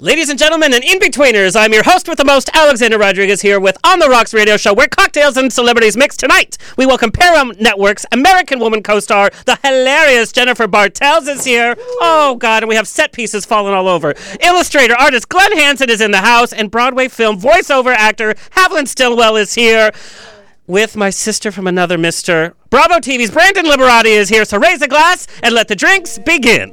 Ladies and gentlemen and in-betweeners, I'm your host with the most, Alexander Rodriguez here with On the Rocks radio show where cocktails and celebrities mix tonight. We welcome Paramount Network's American Woman co-star, the hilarious Jennifer Bartels is here. Oh God, and we have set pieces falling all over. Illustrator, artist Glen Hanson is in the house and Broadway film voiceover actor Haviland Stillwell is here with my sister from another mister. Bravo TV's Brandon Liberati is here, so raise a glass and let the drinks begin.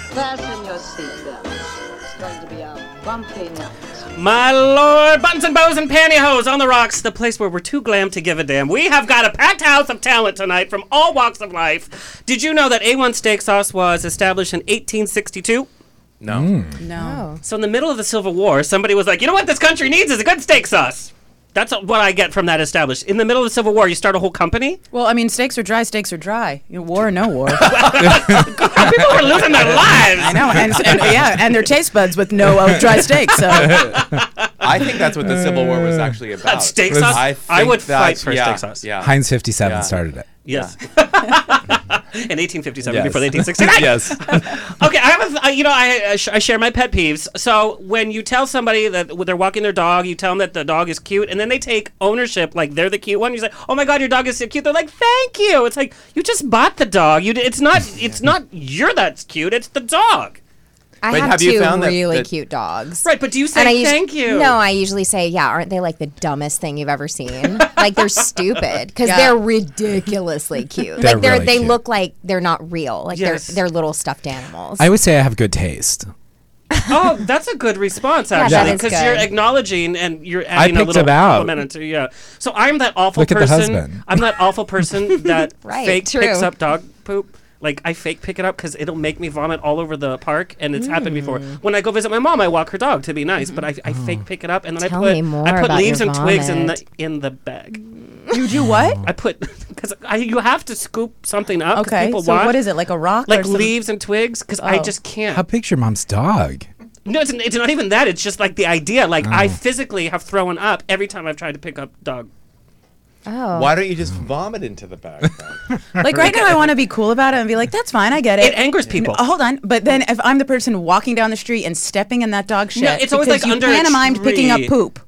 Fasten your seatbelts. It's going to be a bumpy night. My lord, buttons and bows and pantyhose on the rocks, the place where we're too glam to give a damn. We have got a packed house of talent tonight from all walks of life. Did you know that A1 steak sauce was established in 1862? No. Hmm. No. Oh. So in the middle of the Civil War, somebody was like, "You know what this country needs is a good steak sauce." That's what I get from that established. In the middle of the Civil War, you start a whole company. Well, I mean, steaks are dry, steaks are dry. You know, war or no war. People were losing their lives. I know, and, and yeah, and their taste buds with no uh, dry steak. So I think that's what the Civil War was actually about. steak Was- sauce. I, I, would that- fight for yeah, steak sauce. Yeah. Heinz 57 Yeah. started it. Yes. In 1857, Yes. before the 1869. yes. Okay, I have, a, you know, I, I, share my pet peeves. So when you tell somebody that they're walking their dog, you tell them that the dog is cute, and then they take ownership, like they're the cute one. You say, "Oh my God, your dog is so cute." They're like, "Thank you." It's like you just bought the dog. You, it's not, it's not you're that's cute. It's the dog. I Wait, have, have you two found that- really that- cute dogs. Right, but do you say And I us- thank you? No, I usually say, yeah, aren't they like the dumbest thing you've ever seen? like they're stupid because Yeah. they're ridiculously cute. They're like they're really they cute. look like they're not real. Like Yes. they're they're little stuffed animals. I would say I have good taste. Oh, that's a good response, actually, that is because you're acknowledging and you're adding a little it out. element into yeah. So I'm that awful Look at the person. husband. I'm that awful person that Right, fake true. picks up dog poop. Like I fake pick it up because it'll make me vomit all over the park, and it's happened before. Mm. When I go visit my mom, I walk her dog to be nice, but I, I mm-hmm. fake pick it up and then Tell I put I put leaves your and twigs in the in the bag. Mm. you do what? I put because I you have to scoop something up. Okay, people so want, what is it like a rock? like or some- leaves and twigs because I Oh. just can't. How big's your mom's dog? No, it's, it's not even that. It's just like the idea. Like I Oh. physically have thrown up every time I've tried to pick up dog. Oh, Why don't you just vomit into the bag? Like right now, I want to be cool about it and be like, "That's fine, I get it." It angers people. No, hold on, but then if I'm the person walking down the street and stepping in that dog shit, No, it's always like you under a pantomimed picking up poop.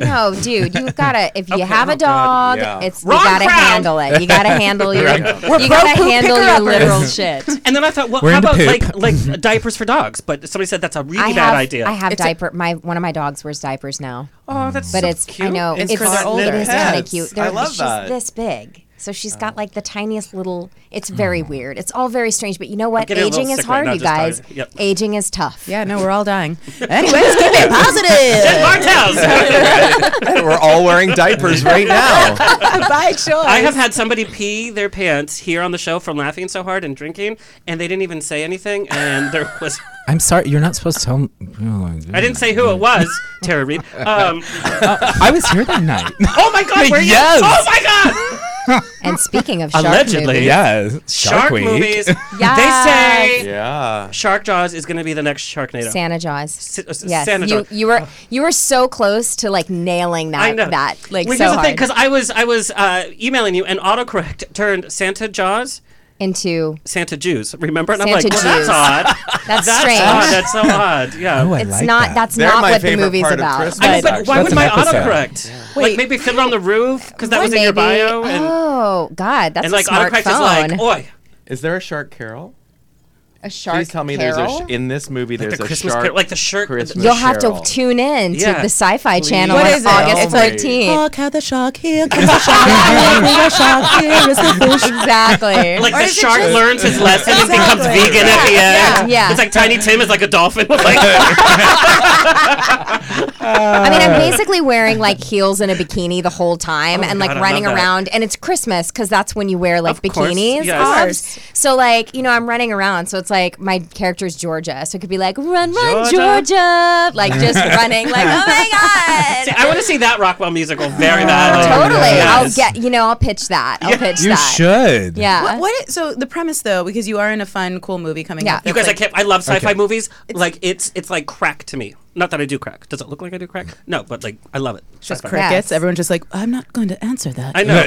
No, dude, you've got to. If you Okay, have oh a dog, yeah. it's Wrong you got to crowd. handle it. You got to handle your. We're you pro got to handle your picker-uppers. literal shit. And then I thought, well, We're how about like poop. like diapers for dogs? But somebody said that's a really I bad have, idea. I have It's a- diaper. my one of my dogs wears diapers now. oh, that's But so it's cute. I know It's it's, for their older it is kind of cute. I They're- love she's that. this big, so she's got like the tiniest little. It's very weird. It's all very strange. But you know what? getting a little Aging is sick right hard, now you guys. talking. Yep. Aging is tough. Yeah, no, we're all dying. Anyways, keep it positive. Bartels. We're all wearing diapers right now. By choice. I have had somebody pee their pants here on the show from laughing so hard and drinking, and they didn't even say anything. And there was I'm sorry, you're not supposed to tell. Me. I didn't say who it was, Tara Reid. Um, I was here that night. oh my God, were you? Yes. Oh my God. And speaking of shark Allegedly. movies, yes. Shark, Week. movies. Yes. They say Yeah. Shark Jaws is going to be the next Sharknado. Santa Jaws. S- s- Yes, Santa you, Jaws. you were you were so close to like nailing that I know that like well, so here's the thing, because I was I was uh, emailing you, and autocorrect turned Santa Jaws into Santa Jews. Remember? And I'm Santa like, well, that's Jews. odd. that's, That's strange. odd. That's so odd. Yeah. Oh, I it's like not that. that's They're not what the movie's part of about. I know, but- but why That's would my episode. autocorrect? Like Wait. maybe Fiddler on the Roof because that Or was in your bio, and, Oh God, that's and a like smart autocorrect phone. is like, oi. Is there a Shark Carol? A shark Please tell me there's a sh- in this movie there's the a Christmas shark. Carol- like the shirt- Christmas You'll have to tune in to Yeah. the Sci-Fi Channel What on is? August It's like, 13th. Hark how the shark here comes the shark here, the shark here is the fish. exactly. Like Or the shark just- learns his lesson and becomes Exactly. vegan at the end. Yeah. yeah. It's like Tiny Tim is like a dolphin with like I mean, I'm basically wearing like heels and a bikini the whole time, Oh and like I running around. And it's Christmas because that's when you wear like Of course, bikinis. yes. Of course. So like you know, I'm running around. So it's like my character's Georgia. So it could be like run, run, Georgia? Georgia, like just running. Like oh my god. See, I want to see that Rockwell musical very badly. Totally. Yes. I'll get, you know, I'll pitch that. I'll pitch You that. You should. Yeah. What, what is, so the premise though, because you are in a fun, cool movie coming Yeah. up. You that's guys, I can't. I love sci-fi Okay. movies. like it's it's like crack to me. Not that I do crack. Does it look like I do crack? No, but like I love it. just Sci-fi. crickets. Yes. Everyone's just like, I'm not going to answer that. I know.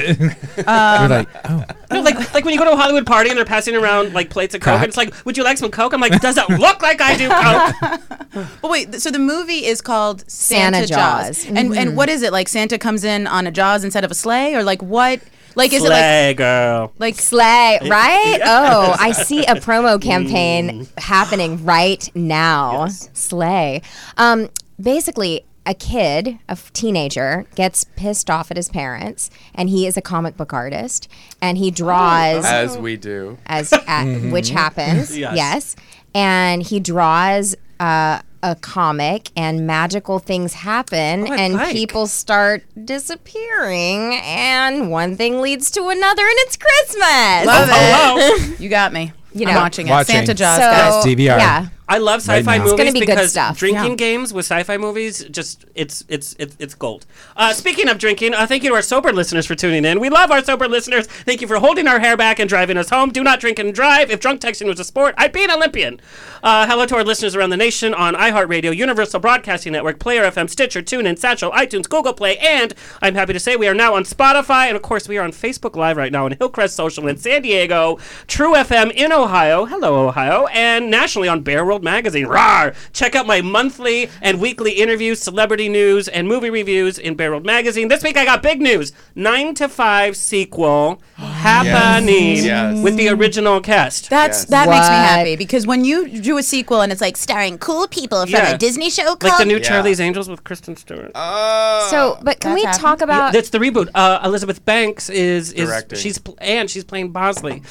Um, You're like, oh, No, like like when you go to a Hollywood party and they're passing around like plates of coke, Crack. and it's like, would you like some coke? I'm like, does it look like I do coke? But wait, th- so the movie is called Santa, Santa Jaws, Jaws. and and mm-hmm. what is it like? Santa comes in on a Jaws instead of a sleigh, or like what? Like is it like Slay, girl. like Slay, right? Oh, I see a promo campaign happening right now. Slay. Um, basically, a kid, a f- teenager, gets pissed off at his parents, and he is a comic book artist, and he draws As we do. as at, which happens. Yes. Yes. And he draws uh, a comic, and magical things happen, oh, I and like. people start disappearing, and one thing leads to another, and it's Christmas. love it? Hello. You got me. You I'm know. watching it. Watching. Santa Jaws, so guys. DVR. yeah, I love sci-fi Right movies It's gonna be good because stuff. drinking Yeah. games with sci-fi movies just it's it's it's it's gold. Uh, speaking of drinking, uh, thank you to our sober listeners for tuning in. We love our sober listeners. Thank you for holding our hair back and driving us home. Do not drink and drive. If drunk texting was a sport, I'd be an Olympian. Uh, hello to our listeners around the nation on iHeartRadio, Universal Broadcasting Network, Player FM, Stitcher, TuneIn, Satchel, iTunes, Google Play, and I'm happy to say we are now on Spotify, and of course we are on Facebook Live right now on Hillcrest Social in San Diego, True FM in Ohio, hello Ohio, and nationally on Bear World Magazine. Rawr! Check out my monthly and weekly interviews, celebrity news, and movie reviews in Bear World Magazine. This week I got big news: Nine to Five sequel happening Yes. with the original cast. That's Yes. that makes me happy because when you do a sequel and it's like starring cool people from Yeah. a Disney show like called the new Yeah. Charlie's Angels with Kristen Stewart. Oh. So, but can That's we talk happening? about? That's the reboot. Uh, Elizabeth Banks is is Directing. she's pl- and she's playing Bosley.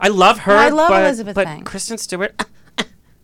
I love her. I love but, Elizabeth but Banks. Kristen Stewart.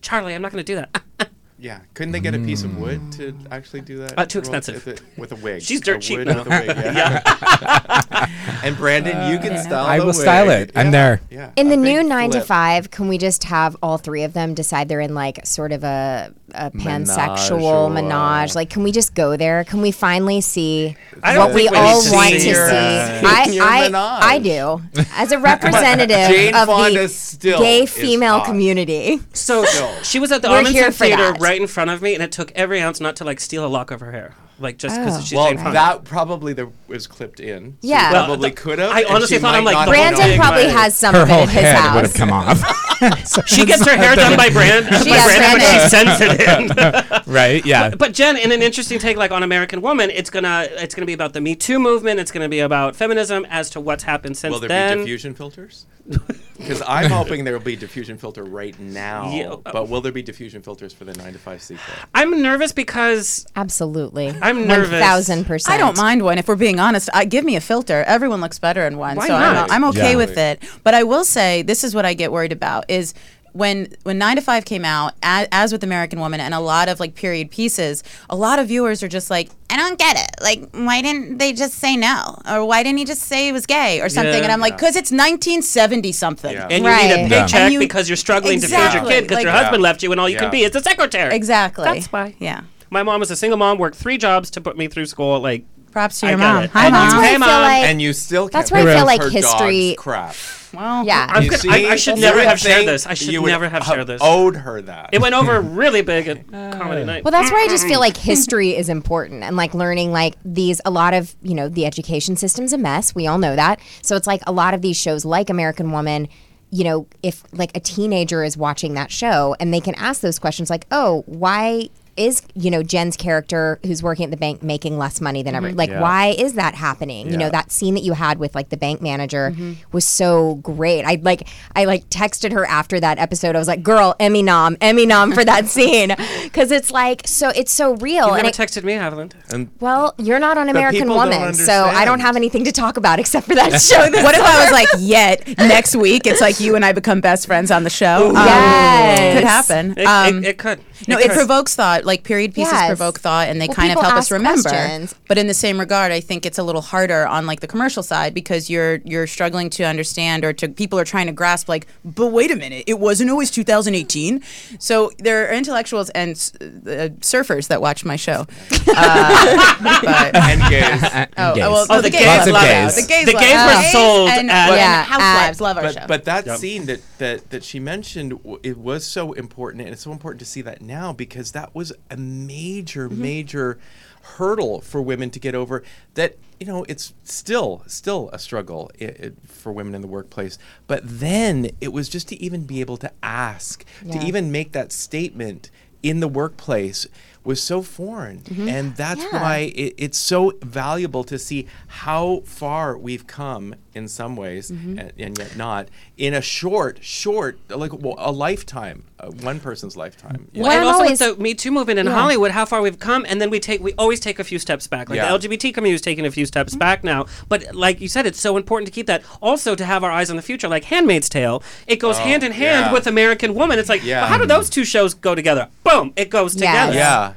Charlie, I'm not going to do that. yeah, couldn't they get a piece of wood to actually do that? Uh, too expensive. With a, with a wig. She's dirt A cheap wood now. With a wig, yeah. and Brandon, you can style. I the will style wig. it. I'm Yeah, there. Yeah. in a the big new nine to flip. five, can we just have all three of them decide they're in like sort of a, a pansexual Menage. menage? Like, can we just go there? Can we finally see what we we all need want to see? your, uh, I, I. I do. As a representative of the still gay female community. So she was at the We're Armington Theater that. right in front of me, and it took every ounce not to like steal a lock of her hair, like just because Oh. she's Well, Jane Fonda. that probably the, was clipped in. So Yeah. Well, probably could have. I honestly thought I'm like, not the have whole Brandon probably right. has some Her of it whole at his head house. would have come off. So she gets her hair done by Brand, by She has Brandon, but she sends it in. right? Yeah. But Jen, in an interesting take, like on American Woman, it's gonna it's gonna be about the Me Too movement. It's gonna be about feminism as to what's happened since Will there then. be diffusion filters? Because I'm hoping there will be diffusion filter right now. Yeah, but will there be diffusion filters for the nine to five sequel? I'm nervous because Absolutely. I'm nervous. One thousand percent. I don't mind one if we're being honest. I give me a filter. Everyone looks better in one, Why so not? I'm, I'm okay Yeah. with it. But I will say this is what I get worried about is when when 9 to 5 came out as, as with American Woman and a lot of like period pieces, a lot of viewers are just like I don't get it. Like why didn't they just say no? Or why didn't he just say he was gay or something? Yeah. and I'm like cuz it's 1970 something. Yeah. and you need a Right. Yeah. paycheck you- because you're struggling to feed your kid because Like- your Yeah. husband left you and all you Yeah. can be is a secretary. Exactly. That's why. Yeah. My mom was a single mom, worked three jobs to put me through school. Like Props to your get mom. it. Hi And mom. That's why I Hey, feel Mom. like and you still That's can't why I feel like her dog's history- crap. well, Yeah. I'm You see? I, I should never have shared this. I should you never have shared this. Owed her that. It went over really big at comedy night. Well, that's where I just feel like history is important and like learning like these a lot of, you know, the education system's a mess. We all know that. So it's like a lot of these shows like American Woman, you know, if like a teenager is watching that show and they can ask those questions like, "Oh, why is you know Jen's character who's working at the bank making less money than ever. Like, Yeah. why is that happening? You know, that scene that you had with like the bank manager was so great. I like I like texted her after that episode. I was like, "Girl, Emmy nom, Emmy nom for that scene," because it's like so it's so real. You and never it, texted me, Haviland. And well, you're not on American Woman, so I don't have anything to talk about except for that show. This What if I was like, yet next week it's like you and I become best friends on the show? Um, Yes. could happen. It, Um, it, it could. No, it provokes thought. Like period pieces Yes. provoke thought, and they Well, kind of help us remember. questions. But in the same regard, I think it's a little harder on like the commercial side because you're you're struggling to understand or to people are trying to grasp like, but wait a minute, it wasn't always 2018. So there are intellectuals and uh, surfers that watch my show. Uh, but, and gays. oh, gays. well, Oh, the, the gays gays love love it. it. The gays, The gays it. were sold and, at- yeah, Yeah, housewives at- love our but, show. but that Yep. scene that, that that she mentioned it was so important and it's so important to see that now because that was a major Mm-hmm. major hurdle for women to get over that you know it's still still a struggle i i for women in the workplace but then it was just to even be able to ask to even make that statement in the workplace was so foreign and that's Yeah. why it, it's so valuable to see how far we've come in some ways and, and yet not in a short short like well, a lifetime uh, one person's lifetime Yeah. Well, and I'm also always- with the Me Too movement in Yeah. Hollywood, how far we've come, and then we take we always take a few steps back. Like Yeah. the LGBT community is taking a few steps back now, but like you said, it's so important to keep that. Also, to have our eyes on the future, like *Handmaid's Tale*, it goes hand in hand yeah. with *American Woman*. It's like, Yeah. well, how do those two shows go together? Boom, it goes Yes. together. yeah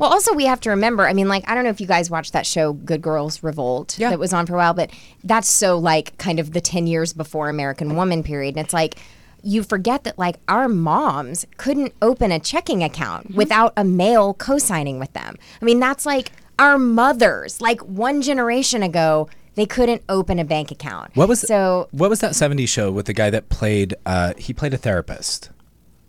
Well, also we have to remember. I mean, like I don't know if you guys watched that show, Good Girls Revolt, Yeah. that was on for a while, but that's so like kind of the ten years before American Woman period, and it's like you forget that like our moms couldn't open a checking account Mm-hmm. without a male co-signing with them. I mean, that's like our mothers, like one generation ago. They couldn't open a bank account. What was so? What was that '70s show with the guy that played? Uh, he played a therapist.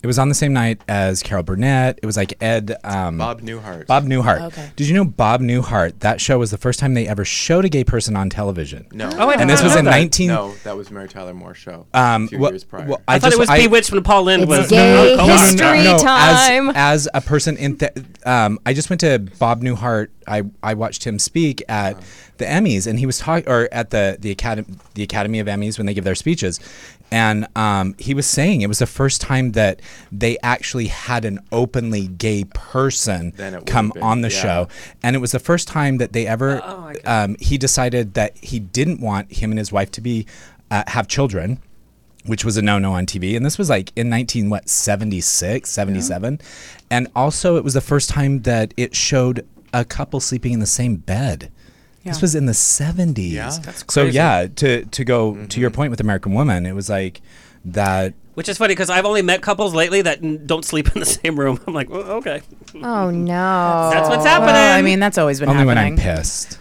It was on the same night as Carol Burnett. It was like Ed. Um, bob newhart Bob Newhart. Okay. Did you know Bob Newhart? That show was the first time they ever showed a gay person on television. no Oh, I And this didn't was know in that. 19. no that was mary tyler moore show Um, a few well- years prior well, I, thought just- it was I- Bewitched when Paul Lynde was gay oh, come on. history. as- time. As, a person in, th- um, I just went to Bob Newhart. I, I watched him speak at the Emmys, and he was talking, or at the the Academy the Academy of Emmys when they give their speeches, and um, he was saying it was the first time that they actually had an openly gay person Then it would've come been, on the yeah. show, and it was the first time that they ever. Oh, um, he decided that he didn't want him and his wife to be uh, have children which was a no-no on TV. And this was like in 19 what 76, 77. And also it was the first time that it showed a couple sleeping in the same bed. Yeah. This was in the 70s. Yeah. That's so yeah, to to go to mm-hmm. your point with American Woman, it was like that Which is funny because I've only met couples lately that n- don't sleep in the same room. I'm like, well, okay, Oh no! that's what's happening. Well, I mean, that's always been happening. only happening. when I'm pissed.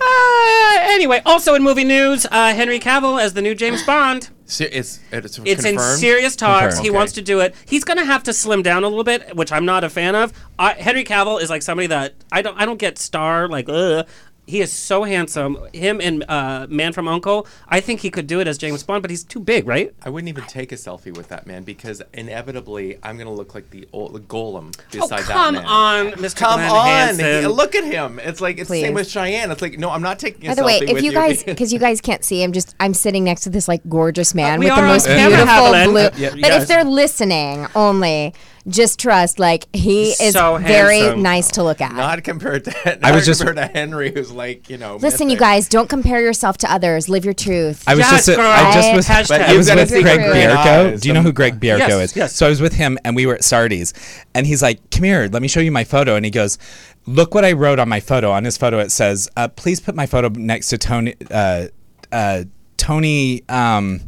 Uh, anyway, also in movie news, uh, Henry Cavill as the new James Bond. Se- it's it's, It's in confirmed? serious talks. Confirmed. He Okay. wants to do it. He's gonna have to slim down a little bit, which I'm not a fan of. Uh, Henry Cavill is like somebody that I don't I don't get star like. Ugh. He is so handsome. Him and uh, Man from Uncle. I think he could do it as James Bond, but he's too big, right? I wouldn't even take a selfie with that man because inevitably I'm gonna look like the old the golem Oh beside come that man. Come on, Mr. Come Glen on! Hanson. He- look at him. It's like it's the same Please. with Cheyenne. It's like no, I'm not taking a By the selfie way, if with you guys, because you guys can't see, I'm just I'm sitting next to this like gorgeous man we with the are on most camera, beautiful Haviland. blue. Uh, yeah, but yes. if they're listening only, just trust like he is so very nice to look at. not compared to not I was just- compared to Henry, who's like you know. Listen, you guys, don't compare yourself to others. Live your truth. I was Yes, just girl. I just was Hashtag. But I you've was with see Craig Bierko. Do you know who Craig Bierko Yes, is? yes. So I was with him and we were at Sardi's and he's like, "Come here, let me show you my photo." And he goes, "Look what I wrote on my photo." On his photo it says, uh, "Please put my photo next to Tony uh, uh, Tony um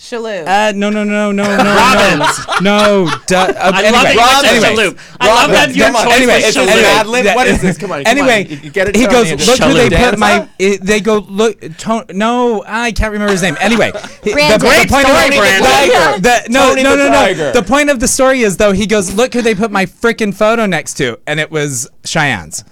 Shalhoub. uh, no, no, no, no, no, Robbins. no. no duh, uh, I anyway, love that you went to anyway, Shalhoub. I love that your choice Anyway, was it's an Shalhoub. ad lib. What is this? Come on, come anyway, on. You- you get it, he goes, look just who they put my. It, they go look. To, no, I can't remember his name. Anyway, he- Brandon. Great story, of, Brandon. the, no, Tony no, no, no. The point of the story is though he goes, look who they put my freaking photo next to, and it was Cheyenne's.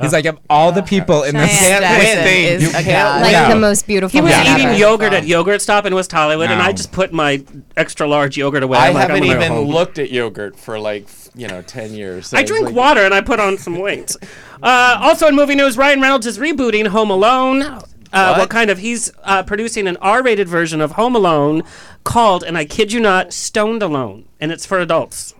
He's like, of all the people in this Cheyenne can't Jackson win. is You a can't god. like No. the most beautiful. He was man eating ever. yogurt at Yogurt Stop in West Hollywood, and No. I just put my extra large yogurt away. I I'm like, I'm haven't gonna go even home. looked at yogurt for like f- you know, ten years. So I it's drink like- water and I put on some weight. Uh, also in movie news, Ryan Reynolds is rebooting Home Alone. Uh, what? What? kind of? He's uh, producing an R-rated version of Home Alone called, and I kid you not, Stoned Alone, and it's for adults.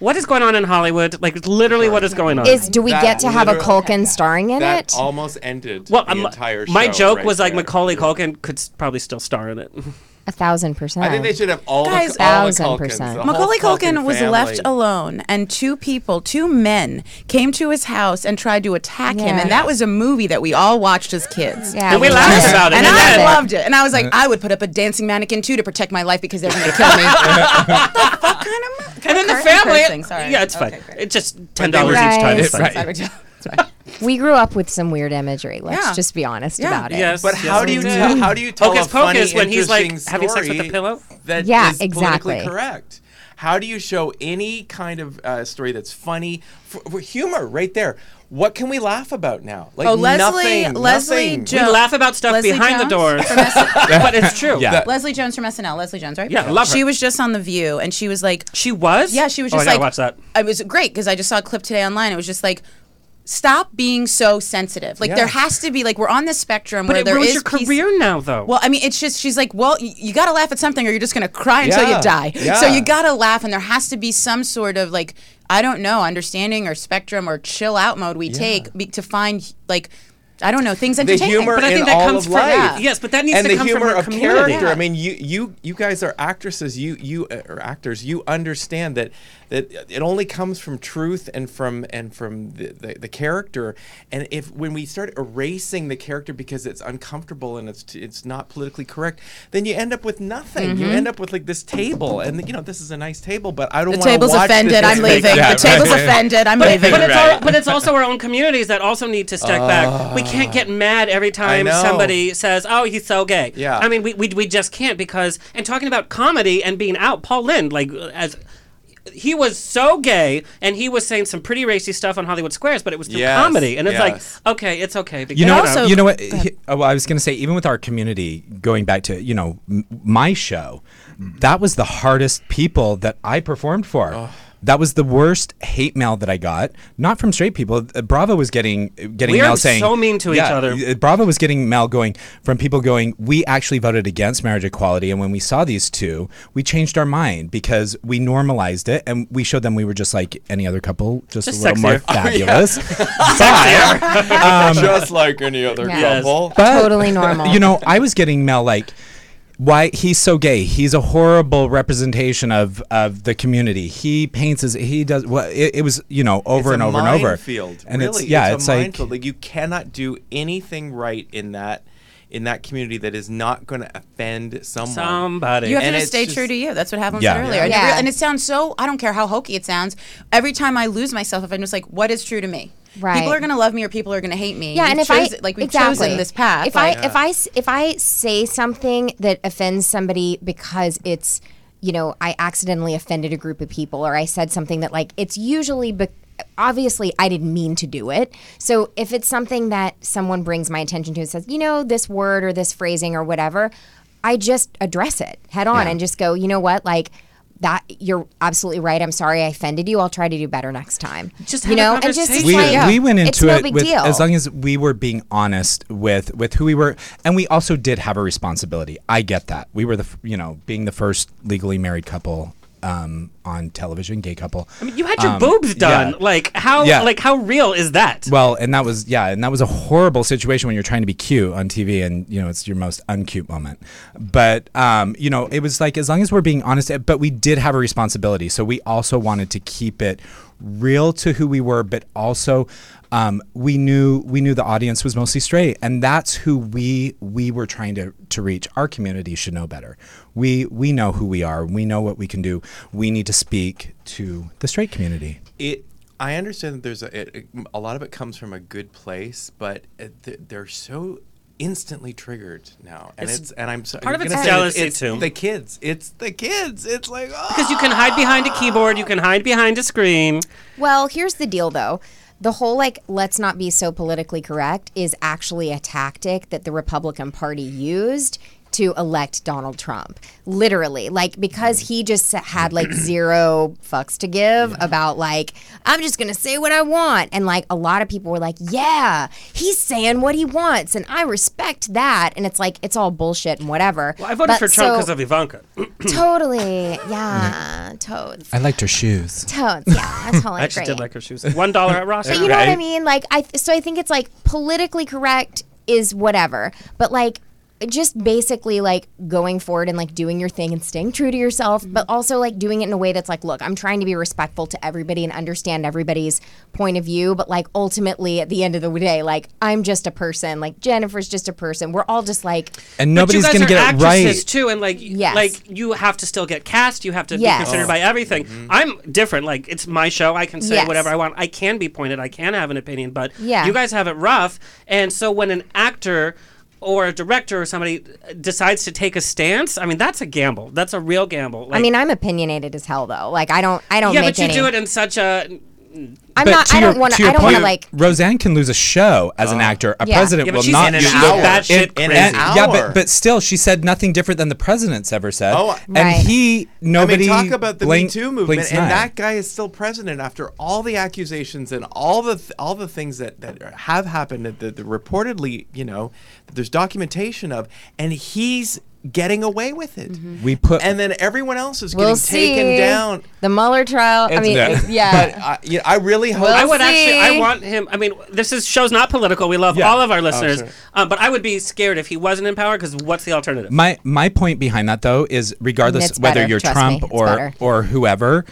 What is going on in Hollywood? Like literally, what is going on? Is do we That get to have a literally- Culkin starring in That it? almost ended well, the um, entire show. my joke right was like. Macaulay Culkin could s- probably still star in it. A thousand percent. I think they should have all Guys, the all the Thousand Culkins, percent. the Macaulay Culkin Culkin was family. left alone, and two people, two men, came to his house and tried to attack him. Yeah. And that was a movie that we all watched as kids. Yeah, And we we laughed about it. And and I then- loved it. And I was like, I would put up a dancing mannequin too to protect my life because they're going to kill me. what the fuck kind of? and then the Curse- family. sorry. Yeah, it's fine. Okay, great. It's just ten dollars each time. It's Right. fine. Right. Sorry. Sorry. We grew up with some weird imagery. Let's Yeah. just be honest Yeah. about it. Yes. But yes, how do we you did. tell? How do you tell Hocus a funny, Pocus when he's like interesting having sex with the story pillow? That Yeah, is politically exactly. correct. How do you show any kind of uh, story that's funny for, for humor right there? What can we laugh about now? Like Oh, Leslie- nothing, Leslie nothing. Jo- We laugh about stuff Leslie behind the Jones doors, from S- but it's true. Yeah. Leslie Jones from SNL. Leslie Jones, right? Yeah, love her. She was just on The View, and she was like, She was. Yeah, she was Oh, just I gotta like, watch that. It was great because I just saw a clip today online. It was just like, stop being so sensitive. Like Yeah. there has to be like we're on this spectrum But where it there is your peace- career now, though. Well, I mean, it's just she's like, well, y- you got to laugh at something, or you're just gonna cry until Yeah, you die. yeah. So you got to laugh, and there has to be some sort of like, I don't know, understanding or spectrum or chill out mode we take be, to find like, I don't know, things the entertaining. humor But I in think that all comes of from- life. yes, but that needs and to the come from humor of character. Yeah. I mean, you you you guys are actresses. You you uh, are actors. You understand that that it only comes from truth and from and from the, the, the character. And if when we start erasing the character because it's uncomfortable and it's it's not politically correct, then you end up with nothing. You end up with like this table, and you know this is a nice table, but I don't the want to The table's watch offended. I'm leaving. Yeah, the table's right. offended. I'm But, leaving. but, it's Right. all, but it's also our own communities that also need to step back. We can't get mad every time somebody says, "Oh, he's so gay." Yeah. I mean, we, we we just can't because and talking about comedy and being out, Paul Lynde, like as he was so gay and he was saying some pretty racy stuff on Hollywood Squares, but it was through Yes, comedy, and it's yes. like, okay, it's okay. Because, You know, also- you know what? he- oh, well, I was going to say, even with our community, going back to you know m- my show, that was the hardest people that I performed for. That was the worst hate mail that I got, not from straight people. Uh, Bravo was getting getting We are mail saying so mean to each other. uh, Bravo was getting mail going from people going, "We actually voted against marriage equality, and when we saw these two, we changed our mind because we normalized it and we showed them we were just like any other couple, just, Just a little more sexier. fabulous." But- just like any other Yes. couple. but, Totally normal. You know, I was getting mail like, why he's so gay. He's a horrible representation of of the community. He paints his he does well it, it was, you know, over It's and a over and over. minefield, And really. it's yeah, it's, it's, a like. Like you cannot do anything right in that in that community that is not going to offend someone. somebody. You have And to just it's stay just- true to you. That's what happened Yeah. earlier. And, it Yeah. re- and it sounds so, I don't care how hokey it sounds. Every time I lose myself, if I'm just like, what is true to me? Right. People are going to love me or people are going to hate me. Yeah, We've and if I like we've exactly. chosen this path. If like, I if I if I say something that offends somebody because it's you know I accidentally offended a group of people or I said something that like it's usually be- obviously I didn't mean to do it. So if it's something that someone brings my attention to and says, you know, this word or this phrasing or whatever, I just address it head on Yeah. and just go, you know what, like. That you're absolutely right. I'm sorry I offended you. I'll try to do better next time. Just you have a know, and just we, like, Yeah. we went it's into no it big with deal. as long as we were being honest with with who we were and we also did have a responsibility i get that we were the you know being the first legally married couple um, on television gay couple I mean, you had your Um, boobs done. yeah. Like how Yeah. like how real is that? Well, and that was yeah, and that was a horrible situation when you're trying to be cute on TV, and you know it's your most uncute moment. But um, you know, it was like as long as we're being honest, but we did have a responsibility, so we also wanted to keep it real to who we were, but also um, we knew we knew the audience was mostly straight, and that's who we we were trying to to reach. Our community should know better. We we know who we are. We know what we can do. We need to speak to the straight community. it i understand that there's a, it, a lot of it comes from a good place but it, they're so instantly triggered now and It's- it's, and i'm so, part of gonna it's jealousy, it's too. the kids it's the kids it's like oh, Because you can hide behind a ah! keyboard, you can hide behind a screen. Well, here's the deal though. The whole like let's not be so politically correct is actually a tactic that the Republican Party used to elect Donald Trump. Literally, like because he just had like zero fucks to give about like I'm just gonna say what I want, and like a lot of people were like, yeah, he's saying what he wants, and I respect that, and it's like it's all bullshit and whatever. Well, I voted But for Trump so- because of Ivanka. totally, yeah, toads, I liked her shoes. toads, yeah, that's totally I actually great. did like her shoes. One dollar at Ross. But you know what I mean? Like I so I think it's like politically correct is whatever. But like just basically like going forward and like doing your thing and staying true to yourself, mm-hmm. but also like doing it in a way that's like, look, I'm trying to be respectful to everybody and understand everybody's point of view, but like ultimately at the end of the day, like I'm just a person, like Jennifer's just a person. We're all just like And nobody's gonna are get it actresses right. too, and like, Yes. like you have to still get cast. You have to Yes. be considered by everything. Mm-hmm. I'm different. Like it's my show. I can say Yes. whatever I want. I can be pointed. I can have an opinion. But Yeah. you guys have it rough. And so when an actor or a director or somebody decides to take a stance, I mean that's a gamble. That's a real gamble. I mean, I'm opinionated as hell though. Like I don't I don't yeah, make but you any do it in such a I'm but not I your, don't want to to I don't want to like Roseanne can lose a show as an oh. actor. A Yeah. president Yeah, but will she's not in an use hour. batshit And- crazy. an and- yeah, but but still, she said nothing different than the president's ever said. Oh, and Right. he nobody. I mean, talk about the blink- Me Too movement, and eye. that guy is still president after all the accusations and all the th- all the things that, that have happened that, that reportedly, you know, that there's documentation of, and he's getting away with it. we put And then everyone else is we'll getting taken down. The Mueller trial. I mean, Yeah. it- yeah. But I, you know, I really hope. We'll I would actually. I want him. I mean, this is show's not political. We love Yeah. all of our listeners, sure. um, but I would be scared if he wasn't in power. Because what's the alternative? My my point behind that though is regardless whether better, you're trust Trump me, or better. or whoever,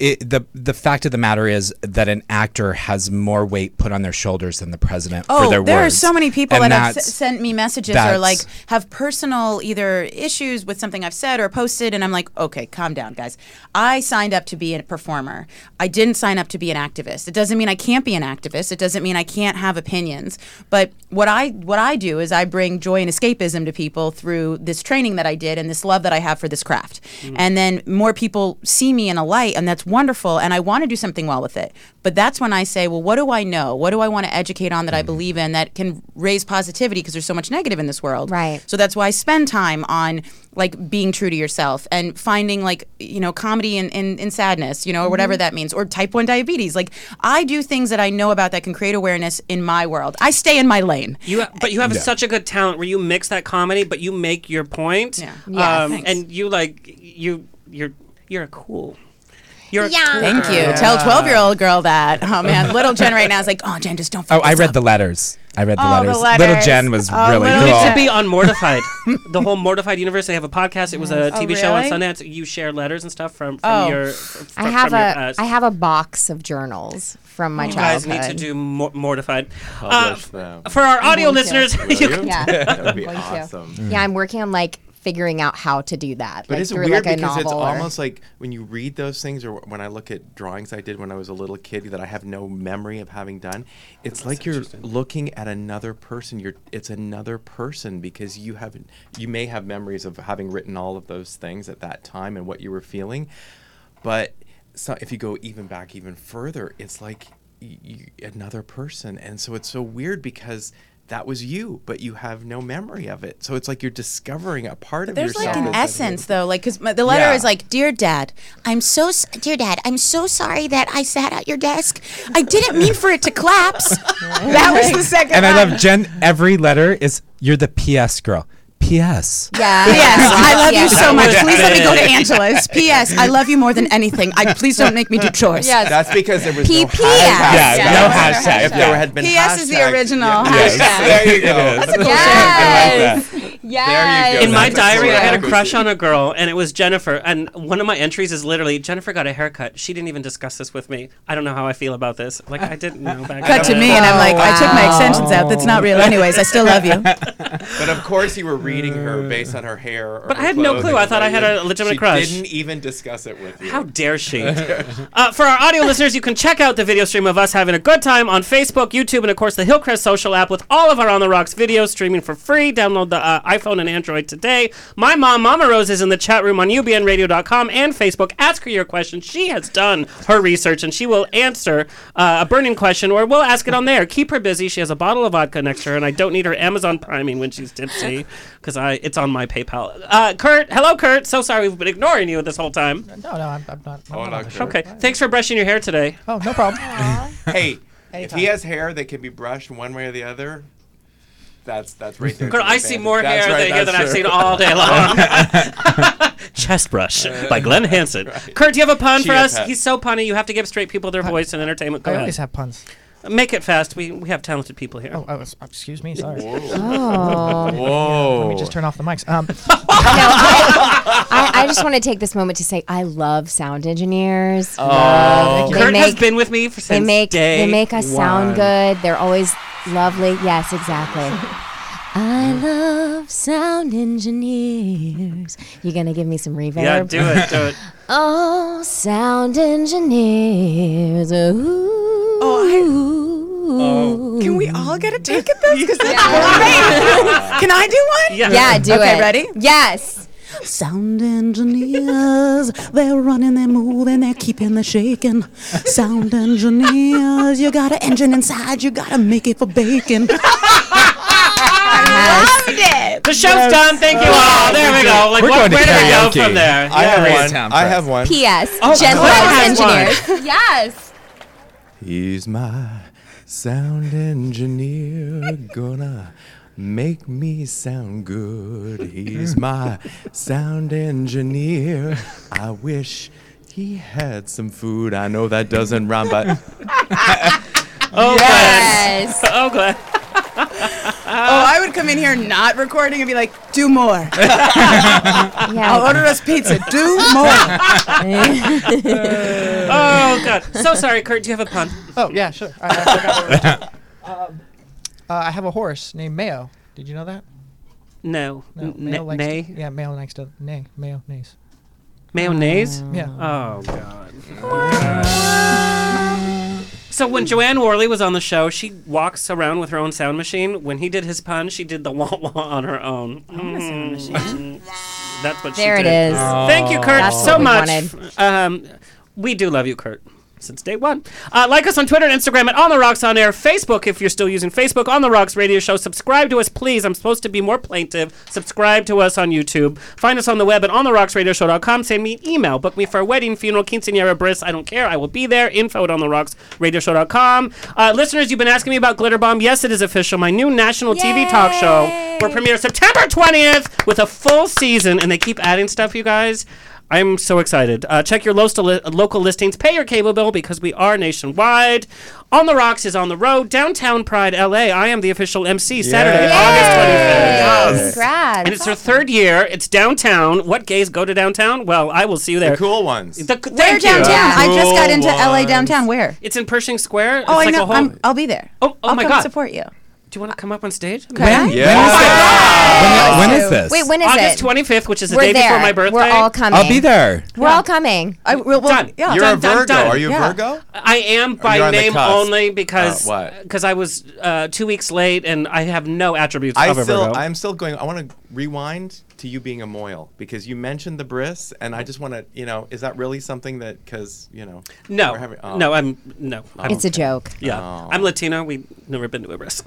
it, the the fact of the matter is that an actor has more weight put on their shoulders than the president for Oh, their there words. are so many people And that have s- sent me messages or like have personal either issues with something I've said or posted, and I'm like, okay, calm down, guys. I signed up to be a performer. I didn't sign up to be an activist. It doesn't mean I can't be an activist. It doesn't mean I can't have opinions. But what I what I do is I bring joy and escapism to people through this training that I did and this love that I have for this craft. Mm. And then more people see me in a light, and that's wonderful. And I want to do something well with it. But that's when I say, well, what do I know? What do I want to educate on that I believe in that can raise positivity because there's so much negative in this world. Right. So that's why I spend time on like being true to yourself and finding like you know comedy in, in, in sadness you know or whatever that means or type 1 diabetes like i do things that i know about that can create awareness in my world i stay in my lane You, ha- but you have such a good talent where you mix that comedy, but you make your point. Yeah. Yeah, Um, thanks. and you like you you're you're a cool. You're a Yeah. cool thank girl. you tell 12 year old girl that oh man little jen right now is like oh jen just don't Oh, I read up." the letters. I read the, Oh, the letters. Little. Jen was Oh, really little You cool. need to be on Mortified. the whole Mortified universe. They have a podcast. It was a Oh, TV show on? Sundance. You share letters and stuff from, from Oh. your. From, I have from a your I have a box of journals from my childhood. You guys need to do Mor- Mortified. Publish Uh, them. For our audio going to. listeners, you can Yeah. that would be Going to. awesome. Yeah, I'm working on like figuring out how to do that. But like, it's through, weird like, a because it's or- almost like when you read those things, or when I look at drawings I did when I was a little kid that I have no memory of having done. It's like you're looking at another person. You're it's another person because you haven't. You may have memories of having written all of those things at that time and what you were feeling, but so if you go even back even further, it's like y- y- another person, and so it's so weird because. That was you, but you have no memory of it. So it's like you're discovering a part of There's yourself. There's like an that's- essence though, like because the letter Yeah. is like, "Dear Dad, I'm so s- dear Dad, I'm so sorry that I sat at your desk. I didn't mean for it to collapse. that was the second. And I love Jen. Every letter is you're the PS girl. P.S. Yeah. Yes, I love you so much. Please let me go to big. Angela's. P.S. I love you more than anything. I please don't make me do chores. Yes. That's because there was no PPS. hashtag. Yeah, Yeah. no Yeah. hashtag. If there had been P.S. is the hashtags- original Yeah. hashtag. There you go. Yes. There you Yes. Go. in my diary, I had a crush on a girl, and it was Jennifer. And one of my entries is literally Jennifer got a haircut. She didn't even discuss this with me. I don't know how I feel about this. Like I didn't know back Cut to me, and I'm like, I took my extensions out. That's not real. Anyways, I still love you. But of course, you were reading her based on her hair. Or But I had no clue. I thought I had a but legitimate she crush. Didn't even discuss it with you. How dare she? uh, for our audio listeners, you can check out the video stream of us having a good time on Facebook, YouTube, and of course the Hillcrest social app with all of our On the Rocks videos streaming for free. Download the uh, iPhone and Android today. My mom, Mama Rose, is in the chat room on ubnradio.com and Facebook. Ask her your question. She has done her research and she will answer uh, a burning question or we'll ask it on there. Keep her busy. She has a bottle of vodka next to her, and I don't need her Amazon priming when she's tipsy because I it's on my PayPal. Uh, Kurt, hello, Kurt. So sorry we've been ignoring you this whole time. No, no, I'm, I'm not. I'm Oh, not no, on the. Okay, thanks for brushing your hair today. Oh, no problem. Hey, if he has hair that can be brushed one way or the other, that's that's right there. Kurt, I see more That's hair right, than, here that's than I've seen all day long. Chest Brush by Glen Hanson. Kurt, do you have a pun for us? pet. He's so punny. You have to give straight people their voice and entertainment. Go I ahead. always have puns. Make it fast. We we have talented people here. Oh, oh, s- excuse me. Sorry. Oh. Whoa. Let me just turn off the mics. Um, No, I, I, I just want to take this moment to say I love sound engineers. Love- they Kurt make, has been with me for they since make day they make us sound one. good. They're always lovely. Yes, exactly. I mm. love sound engineers. You're gonna give me some reverb? Yeah, do it, do it. Oh, sound engineers. Ooh. Oh, oh, Can we all get a take at this? Because that's great. Can I do one? Yeah. Yeah, do Okay, it. ready? Yes. Sound engineers, they're running, they're moving, they're keeping the shaking. Sound engineers, you got an engine inside, you gotta make it for bacon. The show's done. Thank you all. There we go. Like, We're what, going to where did we go from there? I have one. I have one. P.S. Jen Claire loves has one. engineers. Yes. He's my sound engineer, gonna make me sound good. He's my sound engineer. I wish he had some food. I know that doesn't rhyme, but Oh, Yes. Glen. Oh, Glen. Oh, Oh, I would come in here not recording and be like, do more. I'll order us pizza. Do more. Oh, God. So sorry, Kurt. Do you have a pun? oh, yeah, sure. I, I, forgot what it was. um, uh, I have a horse named Mayo. Did you know that? No. No, N- Mayo likes nay? To, yeah, Mayo likes to neigh. Mayo neighs. Mayonnaise? Yeah. Oh, God. So when Jo Anne Worley was on the show, she walks around with her own sound machine. When he did his pun, she did the wah wah on her own. Mm. That's what There she it did. is. Thank you, Kurt, That's so what we much. Um, we do love you, Kurt. Since day one. Uh, like us on Twitter and Instagram at On the Rocks On Air. Facebook, if you're still using Facebook, On the Rocks Radio Show. Subscribe to us, please. I'm supposed to be more plaintive. Subscribe to us on YouTube. Find us on the web at OnTheRocksRadioShow.com. Send me an email. Book me for a wedding, funeral, quinceanera, bris. I don't care. I will be there. Info at OnTheRocksRadioshow.com. Uh, listeners, you've been asking me about Glitter Bomb. Yes, it is official. My new national TV talk show will premiere September 20th with a full season, and they keep adding stuff, you guys. I'm so excited. Uh, check your local, li- local listings. Pay your cable bill because we are nationwide. On the Rocks is on the road. Downtown Pride, LA. I am the official MC Saturday, August 25th. Congrats. And it's their third year. It's downtown. What gays go to downtown? Well, I will see you there. the cool ones. The- Where thank you. downtown? I just got Cool into LA downtown. Where? It's in Pershing Square. Oh, it's I like know. a whole. I'm, I'll be there. Oh, oh I'll my come God. support you. Do you want to come up on stage? When? Yeah. When, when is this? Wait, when is it? August 25th, which is the We're day there. before my birthday. We're all coming. I'll be there. We're all coming. I will. will Done. Yeah. You're Done, a Virgo. done. Are you a Yeah. Virgo? I am by you're on the name only because Uh, because I was uh, two weeks late and I have no attributes I of a Virgo. I'm still going. I want to rewind to you being a moil because you mentioned the bris, and I just want to, you know, is that really something that because you know? no, we're having- oh. no, I'm no. I'm, It's a joke. yeah, Oh. I'm Latino. We've never been to a bris.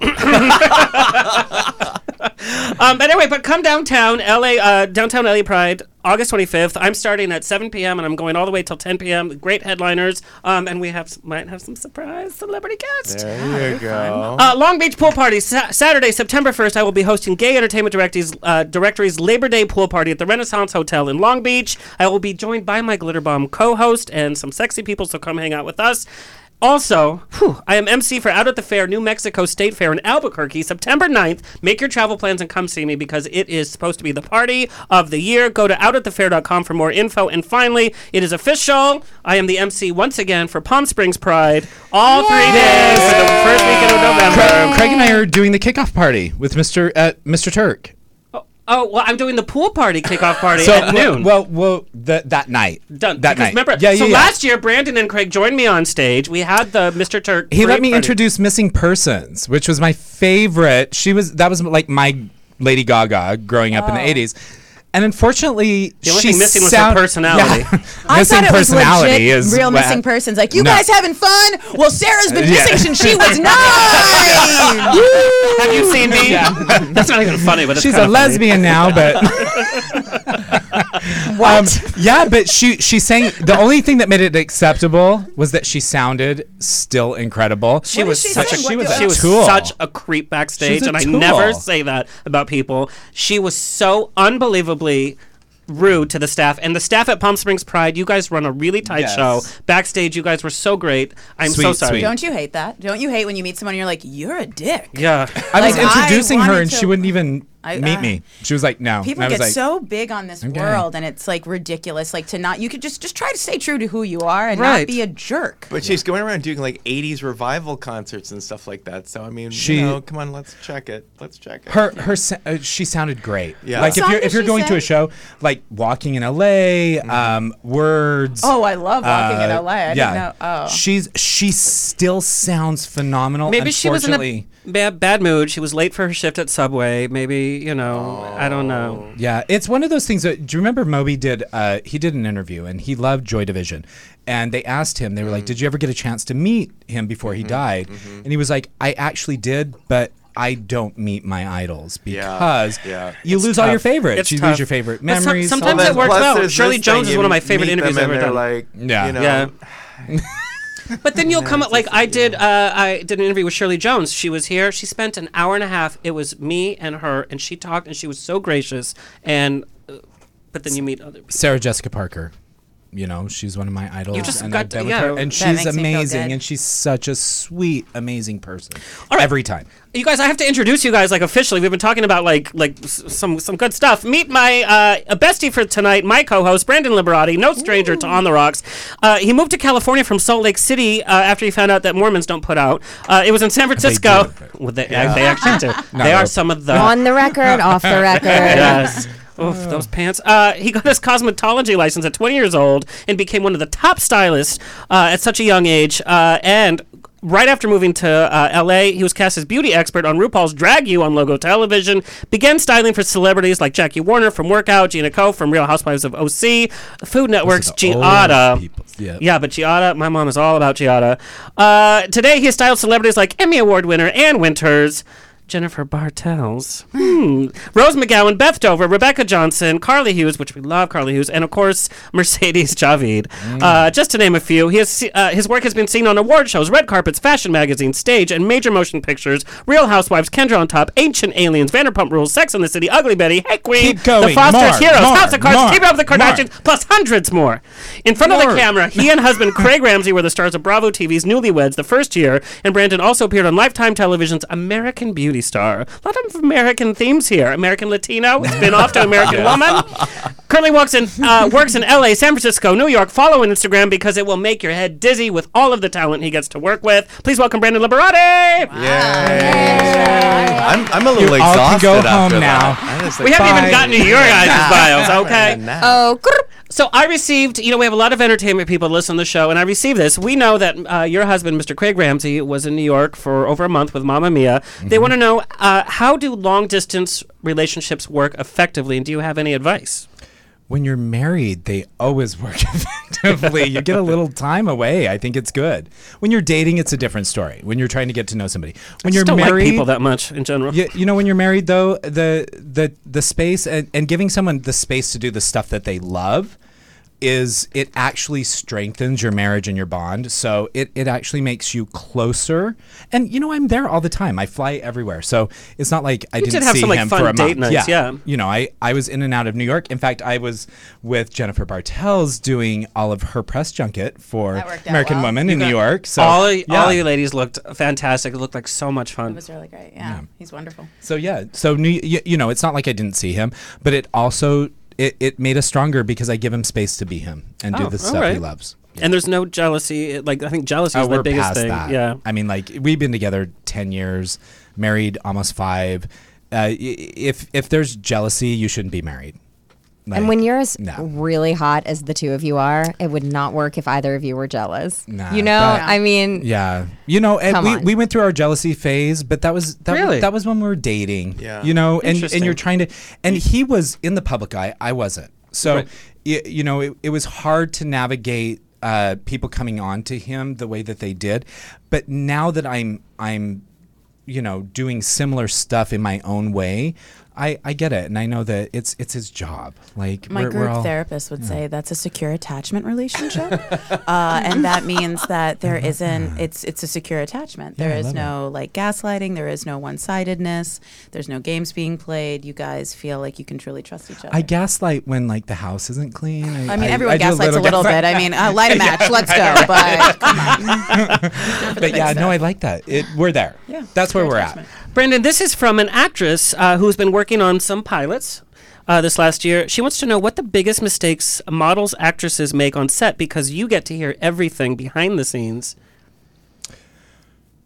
um, but anyway, but come downtown, LA, uh, downtown LA Pride, August 25th. I'm starting at 7 p.m. and I'm going all the way till 10 p.m. Great headliners, um, and we have might have some surprise celebrity guests. There you go. Uh, Long Beach Pool Party, Sa- Saturday, September 1st. I will be hosting Gay Entertainment Directory's, uh, Directory's Labor Day Pool Party at the Renaissance Hotel in Long Beach. I will be joined by my Glitter Bomb co host and some sexy people, so come hang out with us. Also, whew, I am MC for Out at the Fair, New Mexico State Fair in Albuquerque, September 9th. Make your travel plans and come see me because it is supposed to be the party of the year. Go to outatthefair.com for more info. And finally, it is official. I am the MC once again for Palm Springs Pride, all three days for the first weekend of November. Craig and I are doing the kickoff party with Mr. Uh, Mr. Turk. Oh, well, I'm doing the pool party kickoff party So at noon. Well, well, th- that night. Done. That because night. remember, yeah, yeah, so yeah. last year, Brandon and Craig joined me on stage. We had the Mr. Turk. he let me party. introduce missing persons, which was my favorite. She was that was like my Lady Gaga growing up in the '80s. And unfortunately, The only she thing missing was her personality. Yeah. I missing thought it was personality legit, is real what- missing persons. Like you No. guys having fun? Well, Sarah's been Yeah. missing since she was nine. Have you seen me? That's not even funny, but it's She's kinda a funny. lesbian now, but what? Um, yeah, but she she sang. The only thing that made it acceptable was that she sounded still incredible. She What was did she such a sing? What she was do- she was tool. such a creep backstage, She's a and I tool. never say that about people. She was so unbelievably rude to the staff and the staff at Palm Springs Pride. You guys run a really tight Yes. show. Backstage, you guys were so great. I'm so Sweet, sorry. sweet. Don't you hate that? Don't you hate when you meet someone and you're like, you're a dick? Yeah. I was Like, I introducing her wanted and to- she wouldn't even I- meet uh, me. She was like, "No." People I was get like, so big on this Okay. world, and it's like ridiculous. Like to not, you could just just try to stay true to who you are and Right. not be a jerk. But she's going around doing like 80s revival concerts and stuff like that. So I mean, She- you know, come on, let's check it. Let's check it. her her uh, she sounded great. Yeah. Like What if you're if you're she going to a show like Walking in L.A., um, Words. Oh, I love walking in uh, LA. I yeah. didn't know. Oh, She's she still sounds phenomenal. Maybe she was in a bad, bad mood. She was late for her shift at Subway. Maybe, you know, I don't know. Yeah, it's one of those things. That, do you remember Moby did? Uh, he did an interview and he loved Joy Division, and they asked him. They were like, mm. "Did you ever get a chance to meet him before he mm-hmm, died?" Mm-hmm. And he was like, "I actually did, but." I don't meet my idols because yeah. you It's lose all your tough. favorites. It's you tough. lose your favorite But some- memories. sometimes all it that. works plus well. there's Shirley this Jones thing, is you one of my favorite meet interviews them I've and ever they're done. Like, Yeah. you know, Yeah. But then you'll come up like I did. Uh, I did an interview with Shirley Jones. She was here. She spent an hour and a half. It was me and her, and she talked, and she was so gracious. And uh, but then you meet other people. Sarah Jessica Parker. You know, she's one of my idols. You just and got I've to- with yeah. her, and she's makes me feel amazing, and she's such a sweet, amazing person. right. Every time. You guys, I have to introduce you guys like officially. We've been talking about like like some some good stuff. Meet my uh, a bestie for tonight, my co-host Brandon Liberati, no stranger to On the Rocks. Uh, he moved to California from Salt Lake City uh, after he found out that Mormons don't put out. Uh, it was in San Francisco. do. Well, they, uh, they actually do. they are open. some of the On the record, off the record. yes. Oof, those pants. Uh, he got his cosmetology license at 20 years old and became one of the top stylists uh, at such a young age. Uh, and right after moving to uh, LA, he was cast as beauty expert on RuPaul's Drag U on Logo Television. Began styling for celebrities like Jackie Warner from Workout, Gina Co from Real Housewives of OC, Food Network's Giada. Yeah. Yeah, but Giada, my mom is all about Giada. Uh, today, he has styled celebrities like Emmy Award winner Ann Winters, Jennifer Bartels, hmm, Rose McGowan, Beth Dover, Rebecca Johnson, Carly Hughes, which we love Carly Hughes, and of course Mercedes Javid. Uh, just to name a few, he has, uh, his work has been seen on award shows, red carpets, fashion magazines, stage, and major motion pictures. Real Housewives, Kendra on Top, Ancient Aliens, Vanderpump Rules, Sex and the City, Ugly Betty, Hey Queen, going. The Fosters, More, Heroes, more, House of Cards, more, Keep Up with the more. Kardashians, plus hundreds more. In front of the camera, he and husband Craig Ramsey were the stars of Bravo TV's Newlyweds the first year, and Brandon also appeared on Lifetime Television's American Beauty Star. A lot of American themes here. American Latino, spin off to American Woman. Currently works in uh, works in LA, San Francisco, New York. Follow on Instagram because it will make your head dizzy with all of the talent he gets to work with. Please welcome Brandon Liberati. I'm, I'm a little You all can go after home that. now. I just, We haven't Bye. even gotten to your guys' bios, okay? Oh. So I received, you know, we have a lot of entertainment people listen to the show, and I received this. We know that uh, your husband, Mr. Craig Ramsey, was in New York for over a month with Mamma Mia. They want to know uh, how do long distance relationships work effectively, and do you have any advice? when you're married, they always work effectively. you get a little time away. I think it's good. When you're dating, it's a different story. When you're trying to get to know somebody, when I you're don't married, like people that much in general. you, you know, when you're married, though, the the the space and, and giving someone the space to do the stuff that they love is it actually strengthens your marriage and your bond. So it, it actually makes you closer. And you know, I'm there all the time. I fly everywhere. So it's not like I You didn't did have see some, like, him fun for a date month. nights, yeah. You know, I, I was in and out of New York. In fact, I was with Jennifer Bartels doing all of her press junket for That worked out American well. Woman in New York. So all, of, yeah. all you ladies looked fantastic. It looked like so much fun. It was really great. Yeah, he's wonderful. So yeah, so New, you, you know, it's not like I didn't see him, but it also it, it made us stronger because I give him space to be him and do Oh, the stuff he right. loves. And there's no jealousy. Like I think jealousy Oh, is the biggest thing. that. Yeah. I mean, like we've been together ten years, married almost five. Uh, if if there's jealousy, you shouldn't be married. And when you're as no. really hot as the two of you are, it would not work if either of you were jealous. Nah, you know, but- I mean, Yeah, you know, and we, on. we went through our jealousy phase, but that was that, Really? was, that was when we were dating. Yeah. you know, and and you're trying to, and he was in the public eye, I wasn't. So, Right. y- you know, it, it was hard to navigate uh, people coming on to him the way that they did. But now that I'm I'm, you know, doing similar stuff in my own way. I, I get it, and I know that it's it's his job. Like My we're, group we're all, therapist would say that's a secure attachment relationship, uh, and that means that there isn't. It's it's a secure attachment. There Yeah, I is love no like gaslighting. There is no one-sidedness. There's no games being played. You guys feel like you can truly trust each other. I gaslight when like the house isn't clean. I mean, everyone do gaslights a little gaslight. bit. I mean, uh, light a match. Let's go. But come on. but yeah, no, I like that. It, we're there. Yeah, that's where we're attachment. at. Brandon, this is from an actress uh, who's been working on some pilots uh, this last year. She wants to know what the biggest mistakes models, actresses make on set because you get to hear everything behind the scenes.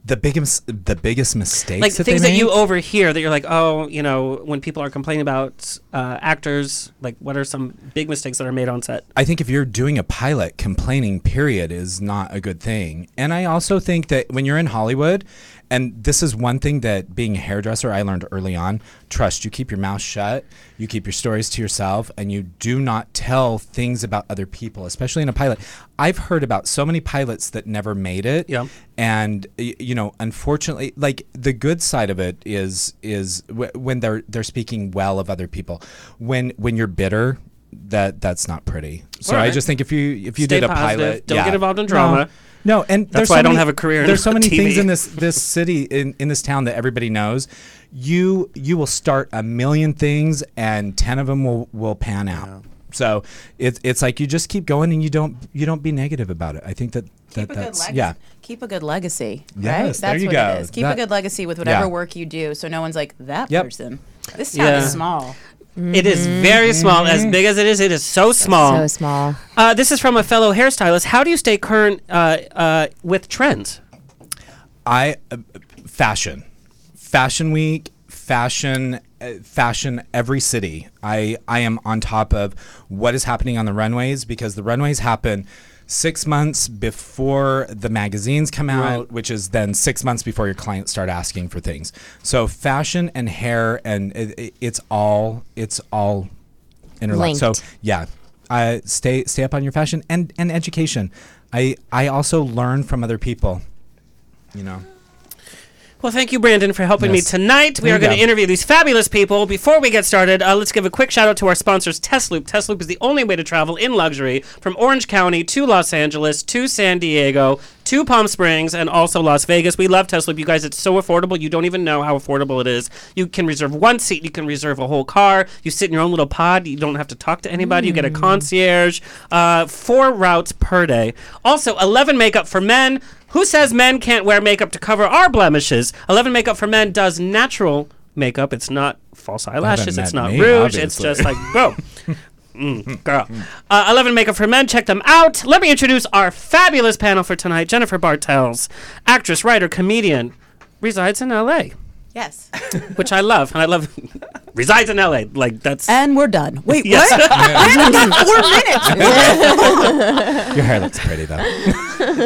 The biggest, the biggest mistakes, Like that things that you overhear that you're like, oh, you know, when people are complaining about uh, actors, like what are some big mistakes that are made on set? I think if you're doing a pilot, complaining, period, is not a good thing. And I also think that when you're in Hollywood, and this is one thing that being a hairdresser I learned early on trust. You keep your mouth shut, you keep your stories to yourself, and you do not tell things about other people, especially in a pilot. I've heard about so many pilots that never made it. Yeah. And you know, unfortunately, like the good side of it is is w- when they're they're speaking well of other people. When when you're bitter, that that's not pretty. So I just think if you if you Stay did a positive. pilot, Don't yeah. get involved in drama. No, and That's there's why so I don't many- have a career in There's so many TV. things in this this city in in this town that everybody knows. You you will start a million things, and ten of them will will pan out. So it's it's like you just keep going, and you don't you don't be negative about it. I think that that Keep a good that's legacy. yeah. Keep a good legacy. Yes, right? there That's you what go. it is. Keep That- a good legacy with whatever Yeah. work you do, so no one's like that Yep. person. This town Yeah. is small. It is very small. As big as it is, it is so small. so small. Uh, this is from a fellow hairstylist. How do you stay current uh, uh, with trends? I uh, fashion, fashion week, fashion, uh, fashion every city. I I am on top of what is happening on the runways because the runways happen six months before the magazines come out, Right. which is then six months before your clients start asking for things. So fashion and hair and it, it- it's all it's all interlinked. So yeah, uh, stay stay up on your fashion and and education. I I also learn from other people. You know. Well, thank you, Brandon, for helping me tonight. We There are going to interview these fabulous people. Before we get started, uh, let's give a quick shout out to our sponsors, Tesloop. Tesloop is the only way to travel in luxury from Orange County to Los Angeles to San Diego to Palm Springs and also Las Vegas. We love Tesla. You guys, it's so affordable. You don't even know how affordable it is. You can reserve one seat. You can reserve a whole car. You sit in your own little pod. You don't have to talk to anybody. You get a concierge. Uh, four routes per day. Also, 11 makeup for men. Who says men can't wear makeup to cover our blemishes? 11 Makeup for Men does natural makeup. It's not false eyelashes. It's not me, rouge. It's just like, bro. Mm, girl. Uh, 11 Makeup for Men. Check them out. Let me introduce our fabulous panel for tonight. Jennifer Bartels, actress, writer, comedian, resides in LA, Yes. which I love. And I love resides in LA. Like, that's. And we're done. Wait, Yes. what? Brandon got four minutes. Your hair looks pretty though.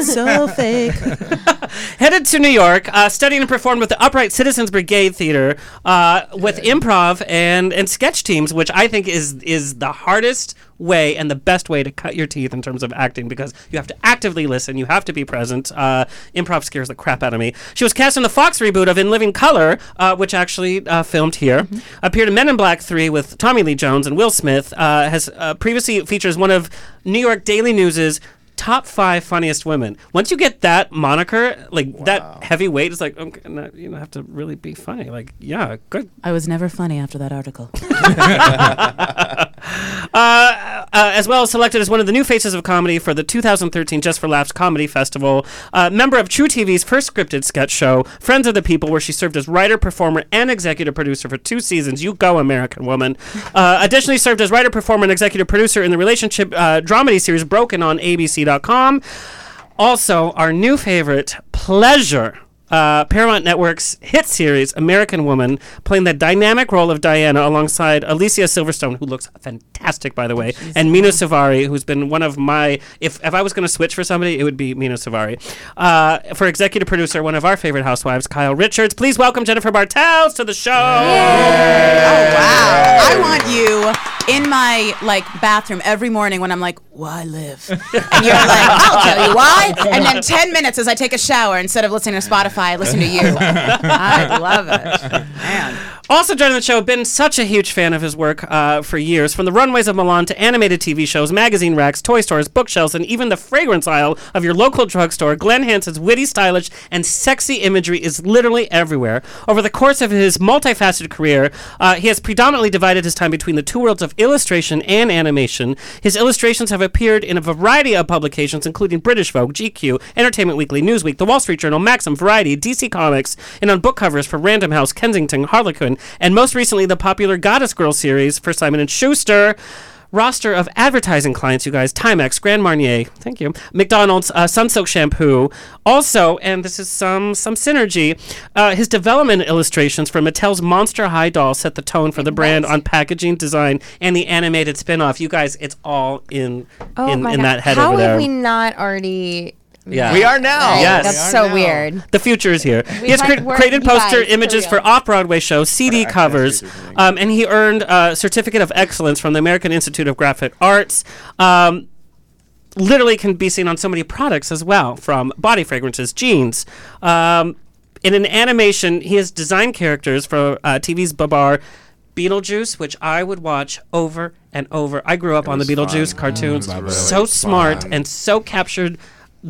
So fake. headed to New York, uh, studied and performed with the Upright Citizens Brigade Theater, uh, with improv and, and sketch teams, which I think is is the hardest way and the best way to cut your teeth in terms of acting because you have to actively listen, you have to be present. Uh, improv scares the crap out of me. She was cast in the Fox reboot of In Living Color, uh, which actually uh, filmed here. Appeared in Men in Black 3 with Tommy Lee Jones and Will Smith. Uh, has uh, previously features one of New York Daily News's top five funniest women. Once you get that moniker, like that heavy weight, it's like oh, okay, no, you don't have to really be funny. Like, yeah, good. I was never funny after that article. Uh, uh, as well as selected as one of the new faces of comedy for the 2013 Just for Laughs Comedy Festival. Uh, member of truTV's first scripted sketch show, Friends of the People, where she served as writer, performer, and executive producer for two seasons. You go, American Woman. Uh, additionally, served as writer, performer, and executive producer in the relationship uh, dramedy series Broken on ABC.com. Also, our new favorite, Pleasure. Uh, Paramount Network's hit series American Woman, playing the dynamic role of Diana alongside Alicia Silverstone, who looks fantastic, by the way, and Mena Suvari, who's been one of my. If, if I was going to switch for somebody, it would be Mena Suvari. Uh, for executive producer, one of our favorite housewives, Kyle Richards. Please welcome Jennifer Bartels to the show. Oh wow! I want you in my like bathroom every morning when I'm like, "Why live?" And you're like, "I'll tell you why." And then ten minutes as I take a shower, instead of listening to Spotify, I listen to you. I love it, man. Also joining the show, been such a huge fan of his work uh, for years, from the runways of Milan to animated TV shows, magazine racks, toy stores, bookshelves, and even the fragrance aisle of your local drugstore. Glen Hanson's witty, stylish, and sexy imagery is literally everywhere. Over the course of his multifaceted career, uh, he has predominantly divided his time between the two worlds of illustration and animation. His illustrations have appeared in a variety of publications, including British Vogue, GQ, Entertainment Weekly, Newsweek, The Wall Street Journal, Maxim, Variety, DC Comics, and on book covers for Random House, Kensington, Harlequin, and most recently the popular Goddess Girl series for Simon and Schuster. Roster of advertising clients, you guys: Timex, Grand Marnier, thank you, McDonald's, uh, Sunsilk Shampoo. Also, and this is some some synergy. Uh, his development illustrations for Mattel's Monster High doll set the tone for the brand on packaging design and the animated spin-off. You guys, it's all in Oh in, in that head How over have we not already? Yeah. We are now. Right, Yes. That's so now. weird. The future is here. We he has cre- created poster guys, images for real. off-Broadway shows, CD Correct, covers, that's what you're doing. um, and he earned a certificate of excellence from the American Institute of Graphic Arts. Um, literally can be seen on so many products as well, from body fragrances, jeans. Um, in an animation, he has designed characters for uh, TV's Babar. Beetlejuice, which I would watch over and over. I grew up on the Beetlejuice fun. cartoons. Mm, it was so really smart and so captured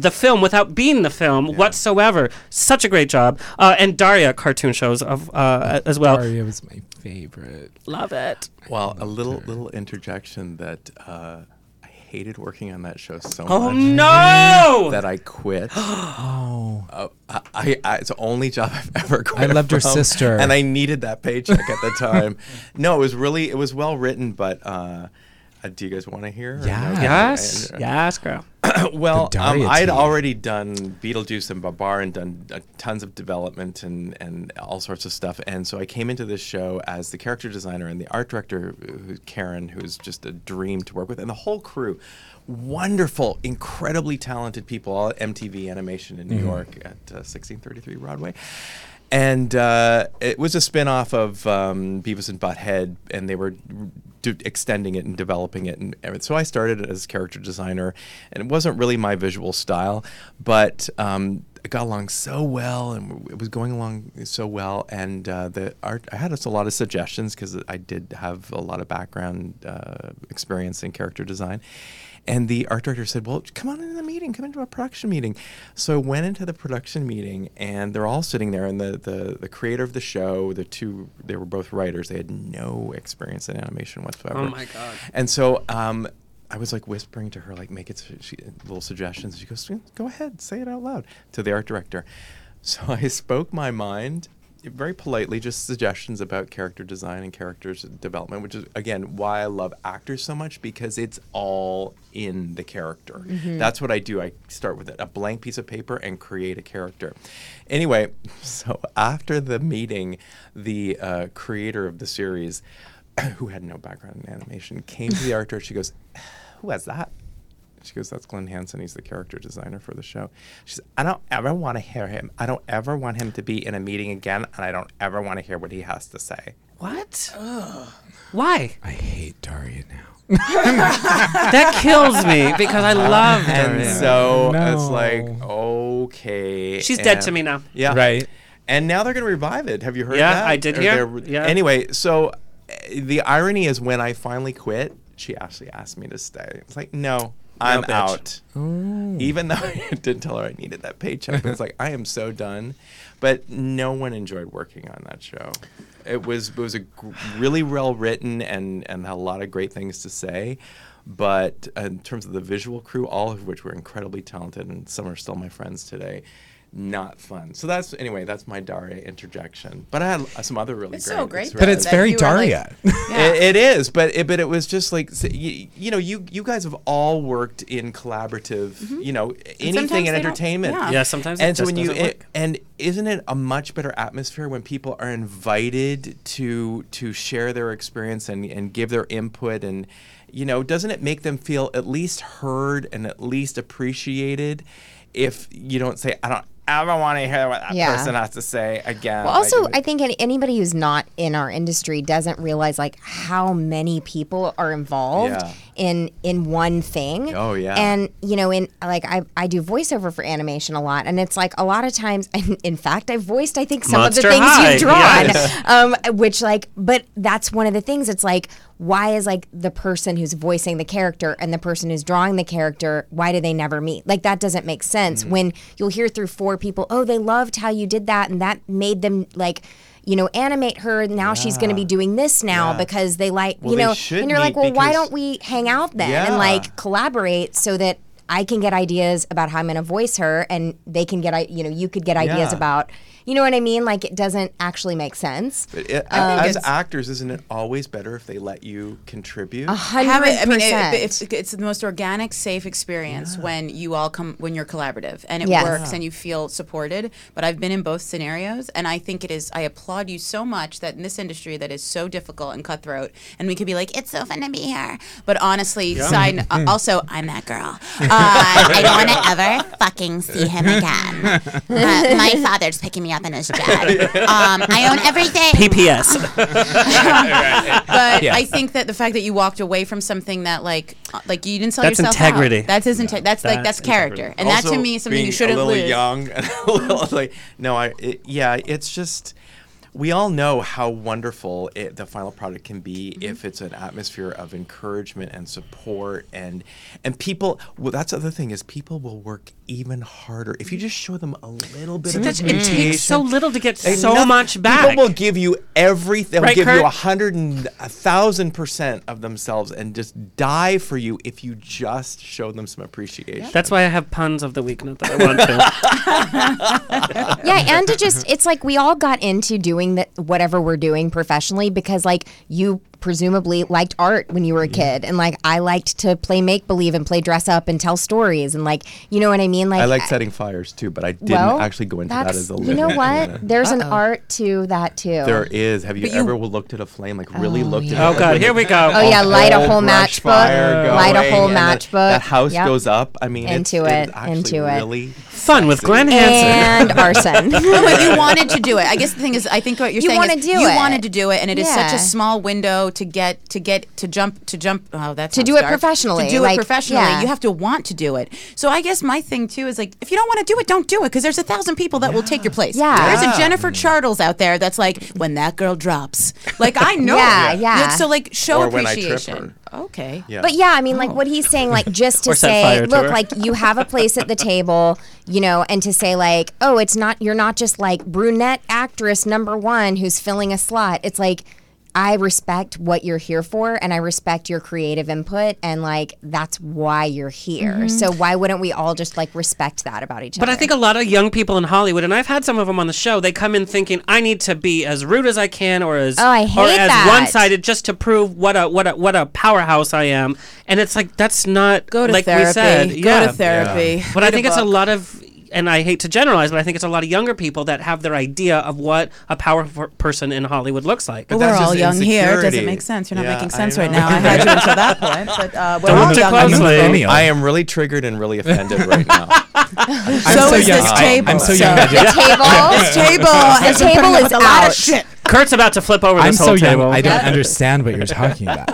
the film without being the film whatsoever. Such a great job. Uh, and Daria cartoon shows of uh, as well. Daria was my favorite. Love it. Well, a little little interjection that uh, I hated working on that show so much. Oh much no! that I quit. oh, I, I, I, it's the only job I've ever quit. I loved your sister. and I needed that paycheck at the time. no, it was really it was well written, but. Uh, uh, do you guys want to hear? or no? Yeah. yes, I- yes, girl. well, um, I'd already done Beetlejuice and Babar and done uh, tons of development and, and all sorts of stuff. And so I came into this show as the character designer and the art director, who's Karen, who's just a dream to work with, and the whole crew. Wonderful, incredibly talented people, all at MTV Animation in New York at uh, 1633 Broadway. And uh, it was a spin off of um, Beavis and Butthead, and they were extending it and developing it. And so I started as character designer, and it wasn't really my visual style, but um, it got along so well, and it was going along so well. And uh, the art, I had a lot of suggestions because I did have a lot of background uh, experience in character design. And the art director said, "Well, come on into the meeting. Come into a production meeting." So I went into the production meeting, and they're all sitting there. And the the, the creator of the show, the two, they were both writers. They had no experience in animation whatsoever. Oh my God. And so um, I was like whispering to her, like, make it she, little suggestions. She goes, "Go ahead, say it out loud." To the art director. So I spoke my mind very politely, just suggestions about character design and characters development, which is again why I love actors so much because it's all in the character. That's what I do. I start with a blank piece of paper and create a character. Anyway, so after the meeting, the uh, creator of the series, who had no background in animation, came to the director. She goes, "Who has that?" She goes, "That's Glen Hanson. He's the character designer for the show." She says, "I don't ever want to hear him. I don't ever want him to be in a meeting again, and I don't ever want to hear what he has to say." What? Why? I hate Daria now. That kills me because I love And Daria. so it's like, okay, She's dead to me now. Yeah, Right. And now they're going to revive it. Have you heard Yeah, that? I did Or hear. they're- Yeah. Anyway, so uh, the irony is when I finally quit, she actually asked me to stay. It's like, no, I'm bitch. out. Even though I didn't tell her I needed that paycheck, it's like I am so done. But no one enjoyed working on that show. It was it was a really well written and and had a lot of great things to say. But in terms of the visual crew, all of which were incredibly talented, and some are still my friends today, not fun. So that's anyway. That's my Daria interjection. But I had uh, some other really It's great. so great, But it's that very you were, like- Daria. It, it is, but it, but it was just like s- you, you know you you guys have all worked in collaborative you know anything in entertainment. yeah. Yeah, sometimes it and so just when you it- and isn't it a much better atmosphere when people are invited to to share their experience and and give their input and you know doesn't it make them feel at least heard and at least appreciated if you don't say I don't ever want to hear what that Yeah. person has to say again. Well, also, it- I think any, anybody who's not in our industry doesn't realize like how many people are involved Yeah. In in one thing. Oh, yeah. And you know, in like I I do voiceover for animation a lot, and it's like a lot of times. In fact, I've voiced I think some Monster of the things High, you've drawn. yes. Um, which like, but that's one of the things. It's like. Why is like the person who's voicing the character and the person who's drawing the character? Why do they never meet? Like that doesn't make sense. Mm. When you'll hear through four people, oh, they loved how you did that, and that made them like, you know, animate her. Now she's going to be doing this now Yeah. because they like, Well, you know, and you're like, well, why don't we hang out then and like collaborate so that I can get ideas about how I'm going to voice her, and they can get, i- you know, you could get ideas Yeah. about, you know what I mean? Like it doesn't actually make sense. But it, Um, as actors, isn't it always better if they let you contribute? A have hundred it, I mean, it, percent. it's, it's the most organic, safe experience when you all come when you're collaborative and it Yes. works and you feel supported. But I've been in both scenarios, and I think it is. I applaud you so much that in this industry that is so difficult and cutthroat, and we could be like, it's so fun to be here. But honestly, side uh, also, I'm that girl. Uh, I don't want to ever fucking see him again. Uh, my father's picking me up in his jet. Um, I own everything. PPS. But Yes. I think that the fact that you walked away from something that like uh, like you didn't sell That's yourself integrity. out. That's his inte- That's like That's that's character, integrity. and that to me is something you shouldn't a little lose. young and a little like no, I it, yeah, it's just we all know how wonderful it, the final product can be Mm-hmm. if it's an atmosphere of encouragement and support and and people. Well, that's the other thing is people will work even harder if you just show them a little bit of That's- it appreciation. takes so little to get so nothing- much back. People will give you everything. They'll Right, give you a hundred and a thousand percent of themselves and just die for you if you just show them some appreciation. That's why I have puns of the week. Not that I want to. yeah, and to just it's like we all got into doing that whatever we're doing professionally because like you presumably liked art when you were a mm-hmm. kid and like I liked to play make believe and play dress up and tell stories and like you know what I mean like I like setting fires too, but I didn't well, actually go into that as a you know what Yeah. there's an art to that too There is. Have you, you- ever looked at a flame? Like oh, really looked at it? Oh, God, when here we go. Oh, yeah, light a whole whole matchbook, light a whole and the- matchbook. That house Yep. goes up. I mean, Into it's it, actually into it. Really Fun with. Glen Hanson. and arson No, but you wanted to do it. I guess the thing is, I think what you're You saying wanna is do you it. wanted to do it, and it is such a small window to get to get to jump to jump. Oh, that's To do it professionally, To do like, it professionally, yeah. you have to want to do it. So I guess my thing too is like, if you don't want to do it, don't do it because there's a thousand people that will take your place. Yeah. there's a Jennifer Chartles out there that's like, when that girl drops, like I know. Yeah, it. yeah. Like, so like show Or when I trip appreciation. Okay. Yeah. But yeah, I mean, like oh. what he's saying, like just to say, fire to look, her. like you have a place at the table, you know, and to say like, oh, it's not, you're not just like brunette actress number one who's filling a slot. It's like, I respect what you're here for, and I respect your creative input, and like that's why you're here. Mm-hmm. So why wouldn't we all just like respect that about each But other? But I think a lot of young people in Hollywood, and I've had some of them on the show, they come in thinking I need to be as rude as I can, or as Oh, I hate or as one-sided, just to prove what a what a what a powerhouse I am. And it's like that's not Go to like therapy. we said. Go yeah. to therapy. But I think it's a lot of, and I hate to generalize, but I think it's a lot of younger people that have their idea of what a powerful person in Hollywood looks like. Well, we're all just young here. It doesn't make sense. You're not Yeah, making sense right now. I had you until that point, but uh, we're Don't all look too young. closely. I am really triggered and really offended right now. I'm So is young. this I- table. I'm so So- young. The table, This table has been table is a lot out. of shit. Kurt's about to flip over I'm this so whole young. table. I don't understand what you're talking about.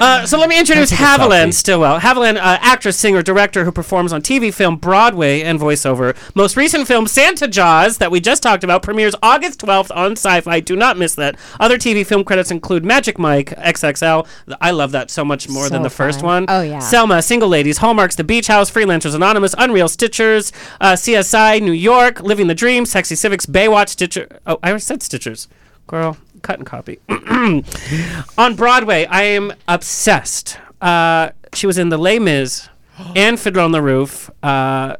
Uh, so let me introduce Haviland. Stillwell. Haviland, uh, actress, singer, director who performs on TV, film, Broadway, and voiceover. Most recent film, Santa Jaws, that we just talked about, premieres August 12th on Sci-Fi. Do not miss that. Other TV film credits include Magic Mike, XXL. I love that so much more than So the first fun. one. Oh, yeah. Selma, Single Ladies, Hallmarks, The Beach House, Freelancers Anonymous, Unreal Stitchers, uh, CSI, New York, Living the Dream, Sexy Civics, Baywatch, Stitcher. Oh, I said Stitchers. Girl, cut and copy. on Broadway, I am obsessed. Uh, she was in The Les Mis and Fiddler on the Roof. Uh,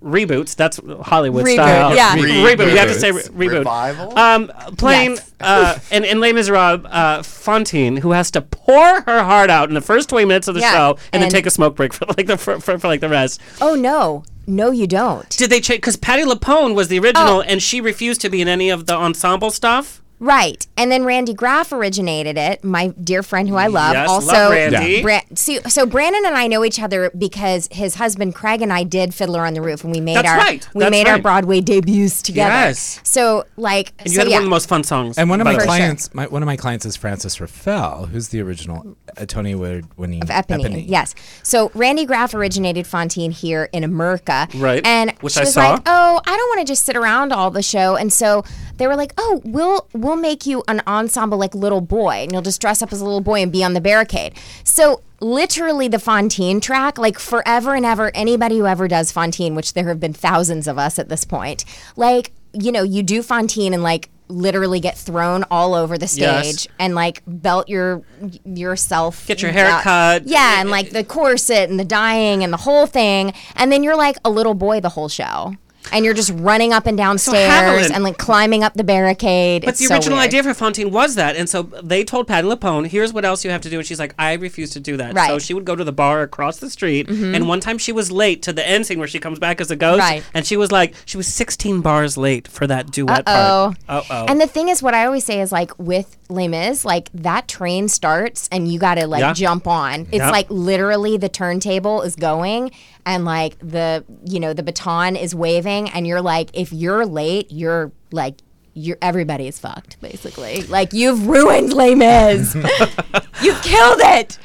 reboots. That's Hollywood Reboot, style. yeah. Re- reboot. You have to say re- Reboots. reboot. Revival? Um, playing Yes. uh, in, in Les Miserables, uh, Fantine, who has to pour her heart out in the first 20 minutes of the Yeah, show and, then take a smoke break for like the for, for, for like the rest. Oh no, no, you don't. Did they change? Because Patti LuPone was the original, Oh. and she refused to be in any of the ensemble stuff. Right. And then Randy Graff originated it, my dear friend who I love. Yes, also, love Randy. Bra- see, so Brandon and I know each other because his husband Craig and I did Fiddler on the Roof, and we made That's our right. we That's made our. Broadway debuts together. Yes. So like, And you so had yeah. one of the most fun songs. And one of my the way. For sure. clients, my, one of my clients is Frances Ruffelle, who's the original uh, Tony Award winning of Eponine. Yes. So Randy Graff originated Fantine here in America. Right. And Which she I was saw. like, "Oh, I don't want to just sit around all the show." And so they were like, "Oh, we'll we'll make you an ensemble like Little Boy, and you'll just dress up as a little boy and be on the barricade." So literally the Fantine track, like forever and ever, anybody who ever does Fantine, which there have been thousands of us at this point, like you know, you do Fantine and like literally get thrown all over the Yes. stage and like belt your yourself Get your haircut cut. yeah and like the corset and the dyeing and the whole thing and then you're like a little boy the whole show and you're just running up and down stairs Haviland- and like climbing up the barricade But It's the so original weird. idea for Fantine was that, and so they told Patti LuPone, "Here's what else you have to do," and she's like, "I refuse to do that." So Right. Mm-hmm. she would go to the bar across the street, and one time she was late to the end scene where she comes back as a ghost, Right. and she was like, she was 16 bars late for that duet Uh-oh. part. Uh oh. And the thing is, what I always say is like with Les Mis, like that train starts and you got to like Yeah. jump on. It's Yeah. like literally the turntable is going and like the you know the baton is waving and you're like if you're late, you're like you're everybody is fucked basically. Like you've ruined Les Mis. you've killed it.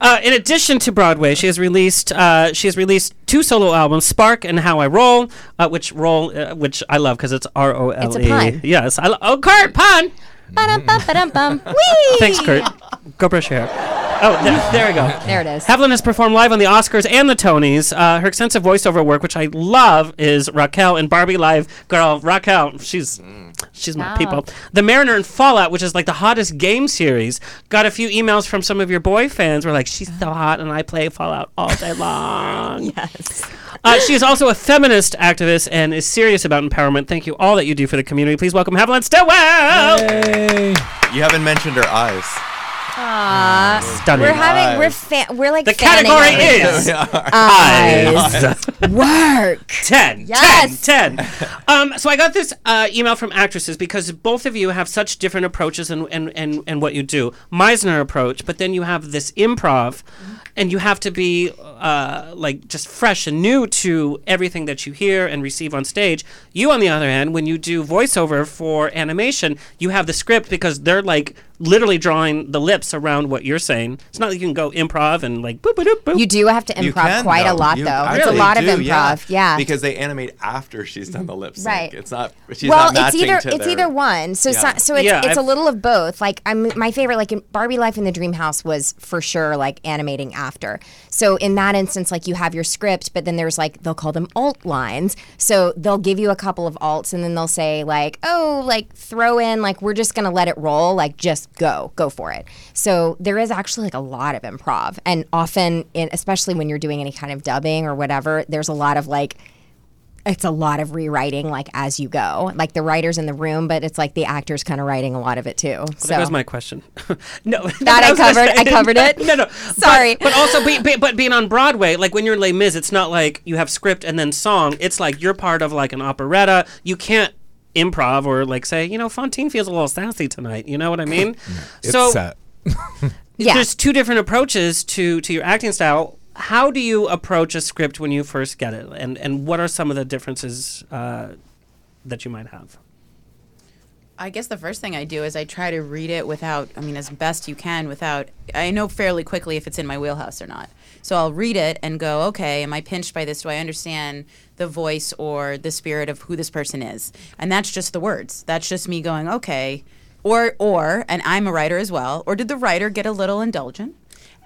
Uh, in addition to Broadway, she has released uh, she has released two solo albums, Spark and How I Roll, uh, which roll uh, which I love because it's R O L E. It's a pun. Yes, I lo- oh Kurt pun. Ba-dum-bum-ba-dum-bum. Whee! Thanks, Kurt. Go brush your hair. Oh, there, there we go. There it is. Havlin has performed live on the Oscars and the Tonys. Uh, her extensive voiceover work, which I love, is Raquel in Barbie Life. Girl, Raquel, she's she's my Wow. people. The Mariner and Fallout, which is like the hottest game series, got a few emails from some of your boy fans. Were like, she's so hot, and I play Fallout all day long. Yes. Uh, she is also a feminist activist and is serious about empowerment. Thank you all that you do for the community. Please welcome Haviland Stillwell. Yay. You haven't mentioned her eyes. Aw. Stunning. We're having we're fa- we're like The category out. is eyes. Work. 10 Yes. 10 10 um, so i got this uh, email from actresses because both of you have such different approaches and, and, and, and what you do meisner approach but then you have this improv and you have to be uh, like just fresh and new to everything that you hear and receive on stage you on the other hand when you do voiceover for animation you have the script because they're like literally drawing the lips around what you're saying it's not like you can go improv and like boop, boop, boop, boop. You do have to improv can, quite a lot, You though. It's a actually lot of improv. Yeah. Because they animate after she's done the lip sync. Right. It's not. She's well, not it's either to it's their- either one. So Yeah. so, so it's Yeah, it's a I've- little of both. Like I'm my favorite. Like in Barbie Life in the Dream House was for sure like animating after. So in that instance, like you have your script, but then there's like they'll call them alt lines. So they'll give you a couple of alts, and then they'll say like, oh, like throw in like we're just gonna let it roll. Like just go, go for it. So there is actually like a lot of improv, and often, in, especially when you're doing any kind of dubbing or whatever, there's a lot of like it's a lot of rewriting like as you go like the writers in the room but it's like the actors kind of writing a lot of it too so That was my question. no, That I covered- I covered it? No, no. Sorry. But, but also, be, be, but being on Broadway, like when you're in Les Mis, it's not like you have script and then song. It's like you're part of like an operetta. You can't improv or like say, you know, Fantine feels a little sassy tonight. You know what I mean? It's so set. yeah there's two different approaches to to your acting style. How do you approach a script when you first get it, and and what are some of the differences uh, that you might have? I guess the first thing I do is I try to read it without, I mean, as best you can without, I know fairly quickly if it's in my wheelhouse or not. So I'll read it and go, okay, am I pinched by this? Do I understand the voice or the spirit of who this person is? And that's just the words. That's just me going, okay. Or, or, and I'm a writer as well, or did the writer get a little indulgent?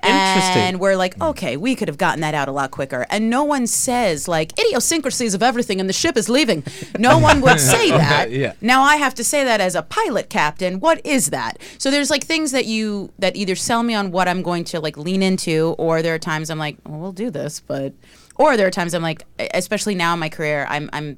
Interesting. And we're like, okay, we could have gotten that out a lot quicker. And no one says like idiosyncrasies of everything and the ship is leaving. No one would say that. Yeah. Now I have to say that as a pilot captain. What is that? So there's like things that you that either sell me on what I'm going to like lean into, or there are times I'm like, well, we'll do this, but or there are times I'm like, especially now in my career, I'm I'm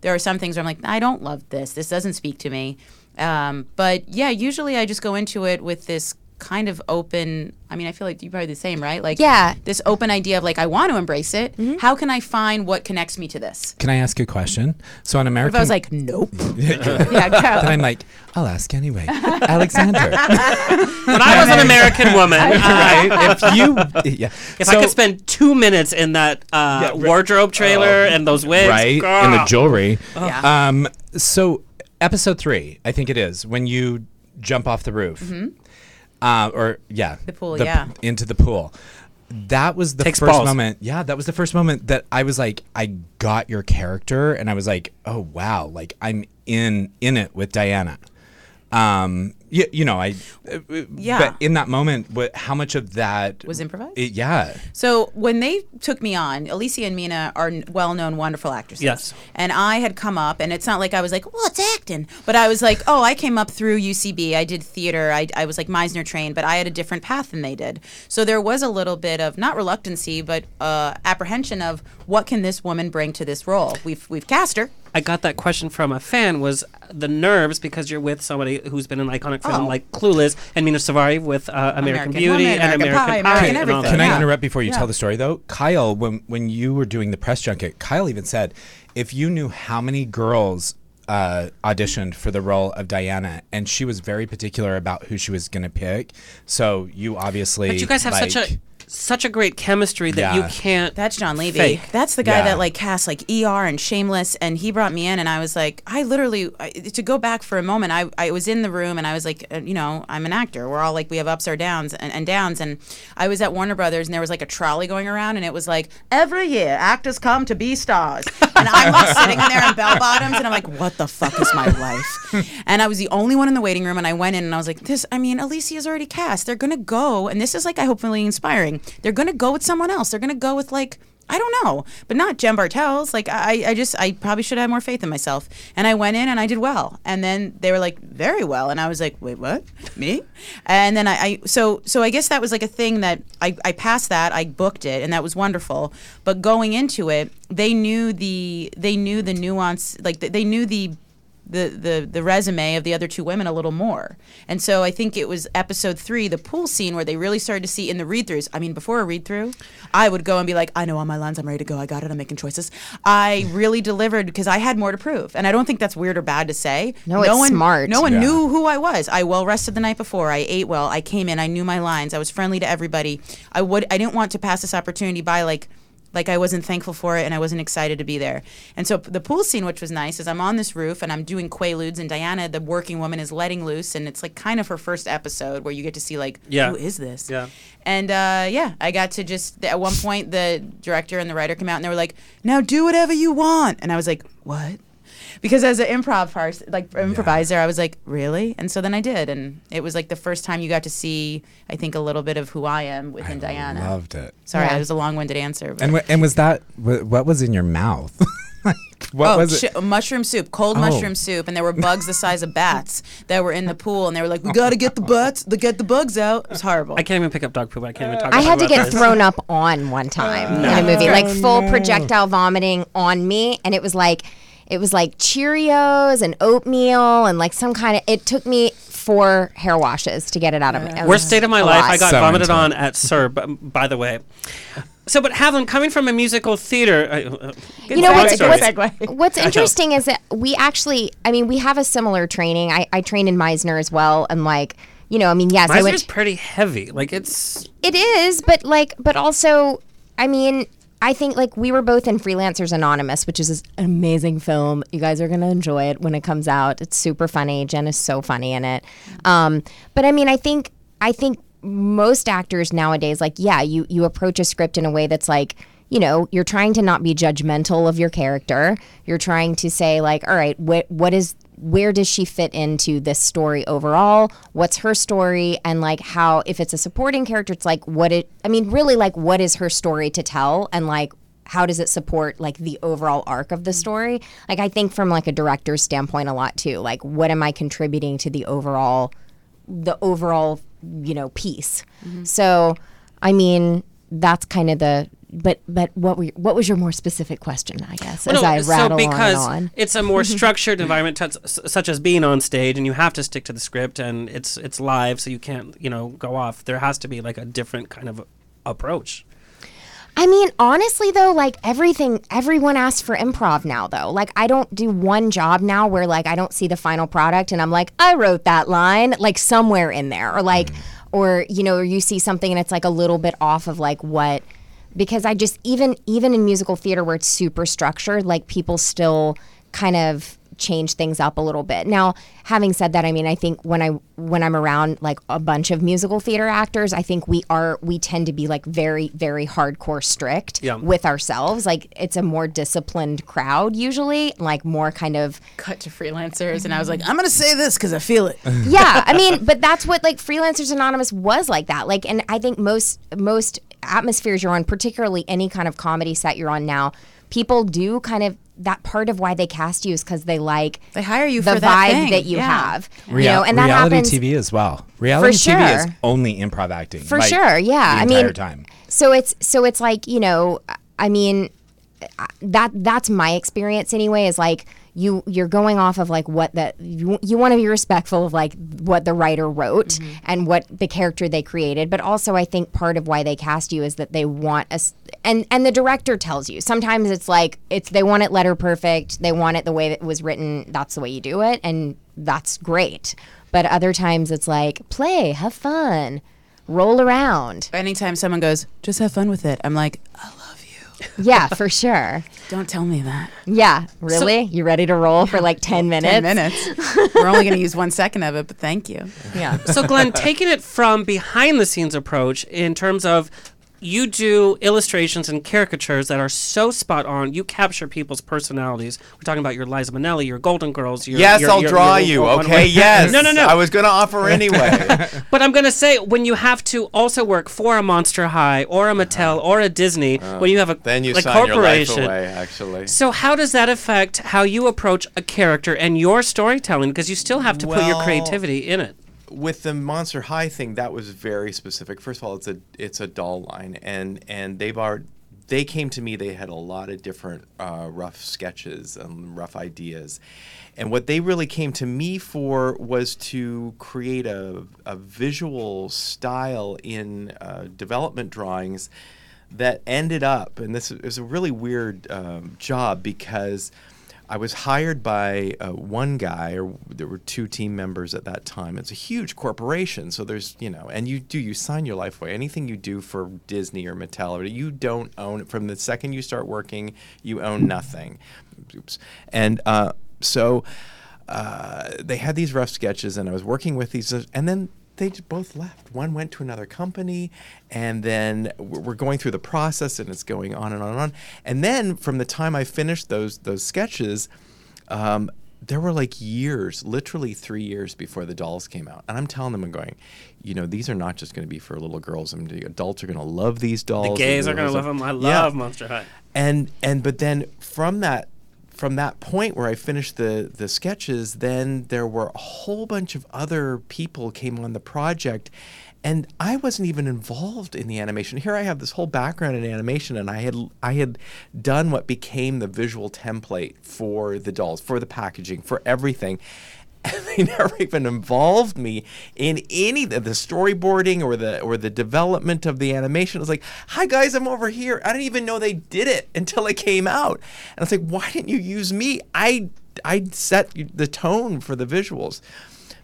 there are some things where I'm like, I don't love this. This doesn't speak to me. Um, but yeah, usually I just go into it with this kind of open. I mean, I feel like you're probably the same, right? Like, Yeah. this open idea of like, I want to embrace it. How can I find what connects me to this? Can I ask you a question? So on American, if I was like, nope. yeah, go. then I'm like, I'll ask anyway. Alexander, When I was an American woman, Right, uh, if you, yeah, if I could spend two minutes in that uh, wardrobe trailer and those wigs, right and the girl. jewelry. Yeah. Um, so episode three, I think it is when you jump off the roof, uh, or yeah, The pool, yeah. into the pool. That was the Takes first balls. moment. Yeah, that was the first moment that I was like, I got your character, and I was like, oh wow, like I'm in in it with Diana. Um, you, you know, I uh, Yeah. But in that moment, what? How much of that Was improvised? It, yeah. So when they took me on, Alicia and Mena are well-known, wonderful actresses. Yes. And I had come up, and it's not like I was like, well, it's acting, but I was like, oh, I came up through UCB. I did theater. I, I was like Meisner trained, but I had a different path than they did. So there was a little bit of not reluctancy, but uh, apprehension of what can this woman bring to this role. We've we've cast her. I got that question from a fan was the nerves because you're with somebody who's been in an iconic film Oh. like Clueless and Mena Suvari with uh, American, American Beauty Woman, and American American Pie, Pie, American and all everything. Can I Yeah. interrupt before you Yeah. tell the story though? Kyle, when when you were doing the press junket, Kyle even said, if you knew how many girls uh, auditioned for the role of Diana, and she was very particular about who she was going to pick. So you obviously, But you guys have like, such a such a great chemistry that you can't. That's John Levey. Fake. That's the guy Yeah. that like cast like ER and Shameless, and he brought me in, and I was like, I literally I, to go back for a moment. I I was in the room, and I was like, uh, you know, I'm an actor. We're all like we have ups or downs and, and downs, and I was at Warner Brothers, and there was like a trolley going around, and it was like every year actors come to be stars, and I'm like sitting in there in bell bottoms, and I'm like, what the fuck is my life? and I was the only one in the waiting room, and I went in, and I was like, this. I mean, Alicia's already cast. They're gonna go, and this is like I hope hopefully inspiring. They're gonna go with someone else. They're gonna go with like. I don't know, but not Jen Bartels. Like I, I just, I probably should have more faith in myself. And I went in and I did well. And then they were like, very well. And I was like, wait, what? Me? And then I, I so, so I guess that was like a thing that I, I passed that. I booked it, and that was wonderful. But going into it, they knew the, they knew the nuance. Like they knew the the, the the resume of the other two women a little more. And so I think it was episode three, the pool scene, where they really started to see in the read throughs. I mean, before a read through, I would go and be like, I know all my lines, I'm ready to go, I got it, I'm making choices. I really delivered because I had more to prove. And I don't think that's weird or bad to say. No, it's one, smart. No one Yeah. knew who I was. I well rested the night before. I ate well. I came in, I knew my lines. I was friendly to everybody. I would I didn't want to pass this opportunity by like like I wasn't thankful for it and I wasn't excited to be there. And so the pool scene, which was nice, is I'm on this roof and I'm doing quaaludes and Diana, the working woman, is letting loose and it's like kind of her first episode where you get to see like Yeah. who is this? Yeah. And uh, yeah, I got to just at one point the director and the writer came out and they were like, "Now do whatever you want," and I was like, "What?" Because as an improv part, like improviser, I was like, "Really?" And so then I did, and it was like the first time you got to see, I think, a little bit of who I am within Diana. I loved it. Sorry, Yeah. that was a long-winded answer. But. And w- and was that wh- what was in your mouth? like, what oh, was it? chi- mushroom soup, cold Oh. mushroom soup, and there were bugs the size of bats that were in the pool, and they were like, "We got to get the butts, the get the bugs out." It was horrible. I can't even pick up dog poop. I can't even talk. I about had to get this. thrown up on one time in a uh, movie, like full projectile vomiting on me, and it was like it was like Cheerios and oatmeal and like some kind of. It took me four hair washes to get it out of me. It Worst state of my life. lot. I got So vomited into it. on at Sir. b- By the way. So, but Havlin, coming from a musical theater, uh, uh, You know what's, what's, what's interesting is that we actually, I mean, we have a similar training. I, I trained in Meisner as well, and like, you know, I mean, yes, I went. Meisner's pretty heavy. Like it's It is, but like, but also, I mean, I think like we were both in Freelancers Anonymous, which is an amazing film. You guys are gonna enjoy it when it comes out. It's super funny. Jen is so funny in it. Um, but I mean, I think I think most actors nowadays, like, yeah, you you approach a script in a way that's like. You know, you're trying to not be judgmental of your character. You're trying to say, like, all right, what what is where does she fit into this story overall? What's her story? And like how if it's a supporting character it's like what it i mean really like what is her story to tell? And like how does it support like the overall arc of the mm-hmm. story? Like i think from like a director's standpoint a lot too. Like what am i contributing to the overall the overall you know piece? Mm-hmm. So i mean that's kind of the but but what were your, what was your more specific question? I guess Well, as no, I rattle so because on and on. it's a more mm-hmm. structured environment, t- s- such as being on stage, and you have to stick to the script, and it's it's live, so you can't you know go off. There has to be like a different kind of approach. I mean, honestly though, like everything, everyone asks for improv now though. Like I don't do one job now where like I don't see the final product and I'm like, I wrote that line, like somewhere in there, or like, mm. or you know, or you see something and it's like a little bit off of like what, because I just even even in musical theater where it's super structured, like people still kind of change things up a little bit. Now, having said that, I mean, I think when I when I'm around like a bunch of musical theater actors, I think we are we tend to be like very very hardcore strict Yeah. with ourselves. Like it's a more disciplined crowd usually, like more kind of cut to freelancers, and I was like, I'm gonna say this because I feel it. yeah, I mean, but that's what like Freelancers Anonymous was like that. Like, and I think most most atmospheres you're on, particularly any kind of comedy set you're on now, people do kind of that part of why they cast you is because they like they hire you the for that vibe thing, that you yeah. have. Real- you know, and that reality happens TV as well. Reality TV is only improv acting for like, sure. Yeah, the I mean, time. so it's so it's like you know, I mean, uh, that that's my experience anyway. Is like you you're going off of like what that you, you want to be respectful of like what the writer wrote Mm-hmm. and what the character they created. But also i think part of why they cast you is that they want us and and the director tells you. Sometimes it's like it's they want it letter perfect they want it the way that it was written that's the way you do it and that's great. But other times it's like play have fun roll around. Anytime someone goes, just have fun with it, I'm like, yeah for sure don't tell me that. yeah really you ready to roll for like 10 minutes 10 minutes. We're only going to use one second of it, but thank you. Yeah. So, Glen, taking it from behind the scenes approach in terms of you do illustrations and caricatures that are so spot on. You capture people's personalities. We're talking about your Liza Minnelli, your Golden Girls. Your, Yes, your- I'll your- draw you. Okay, yes. No, no, no. I was going to offer anyway. But I'm going to say when you have to also work for a Monster High or a Mattel or a Disney, when you have a Uh-huh. then you like sign your life corporation. away, actually. So how does that affect how you approach a character and your storytelling? Because you still have to put your creativity in it. With the Monster High thing, that was very specific. First of all, it's a it's a doll line, and and they've already they came to me. They had a lot of different uh, rough sketches and rough ideas, and what they really came to me for was to create a a visual style in uh, development drawings that ended up, and this is a really weird um, job because. I was hired by uh, one guy, or there were two team members at that time. It's a huge corporation, so there's you know, and you do you sign your life away. Anything you do for Disney or Mattel, you don't own it from the second you start working. You own nothing. Oops. And uh, so uh, they had these rough sketches, and I was working with these, and then they both left. One went to another company, and then we're going through the process, and it's going on and on and on. And then from the time I finished those those sketches, um, there were like years, literally three years before the dolls came out. And I'm telling them, I'm going, you know, these are not just going to be for little girls. I mean, the adults are going to love these dolls. The gays are going to love them. I Yeah. love Monster High. And and but then from that from that point where I finished the the sketches, then there were a whole bunch of other people came on the project. And I wasn't even involved in the animation. Here I have this whole background in animation, and I had I had done what became the visual template for the dolls, for the packaging, for everything. And they never even involved me in any of the storyboarding or the or the development of the animation. It was like, "Hi guys, I'm over here." I didn't even know they did it until it came out. And I was like, "Why didn't you use me? I I set the tone for the visuals."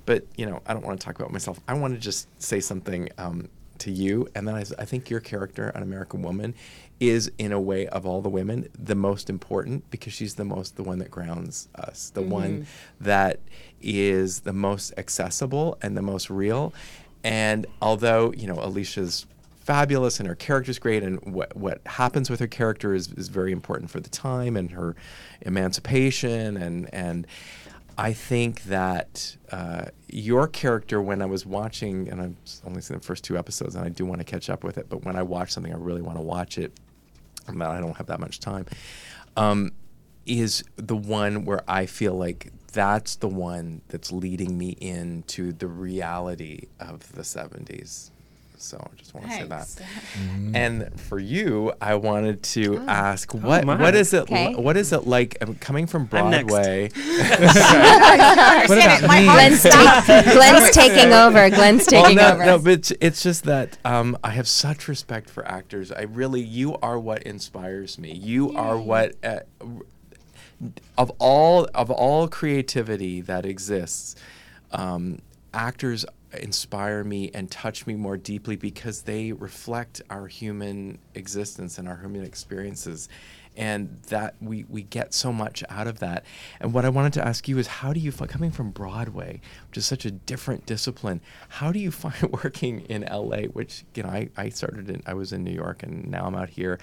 But you know, I don't want to talk about myself. I want to just say something um, to you, and then I think your character, an American woman, is in a way of all the women the most important because she's the most the one that grounds us, the one Mhm. that is the most accessible and the most real. And although you know Alicia's fabulous and her character's great and what what happens with her character is, is very important for the time and her emancipation and and I think that uh, your character, when I was watching, and I've only seen the first two episodes, and I do want to catch up with it, but when I watch something, I really want to watch it. And I don't have that much time. Um, is the one where I feel like that's the one that's leading me into the reality of the 70s. So I just want to say that. Mm. And for you, I wanted to Oh. ask what my. what is it Okay. what is it like um, coming from I'm. Broadway? What about me? Glen's, take, Glen's taking over. Glen's taking well, no, over. no, but it's, it's just that um, I have such respect for actors. I really, you are what inspires me. You are what, uh, of all of all creativity that exists, um, actors inspire me and touch me more deeply because they reflect our human existence and our human experiences. And that we, we get so much out of that. And what i wanted to ask you is how do you find coming from broadway which is such a different discipline how do you find working in la which you know i, I started in i was in new york and now i'm out here.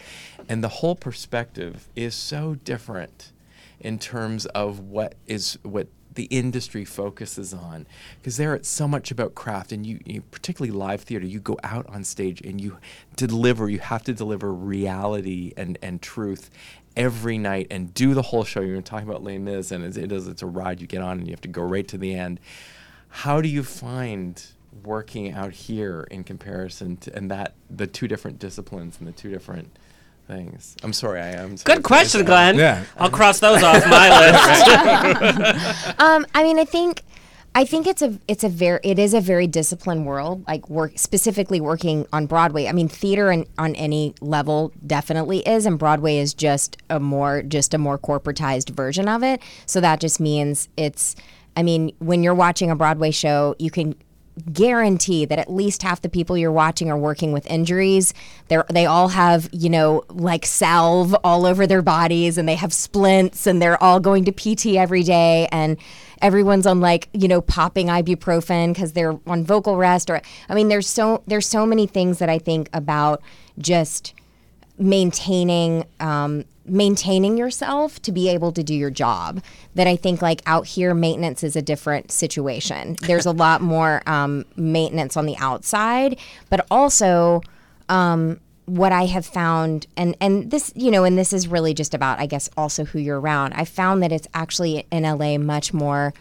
And the whole perspective is so different in terms of what is what the industry focuses on. Because there it's so much about craft and you, you particularly live theater you go out on stage and you deliver you have to deliver reality and and truth every night and do the whole show. You're talking about Les Mis and it is it's a ride you get on and you have to go right to the end. How do you find working out here in comparison to and that the two different disciplines and the two different things i'm sorry i am Good question, Glen. Yeah. I'll cross those off my list. Um, I mean, I think, I think it's a it's a very it is a very disciplined world. Like work specifically working on Broadway. I mean, theater and on any level definitely is, and Broadway is just a more just a more corporatized version of it. So that just means it's. I mean, when you're watching a Broadway show, you can guarantee that at least half the people you're watching are working with injuries. They they all have, you know, like salve all over their bodies and they have splints and they're all going to PT every day and everyone's on like, you know, popping ibuprofen cuz they're on vocal rest or I mean there's so there's so many things that I think about just maintaining um, maintaining yourself to be able to do your job that i think like out here maintenance is a different situation. There's a lot more um, maintenance on the outside but also um, what i have found and and this you know and this is really just about i guess also who you're around. I found that it's actually in la much more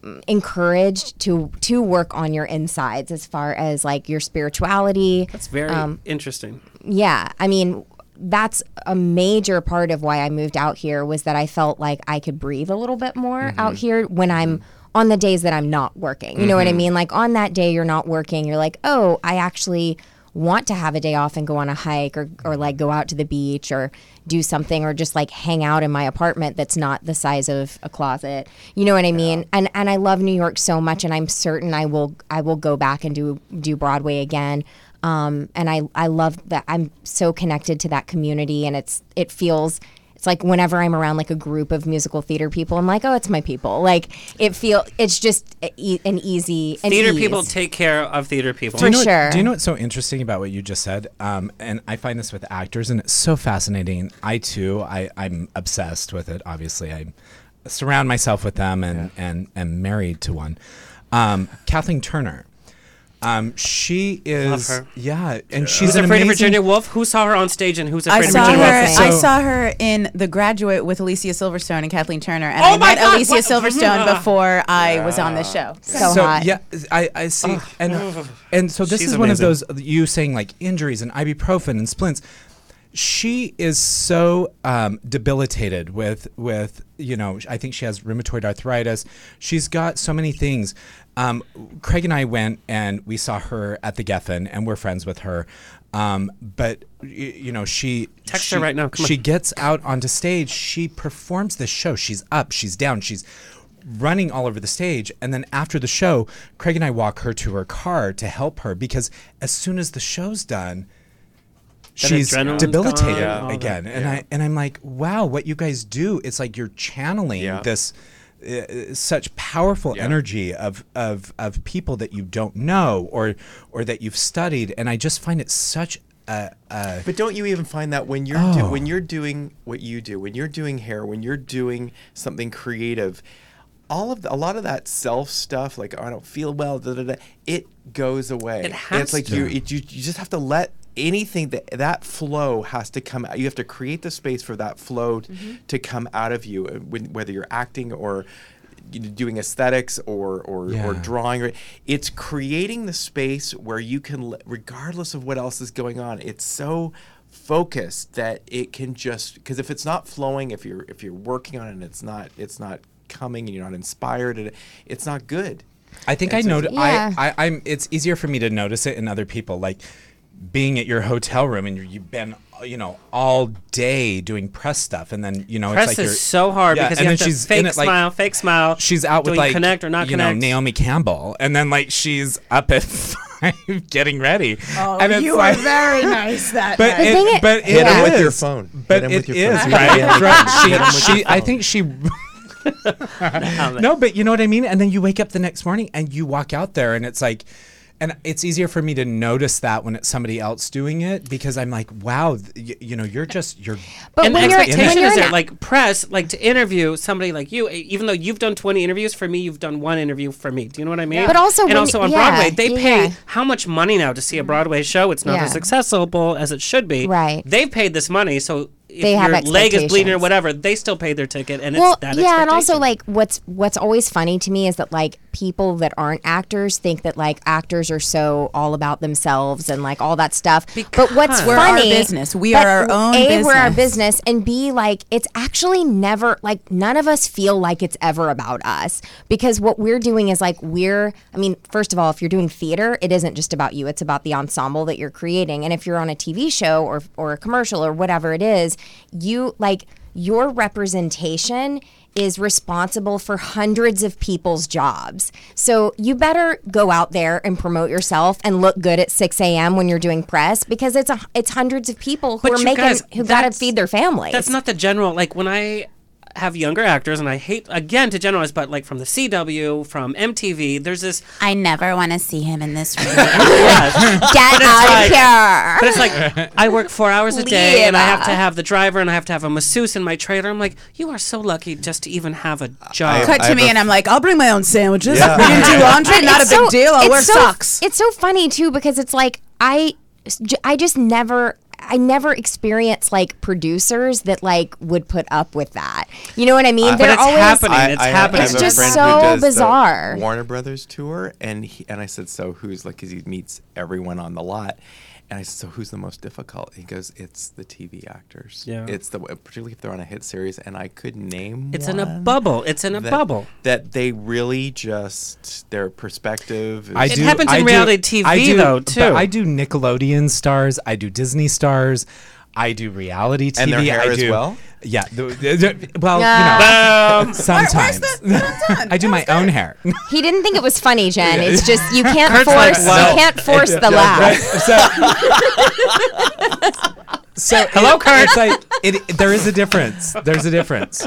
mm, encouraged to to work on your insides as far as like your spirituality. That's very um, interesting. yeah. I mean that's a major part of why i moved out here was that i felt like i could breathe a little bit more mm-hmm. out here when i'm mm-hmm. on the days that i'm not working. You know what i mm-hmm. mean? Like on that day you're not working you're like oh i actually want to have a day off and go on a hike or, or like go out to the beach or do something or just like hang out in my apartment that's not the size of a closet. You know what i mean? And and i love new york so much and i'm certain i will i will go back and do do broadway again um, and I, I love that I'm so connected to that community and it's it feels it's like whenever I'm around like a group of musical theater people I'm like oh it's my people like it feel it's just a, e- an easy an Theater ease. people take care of theater people. For do you know what- sure. do you know what's so interesting about what you just said? Um, and I find this with actors, and it's so fascinating. I too, I, I'm obsessed with it. Obviously, I surround myself with them, and and am married to one. Um, Kathleen Turner. Um, she is, her. yeah, and she's Who's an afraid of Virginia Woolf? Who saw her on stage and who's I afraid of saw Virginia her. Woolf? I saw her in The Graduate with Alicia Silverstone and Kathleen Turner, and Oh I my met God, Alicia what- Silverstone before I was on the show. so, so hot yeah, I, I see, and and so this She's is one of those you saying like injuries and ibuprofen and splints. She is so um, debilitated with with you know I think she has rheumatoid arthritis. She's got so many things. Um, Craig and I went and we saw her at the Geffen, and we're friends with her. Um, but you know she Text she, her right now, come on. she gets out onto stage. She performs this show. She's up. She's down. She's running all over the stage. And then after the show, Craig and I walk her to her car to help her because as soon as the show's done, she's debilitated gone, all that. again. And I and I'm like, wow, what you guys do? It's like you're channeling Yeah. this. Uh, such powerful Yeah. energy of, of of people that you don't know or or that you've studied, and I just find it such a, a But don't you even find that when you're do, Oh. when you're doing what you do, when you're doing hair, when you're doing something creative, all of the, a lot of that self stuff, like "Oh, I don't feel well, da, da, da, it goes away. It has it's like to. you, it, you you just have to let anything that that flow has to come out. You have to create the space for that flow Mm-hmm. to come out of you, uh, whether you're acting or doing aesthetics or or, or drawing. It's creating the space where you can, regardless of what else is going on, it's so focused that it can just because if it's not flowing, if you're if you're working on it, and it's not it's not coming, and you're not inspired, and it, it's not good. I think I It's a- know. Yeah. I, I, I'm. It's easier for me to notice it in other people, like being at your hotel room and you're, you've been, you know, all day doing press stuff, and then you know, Press it's like is you're, so hard Yeah, because and you have then to she's fake it, like- smile, fake smile. She's out with like connect or not you know. Naomi Campbell, and then like she's up at five getting ready. Oh, and it's you like, are very nice that But night. it, thing is- but it Hit 'em with your phone. But Hit 'em it with your is phone. right. Right. Hit 'em with She, she, I think she. no, but you know what I mean. And then you wake up the next morning and you walk out there, and it's like, and it's easier for me to notice that when it's somebody else doing it because I'm like, wow, th- y- you know, you're just you're. But and when the you're, expectation when you're is there, like press, like to interview somebody like you, even though you've done 20 interviews, for me, you've done one interview for me. Do you know what I mean? Yeah. But also and also on yeah, Broadway, they yeah, pay how much money now to see a Broadway show? It's not Yeah. as accessible as it should be. Right. They've paid this money, so if They have your leg is bleeding or whatever, they still pay their ticket, and well, it's that yeah, and also like what's what's always funny to me is that like people that aren't actors think that like actors are so all about themselves and like all that stuff. but what's Because- We're our business. We are our own A, we're our business. business, and B, like it's actually never like none of us feel like it's ever about us because what we're doing is like we're. I mean, first of all, if you're doing theater, it isn't just about you; it's about the ensemble that you're creating. And if you're on a TV show or or a commercial or whatever it is, you like your representation is responsible for hundreds of people's jobs. So you better go out there and promote yourself and look good at 6 a.m. when you're doing press because it's a, it's hundreds of people who But are making guys, who got to feed their families. That's not the general. Like when I have younger actors, and I hate again to generalize, but like from the CW, from MTV, there's this. I never want to see him in this room. Yes. Get But out like- of here. But it's like I work four hours a day, and I have to have the driver, and I have to have a masseuse in my trailer. I'm like, you are so lucky just to even have a job. Cut I to me, a- and I'm like, I'll bring my own sandwiches. Yeah. We didn't do laundry. But Not a it's big so- deal. I'll wear so- socks. It's so funny too because it's like I, I just never. I never experienced like producers that like would put up with that. You know what I mean? Uh, but They're it's always happening. I, it's I happening. Have, I have It's just so who does the bizarre. Warner Brothers tour, and he, and I said, so who's like, because he meets everyone on the lot, and I said, so who's the most difficult? He goes, it's the TV actors. Yeah. It's the particularly if they're on a hit series, and I could name. It's in a bubble. It's in a that- bubble. That they really just their perspective. Is I It do, happens in I do- reality I TV do- though, but too. I do Nickelodeon stars. I do Disney stars. I do reality TV. And their hair I as do, well? Yeah. the- the- the- well, Yeah. you know, sometimes I do my own hair. He didn't think it was funny, Jen. It's just you can't Kurt's like, force you can't force the Right? laugh. So, so Hello, it- Kurt. It's like it, there is a difference. There's a difference.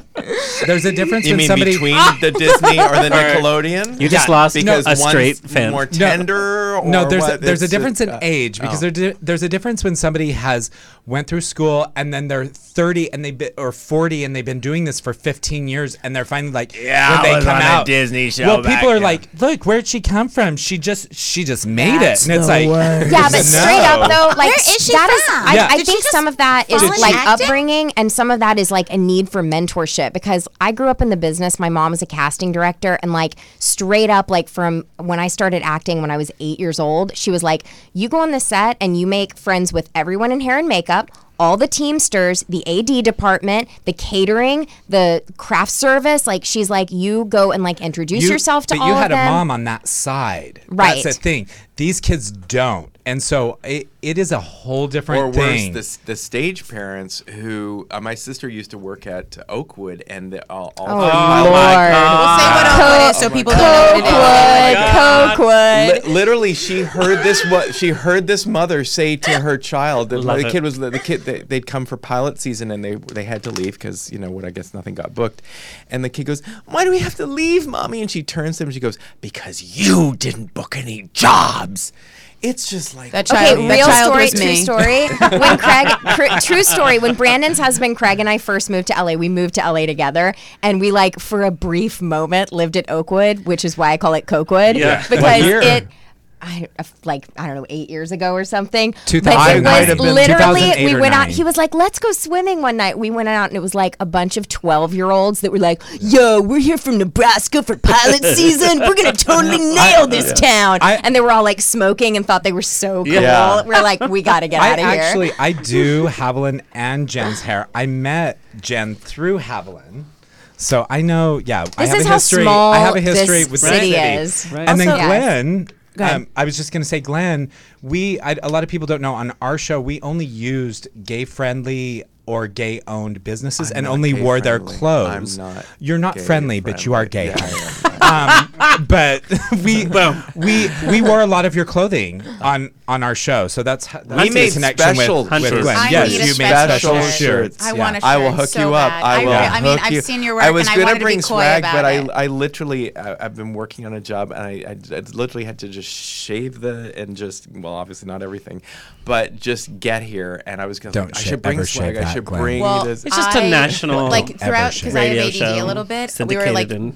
There's a difference You when mean somebody between the Disney or the Nickelodeon? You just Yeah, lost because a one's straight fan. more No. tender. Or no, there's a, what? there's a difference just, in uh, age because oh. there there's a difference when somebody has went through school and then they're 30 and they be, or 40 and they've been doing this for 15 years and they're finally like Yeah, when I they was come on a out Disney show Well, back people are then. like, look, where'd she come from? She just she just made That's it, and it's the like word. Yeah, but straight up though, like Where is she that is- from? I, Yeah. I Did think just some of that is fall like acting? upbringing, and some of that is like a need for mentorship. Because I grew up in the business. My mom was a casting director, and like straight up, like from when I started acting when I was eight years old, she was like, "You go on the set and you make friends with everyone in hair and makeup." All the Teamsters, the AD department, the catering, the craft service. Like she's like, you go and like introduce you- yourself to but all you of had them. a mom on that side. Right. That's the thing. These kids don't, and so it, it is a whole different thing. or thing. worse, the, the stage parents who uh, my sister used to work at Oakwood, and the, all, all Oh, the- Lord. We'll say what Co- Oakwood is so people don't know what it is. Cokewood, Cokewood. Li- literally, she heard this. What she heard this mother say to her child. The, the kid was the, the kid. They, they'd come for pilot season, and they they had to leave because you know what? I guess nothing got booked. And the kid goes, "Why do we have to leave, mommy?" And she turns to him. and She goes, "Because you didn't book any jobs." It's just like That Okay, child, that real child story, was true me. story. When Craig, cr- true story. When Brandon's husband Craig and I first moved to LA, we moved to LA together, and we like for a brief moment lived at Oakwood, which is why I call it Cokewood. Yeah. because it. I, uh, like I don't know, eight years ago or something. 2000 But I it might was have been literally we went out. He was like, "Let's go swimming one night." We went out and it was like a bunch of twelve year olds that were like, "Yo, we're here from Nebraska for pilot season. We're gonna totally nail this town." and they were all like smoking and thought they were so cool. Yeah. We're like, "We gotta get I out of here." actually I do Haviland and Jen's hair. I met Jen through Haviland. So I know, yeah, I This have is a how history. small I have a history this with city the is. Right. And then Also- Yes. Glen, Go ahead. Um, I was just gonna say, Glen. We I, a lot of people don't know on our show we only used gay friendly or gay owned businesses I'm and only gay wore their clothes. I'm not You're not gay friendly, but you are gay. friendly. Um, but we we we wore a lot of your clothing on on our show, so that's how- that's We made connection special with, with shirts. Glen. I yes, need a you made special special shirt. shirts. I yeah. want a I will hook so you up. bad. I I will. re- I mean, hook I've you- seen your work I was and I gonna wanted to be bring coy swag, about but it. I, I literally, I, I've been working on a job, and I, I, I literally had to just shave the and just, well, obviously not everything, but just get here, and I was gonna. Don't like, I should bring ever swag. shave I that, should Glen. bring Well, this. It's just a I- national like throughout because I have radio ADD show, a little bit. We were like doing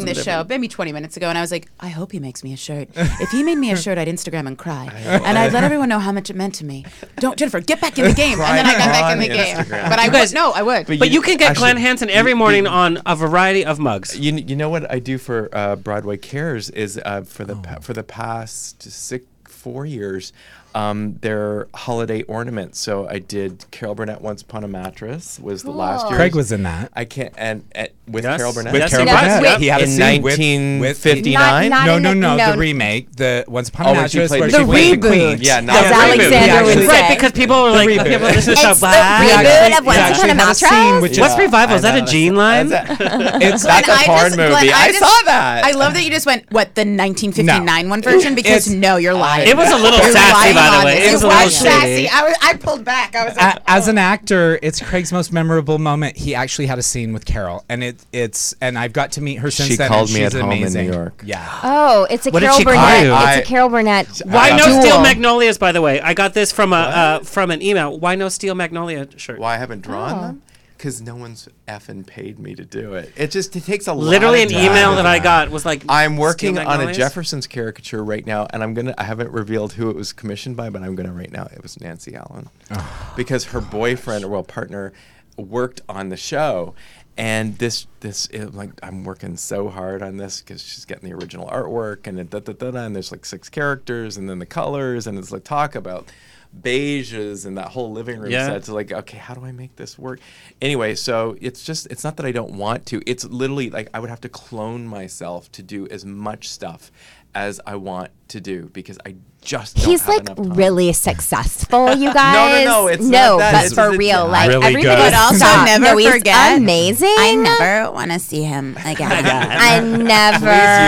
thousand the show maybe 20 minutes ago, and I was like, I hope he makes me a shirt. if he made me a shirt, I'd Instagram and cry, and I'd let everyone know how much it meant to me. Don't Jennifer, get back in the game, and then I got back in the on game. Instagram. But I You guys- would no, I would. But you can get actually, Glen Hanson every you- morning you- on a variety of mugs. You, you know what I do for uh, Broadway Cares is uh, for the Oh. pa- for the past six four years, um, their holiday ornaments. So I did Carol Burnett Once Upon a Mattress was the last year. Craig was in that. I can't and, and with Yes. Carol Burnett. With Yes, Carol he was. Burnett. Yep. He had a In scene with- with 1959? Not- no, no, the- no, no. The remake, the Once Upon a Oh, Mattress, played where the she played the reboot. queen. Yeah, not As the reboot. Alexander He would actually- say. Right, because people were like, reboot. yeah, but this is It's so the reboot of Once Upon a had a scene Mattress. What's revival? Is that a. Gene line? It's That's And a porn movie. I saw that. I love that you just went what the 1959 one version because no, you're lying. It was a little You're sassy, lying by the way. this. It was a little sassy. shady. I was I pulled back. I was like, A- as an actor, it's Craig's most memorable moment. He actually had a scene with Carol, and it it's and I've got to meet her since She then. called me she's at home in New. York. Yeah. Oh, it's a What Carol Burnett. you? It's I- a Carol Burnett. Why no duel. steel magnolias? By the way, I got this from a uh, from an email. Why no steel magnolia shirt? Why I haven't drawn Oh. them? Because no one's effing paid me to do it. It just it takes a lot Literally, of an time. email that I got was like, I'm working on a Jefferson's caricature right now, and I'm gonna. I haven't revealed who it was commissioned by, but I'm gonna right now. It was Nancy Allen, because her boyfriend or well partner worked on the show, and this this it, like I'm working so hard on this because she's getting the original artwork and da, da, da, da, and there's like six characters and then the colors and it's like talk about beiges and that whole living room Yeah. set. So like, okay, how do I make this work? Anyway, so it's just it's not that I don't want to. It's literally like I would have to clone myself to do as much stuff as I want to do because I just don't He's have like time. really successful, you guys. no, it's no, not that. but It's for real, like Really everybody good. But also stop. never no, he's forget, amazing. I never want to see him again. I never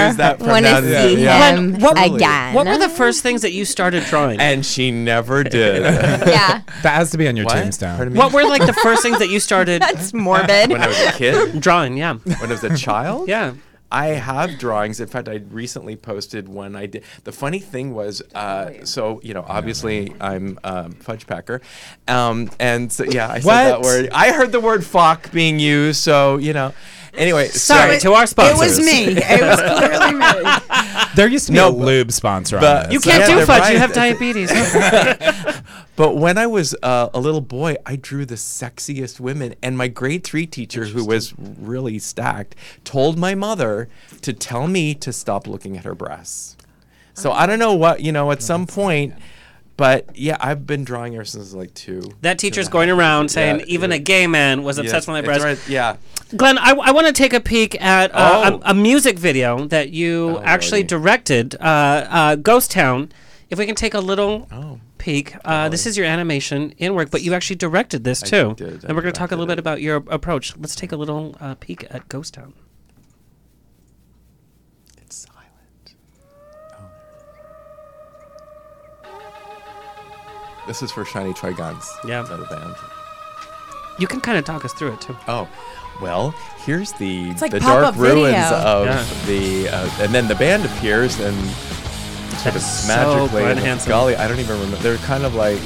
use that from want to to- see yeah. him Glen, what- again. What were the first things that you started drawing? and she never did. yeah, That has to be on your What? tombstone. What were like the first things that you started that's morbid. when I was a kid, drawing? Yeah, when I was a child, yeah. I have drawings. In fact, I recently posted one I did. The funny thing was, uh, so you know, obviously I'm um, fudge packer, um, and so yeah, I said that word. I heard the word "fuck" being used, so you know. Anyway, Sorry so, to our sponsors. It was me. It was clearly me. There used to be No, a lube sponsor on but- this. You can't Yeah, do they're fudge. right. You have diabetes. But when I was uh, a little boy, I drew the sexiest women, and my grade three teacher, who was really stacked, told my mother to tell me to stop looking at her breasts. So I don't know what you know. At some point, but yeah, I've been drawing ever since like two. that teacher's going around saying Yeah, even yeah. a gay man was obsessed with my breasts. right, Yeah. Glen, I, I want to take a peek at uh, Oh. a, a music video that you Oh, actually lordy. directed, uh, uh, Ghost Town. If we can take a little Oh. peek, uh, this is your animation in work, but you actually directed this I too. and we're going to talk a little directed bit about your approach. Let's take a little uh, peek at Ghost Town. This is for Shiny Toy Guns. Yeah. Is that a band? You can kind of talk us through it too. Oh, well, here's the like the dark ruins video. of Yeah. the, uh, and then the band appears and sort of That's so magically. Glen Hanson. Golly, I don't even remember. They're kind of like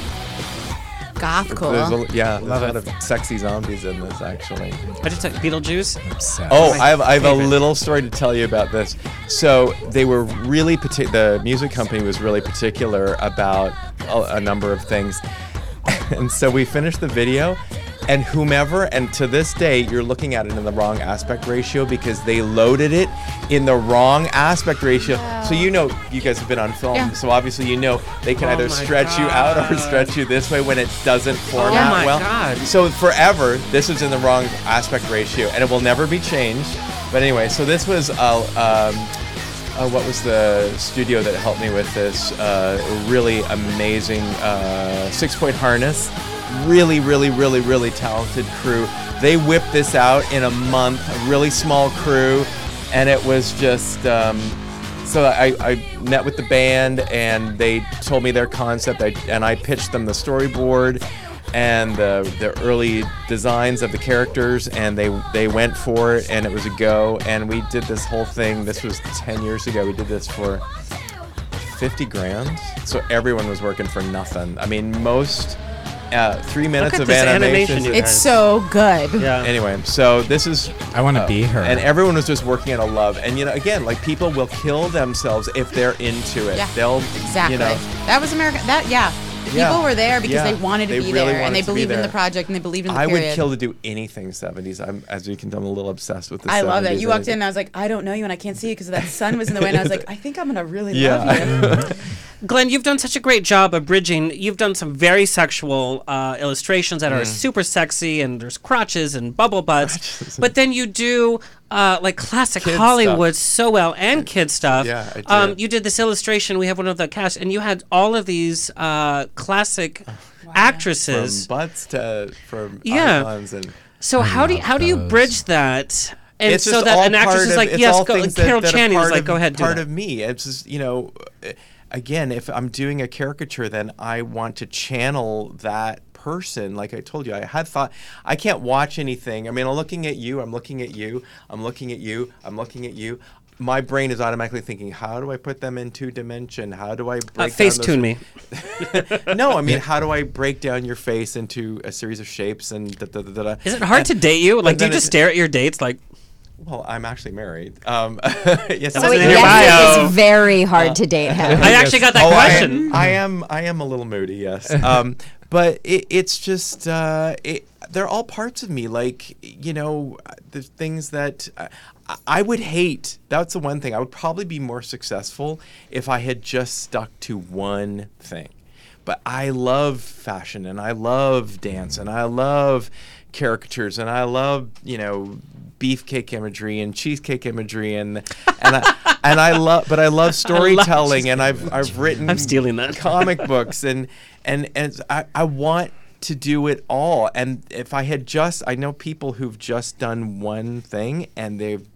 Goth cool. There's a, yeah, there's a lot of sexy zombies in this actually. I just took Beetlejuice. Oh, I have, I have a little story to tell you about this. So they were really partic- the music company was really particular about a, a number of things, and so we finished the video, and whomever, and to this day, you're looking at it in the wrong aspect ratio because they loaded it in the wrong aspect ratio. So you know, you guys have been on film, Yeah. so obviously you know they can Oh either my stretch you out or stretch you this way when it doesn't format my well. God. So forever, this was in the wrong aspect ratio, and it will never be changed. But anyway, so this was uh, um, uh, what was the studio that helped me with this? Uh, really amazing uh, Six Point Harness. Really, really, really, really talented crew. They whipped this out in a month. A really small crew, and it was just. Um, so I, I met with the band and they told me their concept I, and I pitched them the storyboard and the, the early designs of the characters and they they went for it and it was a go and we did this whole thing this was 10 years ago we did this for 50 grand so everyone was working for nothing I mean most uh, three minutes at of this animation, animation, you It's so good. Yeah. Anyway, so this is. I want to be her. And everyone was just working out of love. And, you know, again, like people will kill themselves if they're into it. Yeah. They'll, Exactly. you know. that was America. That yeah. People Yeah. were there because Yeah. they wanted to They be really there and they to believed in the project and they believed in the I period. would kill to do anything 70s. I'm, as you can tell, I'm a little obsessed with the I 70s. love that. You walked in and I was like, I don't know you and I can't see you because that sun was in the way. And I was like, I think I'm gonna really Yeah. love you. Glen, you've done such a great job of bridging. You've done some very sexual uh, illustrations that are Mm. super sexy, and there's crotches and bubble butts. but then you do uh, like classic Kid Hollywood so well and kid stuff. Yeah, I Um, did. you did this illustration. We have one of the cast, and you had all of these uh, classic actresses. From butts to from Yeah. icons and So how do you, how do you bridge that? And it's so that an actress is like, it's yes, go. things that- Carol that Channing is like, go ahead, do Part that. of me. It's just you know, uh, again, if I'm doing a caricature, then I want to channel that person. Like I told you, I had thought I can't watch anything. I mean, I'm looking at you. I'm looking at you. I'm looking at you. I'm looking at you. My brain is automatically thinking, how do I put them in two dimension? How do I break Uh, face tune me. no, I mean, how do I break down your face into a series of shapes and da, da, da, da, da. Is it hard And- to date you? Like, do you just stare at your dates like? Well, I'm actually married. Um, yes, That So wasn't it, in your yes, bio. it is very hard to date him. I actually got that Oh, I- question. I, am. I am a little moody. Yes. Um, but it, it's just. Uh, it, they're all parts of me. Like you know, the things that. I, I would hate. That's the one thing. I would probably be more successful if I had just stuck to one thing. But I love fashion and I love dance and I love caricatures and I love you know beefcake imagery and cheesecake imagery and and I and I love but I love storytelling and I've I've written I'm stealing that. comic books and and and I, I want to do it all and if I had just I know people who've just done one thing and they've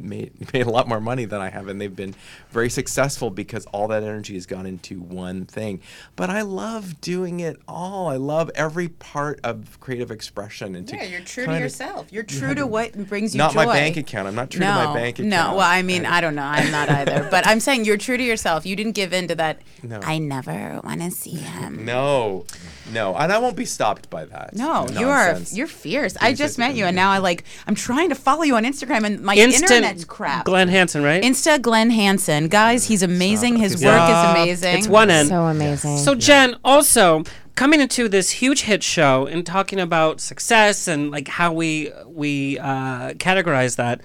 made made a lot more money than I have and they've been very successful because all that energy has gone into one thing but I love doing it all I love every part of creative expression and Yeah, you're true to yourself. You're true to what brings you not joy. my bank account I'm not true no, to my bank account No, well, I mean, I don't know. I'm not either. But I'm saying you're true to yourself. You didn't give in to that. No. I never want to see him. no no and I won't be stopped by that No, you are you're fierce. I just met you, and now I like I'm trying to follow you on Instagram, and my Instant internet's crap. Glen Hanson, right? Insta Glen Hanson, guys, he's amazing. His Yeah. work is amazing. It's one end. So amazing. So Jen, also coming into this huge hit show and talking about success and like how we we uh, categorize that.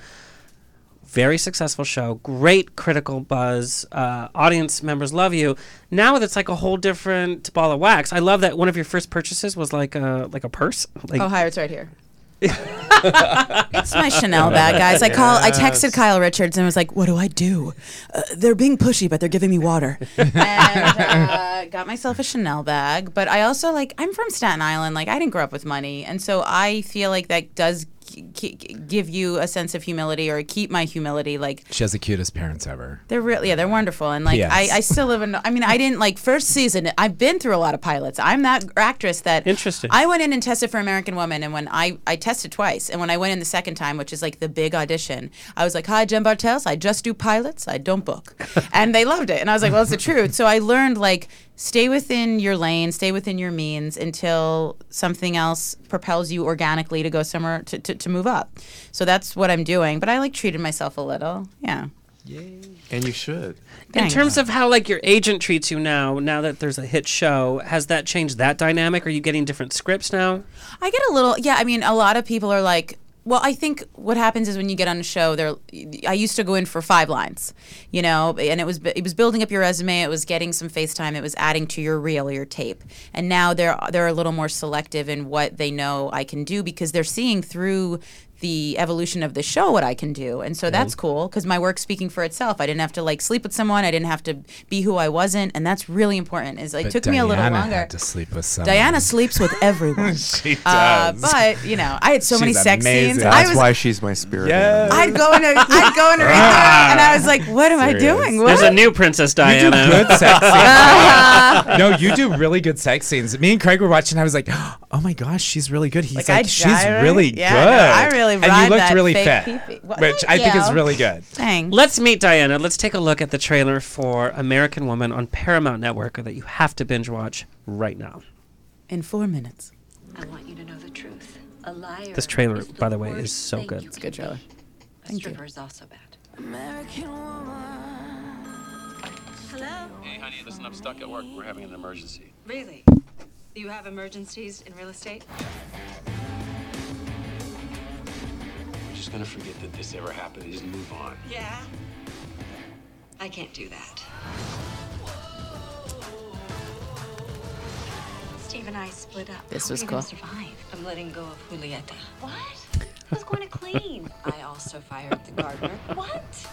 Very successful show, great critical buzz. Uh, audience members love you. Now it's like a whole different ball of wax. I love that one of your first purchases was like a like a purse. Like, oh, hi, it's right here. it's my Chanel bag, guys. I call. I texted Kyle Richards and was like, "What do I do? Uh, they're being pushy, but they're giving me water." and uh, got myself a Chanel bag. But I also like. I'm from Staten Island. Like I didn't grow up with money, and so I feel like that does g- g- give you a sense of humility or keep my humility. Like She has the cutest parents ever. they're really, yeah, they're wonderful, and like Yes. I, I still live in. I mean, I didn't like first season. I've been through a lot of pilots. I'm that actress that. Interesting. I went in and tested for American Woman, and when I I tested twice, and when I went in the second time, which is like the big audition, I was like, "Hi, Jen Bartels. I just do pilots. I don't book," and they loved it, and I was like, "Well, it's the truth." So I learned like stay within your lane, stay within your means until something else propels you organically to go somewhere to, to, to move up. So that's what I'm doing. But I like treated myself a little. Yeah. And you should. In terms of how like your agent treats you now, now that there's a hit show, has that changed that dynamic? Are you getting different scripts now? I get a little, yeah. I mean, a lot of people are like, well, I think what happens is when you get on a show, there. I used to go in for five lines, you know, and it was it was building up your resume, it was getting some FaceTime, it was adding to your reel your tape, and now they're they're a little more selective in what they know I can do because they're seeing through the evolution of the show what I can do, and so that's cool because my work's speaking for itself. I didn't have to like sleep with someone, I didn't have to be who I wasn't, and that's really important. Is it But took me a little Diana longer. had to sleep with someone. Diana sleeps with everyone. She Uh, does. but you know, I had so many She's sex amazing. scenes. That's I was, why she's my spirit. Yes. I'd go into, I'd go into, and I was like, "What am I Serious. doing? What? There's a new Princess Diana. You do Diana. good sex scenes. no, you do really good sex scenes. Me and Craig were watching. I was like, "Oh my gosh, she's really good." He's Like, like, I "She's gyrate? really Yeah, good." no, I really and you looked that really fake fit, pee-pee. Well, which thank I think is really good. Dang. Let's meet Diana. Let's take a look at the trailer for American Woman on Paramount Network that you have to binge watch right now. In four minutes. I want you to know the truth. A liar. This trailer, the by the way, is so good. It's a good trailer. A Thank you. stripper is also bad. American woman. Hello. Hey, honey, listen, I'm stuck at work. We're having an emergency. Really? Do you have emergencies in real estate? We're just gonna forget that this ever happened and just move on. Yeah. I can't do that. Steve and I split up. This How was cool. gonna survive? I'm letting go of Julieta. What? Who's going to clean? I also fired the gardener. What?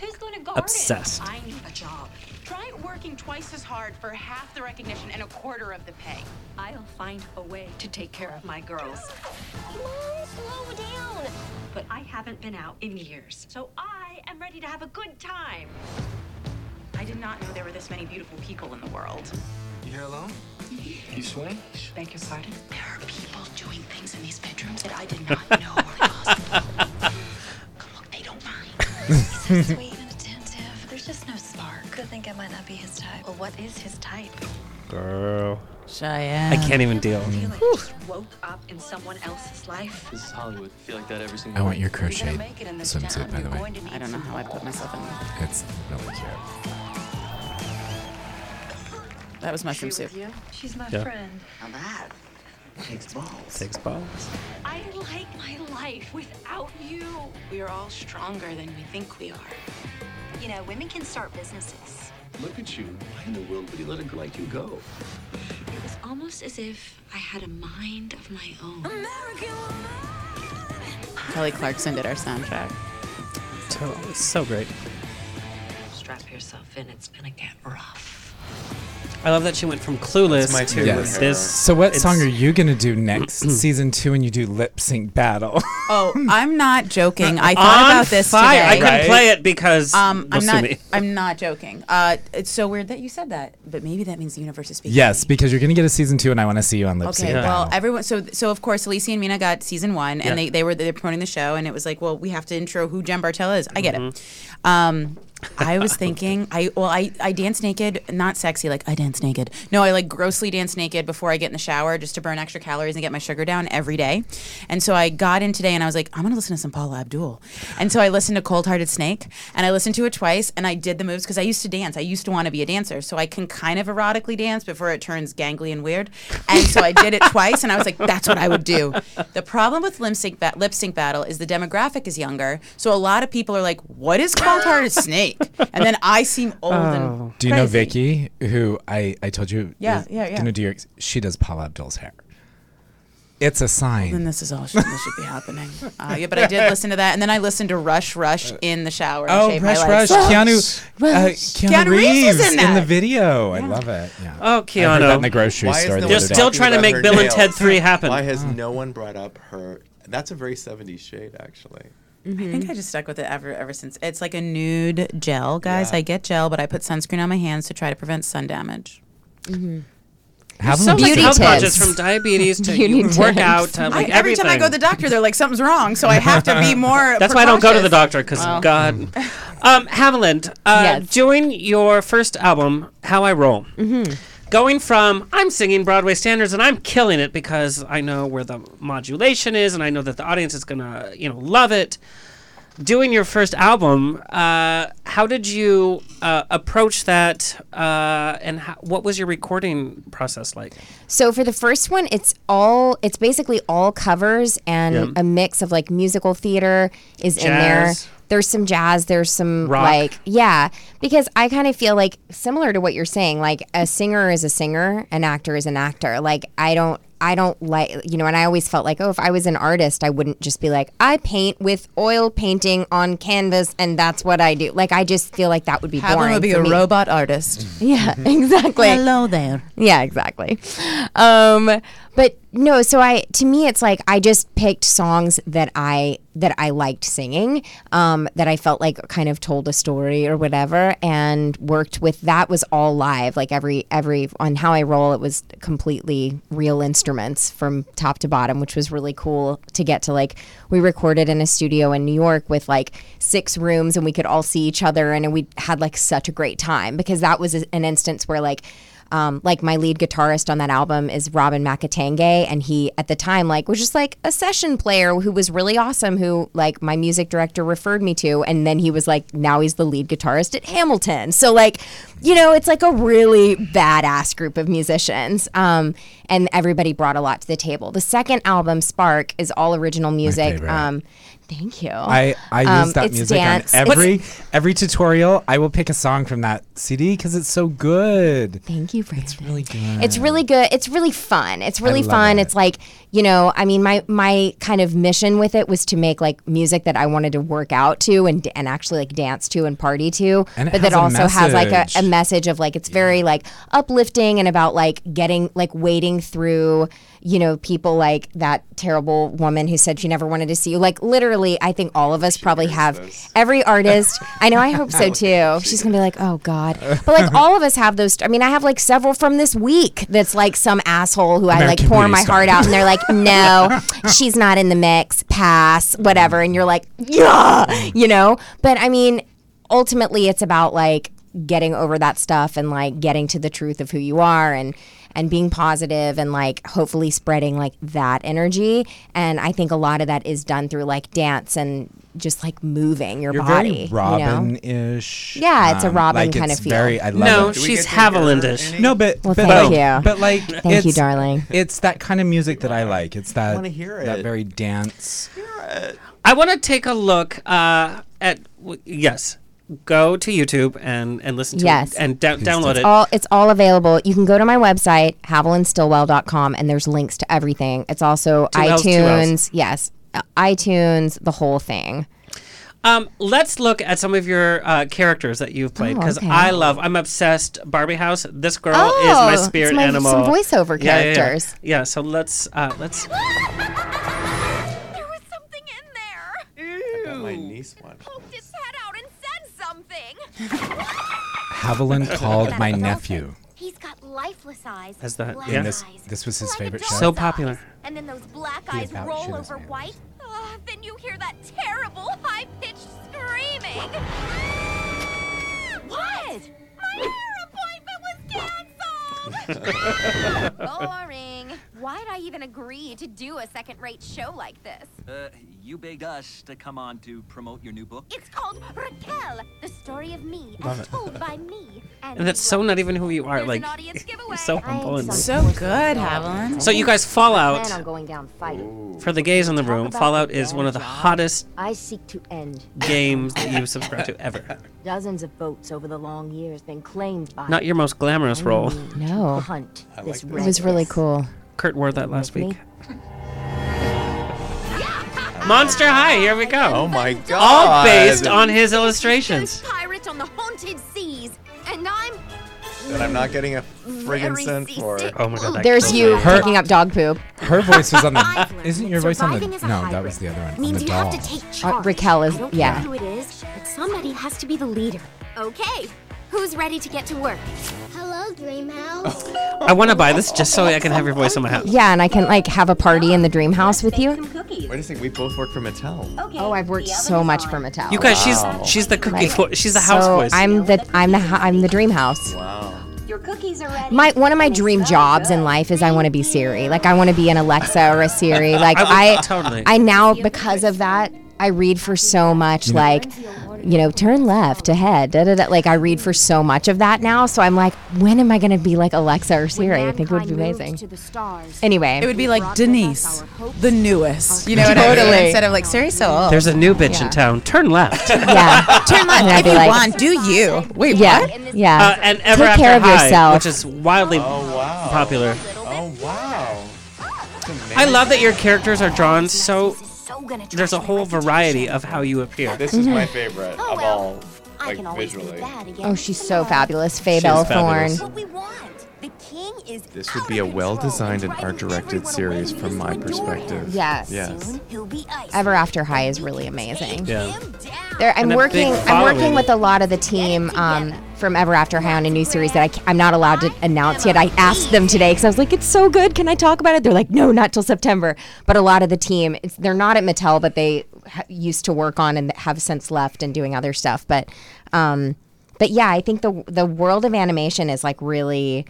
Who's going to garden? Obsessed. I need a job. Try working twice as hard for half the recognition and a quarter of the pay. I'll find a way to take care of my girls. Mom, slow down. But I haven't been out in years, so I am ready to have a good time. I did not know there were this many beautiful people in the world. You here alone? You swing? Beg your pardon? There are people doing things in these bedrooms that I did not know were possible. Look, they don't mind. He's so sweet think I might not be his type. Well, what is his type? Girl. Cheyenne. I can't even deal. I feel like you just woke up in someone else's life. This is Hollywood. I feel like that every single I want your You're crocheted make it in this swimsuit, town. by the You're way. going to meet I don't know how I put myself in there. It's really cute. That was mushroom True soup. you? She's my Yeah. friend. Now that takes balls. Takes balls. I like my life without you. We are all stronger than we think we are. You know, women can start businesses. Look at you. Why in the world would he let a girl like you go? It was almost as if I had a mind of my own. Kelly Clarkson did our soundtrack. So, so great. Strap yourself in. It's gonna get rough. I love that she went from Clueless That's my to favorite Yes. this. So, what it's- song are you gonna do next season two when you do lip sync battle? Oh, I'm not joking. I thought On about this fire. today. I couldn't Right? play it because Um, well, I'm sue not. me. I'm not joking. Uh, it's so weird that you said that, but maybe that means the universe is speaking. yes, because you're gonna get a season two, and I want to see you on lip sync Okay, well, battle. everyone. So, so of course, Alicia and Mena got season one, and Yeah. they, they were they're promoting the show, and it was like, well, we have to intro who Jen Bartella is. I get Mm-hmm. it. Um, I was thinking, I well, I I dance naked, not sexy, like I dance naked. No, I like grossly dance naked before I get in the shower, just to burn extra calories and get my sugar down every day. And so I got in today, and I was like, I'm gonna listen to some Paula Abdul. And so I listened to Cold Hearted Snake, and I listened to it twice, and I did the moves because I used to dance. I used to want to be a dancer, so I can kind of erotically dance before it turns gangly and weird. And so I did it twice, and I was like, that's what I would do. The problem with lip sync, ba- lip sync battle is the demographic is younger, so a lot of people are like, what is Cold Hearted Snake? And then I seem old and do you know crazy. Vicky, who I I told you Yeah, is yeah, yeah. gonna do your? She does Paula Abdul's hair. It's a sign. Then this is all should, this should be happening. Uh, yeah, but I did listen to that, and then I listened to Rush Rush in the shower. and Oh, shave Rush, highlights. Rush, Keanu, uh, Keanu, Keanu Reeves is in the that. video. I love it. Yeah. Oh, I heard that in Keanu. the grocery Why is store. no the They're one other day. still talking trying to about make her Bill and nails? Ted 3 happen. Why has no one brought up her? That's a very 70s shade, actually. I think I just stuck with it ever ever since. It's like a nude gel, guys. Yeah. I get gel, but I put sunscreen on my hands to try to prevent sun damage. Have so them like Beauty health tips. conscious from diabetes to Beauty you work tips. out to like I, every everything. time I go to the doctor, they're like something's wrong, so I have to be more. That's why I don't go to the doctor because Well. God. Um, Haviland, uh, Yes. doing your first album, How I Roll. Going from I'm singing Broadway standards and I'm killing it because I know where the modulation is and I know that the audience is gonna you know love it. Doing your first album, uh, how did you uh, approach that, uh, and how, what was your recording process like? So for the first one, it's all it's basically all covers and a mix of like musical theater is in there. There's some jazz, there's some Rock. like yeah, because I kind of feel like similar to what you're saying, like a singer is a singer, an actor is an actor. Like I don't I don't like you know, and I always felt like, oh, if I was an artist, I wouldn't just be like, I paint with oil painting on canvas and that's what I do. Like I just feel like that would be Havlin boring. would be for a me. robot artist. Yeah, exactly. Hello there. Yeah, exactly. Um, but no, so I to me it's like I just picked songs that I that I liked singing, um, that I felt like kind of told a story or whatever, and worked with that was all live. Like every every on how I roll, it was completely real instruments from top to bottom, which was really cool to get to like we recorded in a studio in New York with like six rooms and we could all see each other and we had like such a great time because that was an instance where like um, like my lead guitarist on that album is Robin Macatangay, and he at the time like was just like a session player who was really awesome. Who like my music director referred me to, and then he was like now he's the lead guitarist at Hamilton. So like you know it's like a really badass group of musicians, um, and everybody brought a lot to the table. The second album Spark is all original music. Um, thank you. I, I Um, use that it's music dance. on every every tutorial. I will pick a song from that CD because it's so good. Thank you, Brandon. It's really good. It's really good. It's really fun. It's really fun. it. It's like, you know, I mean my my kind of mission with it was to make like music that I wanted to work out to and and actually like dance to and party to. And but that also has like a, a message. message of like it's very like uplifting and about like getting like wading through you know people like that terrible woman who said she never wanted to see you. Like literally i think all of us probably have every artist. I know i hope so too. she's gonna be like oh god. But like all of us have those i mean i have like several from this week that's like some asshole who i like pour my star. heart out and they're like no she's not in the mix. Pass whatever. And you're like yeah mm. you know? But i mean ultimately it's about like getting over that stuff and like getting to the truth of who you are and and being positive and like hopefully spreading like that energy and i think a lot of that is done through like dance and just like moving your You're body very you know? Robin-ish. Yeah, it's a um, Robin like, kinda it's feel. Very, I love No, it. She's get to Havilandish. No, but Well, but, thank like, you. but like Thank you, darling. It's that kind of music that I like. It's that wanna hear that very dance. I want to take a look uh, at w- yes. Go to YouTube and, and listen to Yes. it and da- download it's it. all it's all available. You can go to my website, havilandstillwell.com, and there's links to everything. It's also Two L's, L's. iTunes. Yes. uh, iTunes, the whole thing. Um, let's look at some of your uh, characters that you've played Oh, because okay. I love. I'm obsessed. Barbie House. This girl is Oh, my it's spirit my- animal. some voiceover Yeah, yeah, yeah. characters. Yeah, So let's uh, let's. There was something in there. I got my niece one. Poked its head out and said something. Haviland called my nephew. He's got lifeless eyes. As the- black yeah. This this was his Like favorite show. So popular. And then those black He eyes roll over pants. white. Ugh, then you hear that terrible high-pitched screaming. Ah! what? My hair appointment was canceled. Boring. Why'd I even agree to do a second-rate show like this? Uh, you begged us to come on to promote your new book. It's called Raquel, the story of me, Love as it. told by me. And, And that's so not even who you are. Like an so humble and So good, Haviland. So you guys, Fallout. Plan on going down. For the gays in the room, Fallout is one of the hottest I seek to end. games that you subscribe to ever. Dozens of boats over the long years been claimed by. Not your most glamorous role. No. Hunt. I this like It was really cool. Kurt wore that last week. Monster High, here we go. Oh my god. All based on his illustrations. pirate on the haunted seas, and I'm That I'm not getting a friggin' Very cent for. seasick. Oh my god. that There's kills you me. Her- picking up dog poop. Her voice was on the. Isn't your voice on surviving the? as a No, hybrid that was the other one. On means the you doll. have to take Uh, charge. Raquel is I don't yeah. know who it is, but somebody has to be the leader. Okay, who's ready to get to work? Hello, Dreamhouse. I want to buy this just so I can have your voice in my house. Yeah, and I can like have a party in the dream house with you. Why do you think we both work for Mattel. Oh, I've worked so much for Mattel. You guys, Wow. she's she's the cookie. Like, vo- she's the house so voice. I'm the I'm the ho- I'm the dream house. Wow. Your cookies are ready. My one of my dream jobs in life is I want to be Siri. Like I want to be an Alexa or a Siri. Like I would- I, totally. I now because of that I read for so much like you know turn left ahead da, da, da. like I read for so much of that now so I'm like when am I going to be like Alexa or Siri I think it would be amazing anyway It would be like Denise, the newest. You know what I mean? Totally. Instead of like Siri, so old. There's a new bitch Yeah. in town. Turn left. yeah Turn left And I'd if you like- want. Do you? Wait, yeah what? yeah Uh, and ever take after care of high, yourself which is wildly popular. Oh wow. I love that your characters are drawn so. There's a whole variety of how you appear. This is my favorite of all, like visually. oh she's so fabulous Faye She's Bell fabulous. Thorne This would be a well-designed and art-directed series from my perspective. Yes. Yes. Ever After High is really amazing. Yeah. There, I'm And a working. I'm working following. with a lot of the team um, from Ever After High on a new series that I, am not allowed to announce yet. I asked them today because I was like, "It's so good. Can I talk about it?" They're like, "No, not till September." But a lot of the team, they're not at Mattel, but they ha- used to work on and have since left and doing other stuff. But, um, but yeah, I think the the world of animation is like really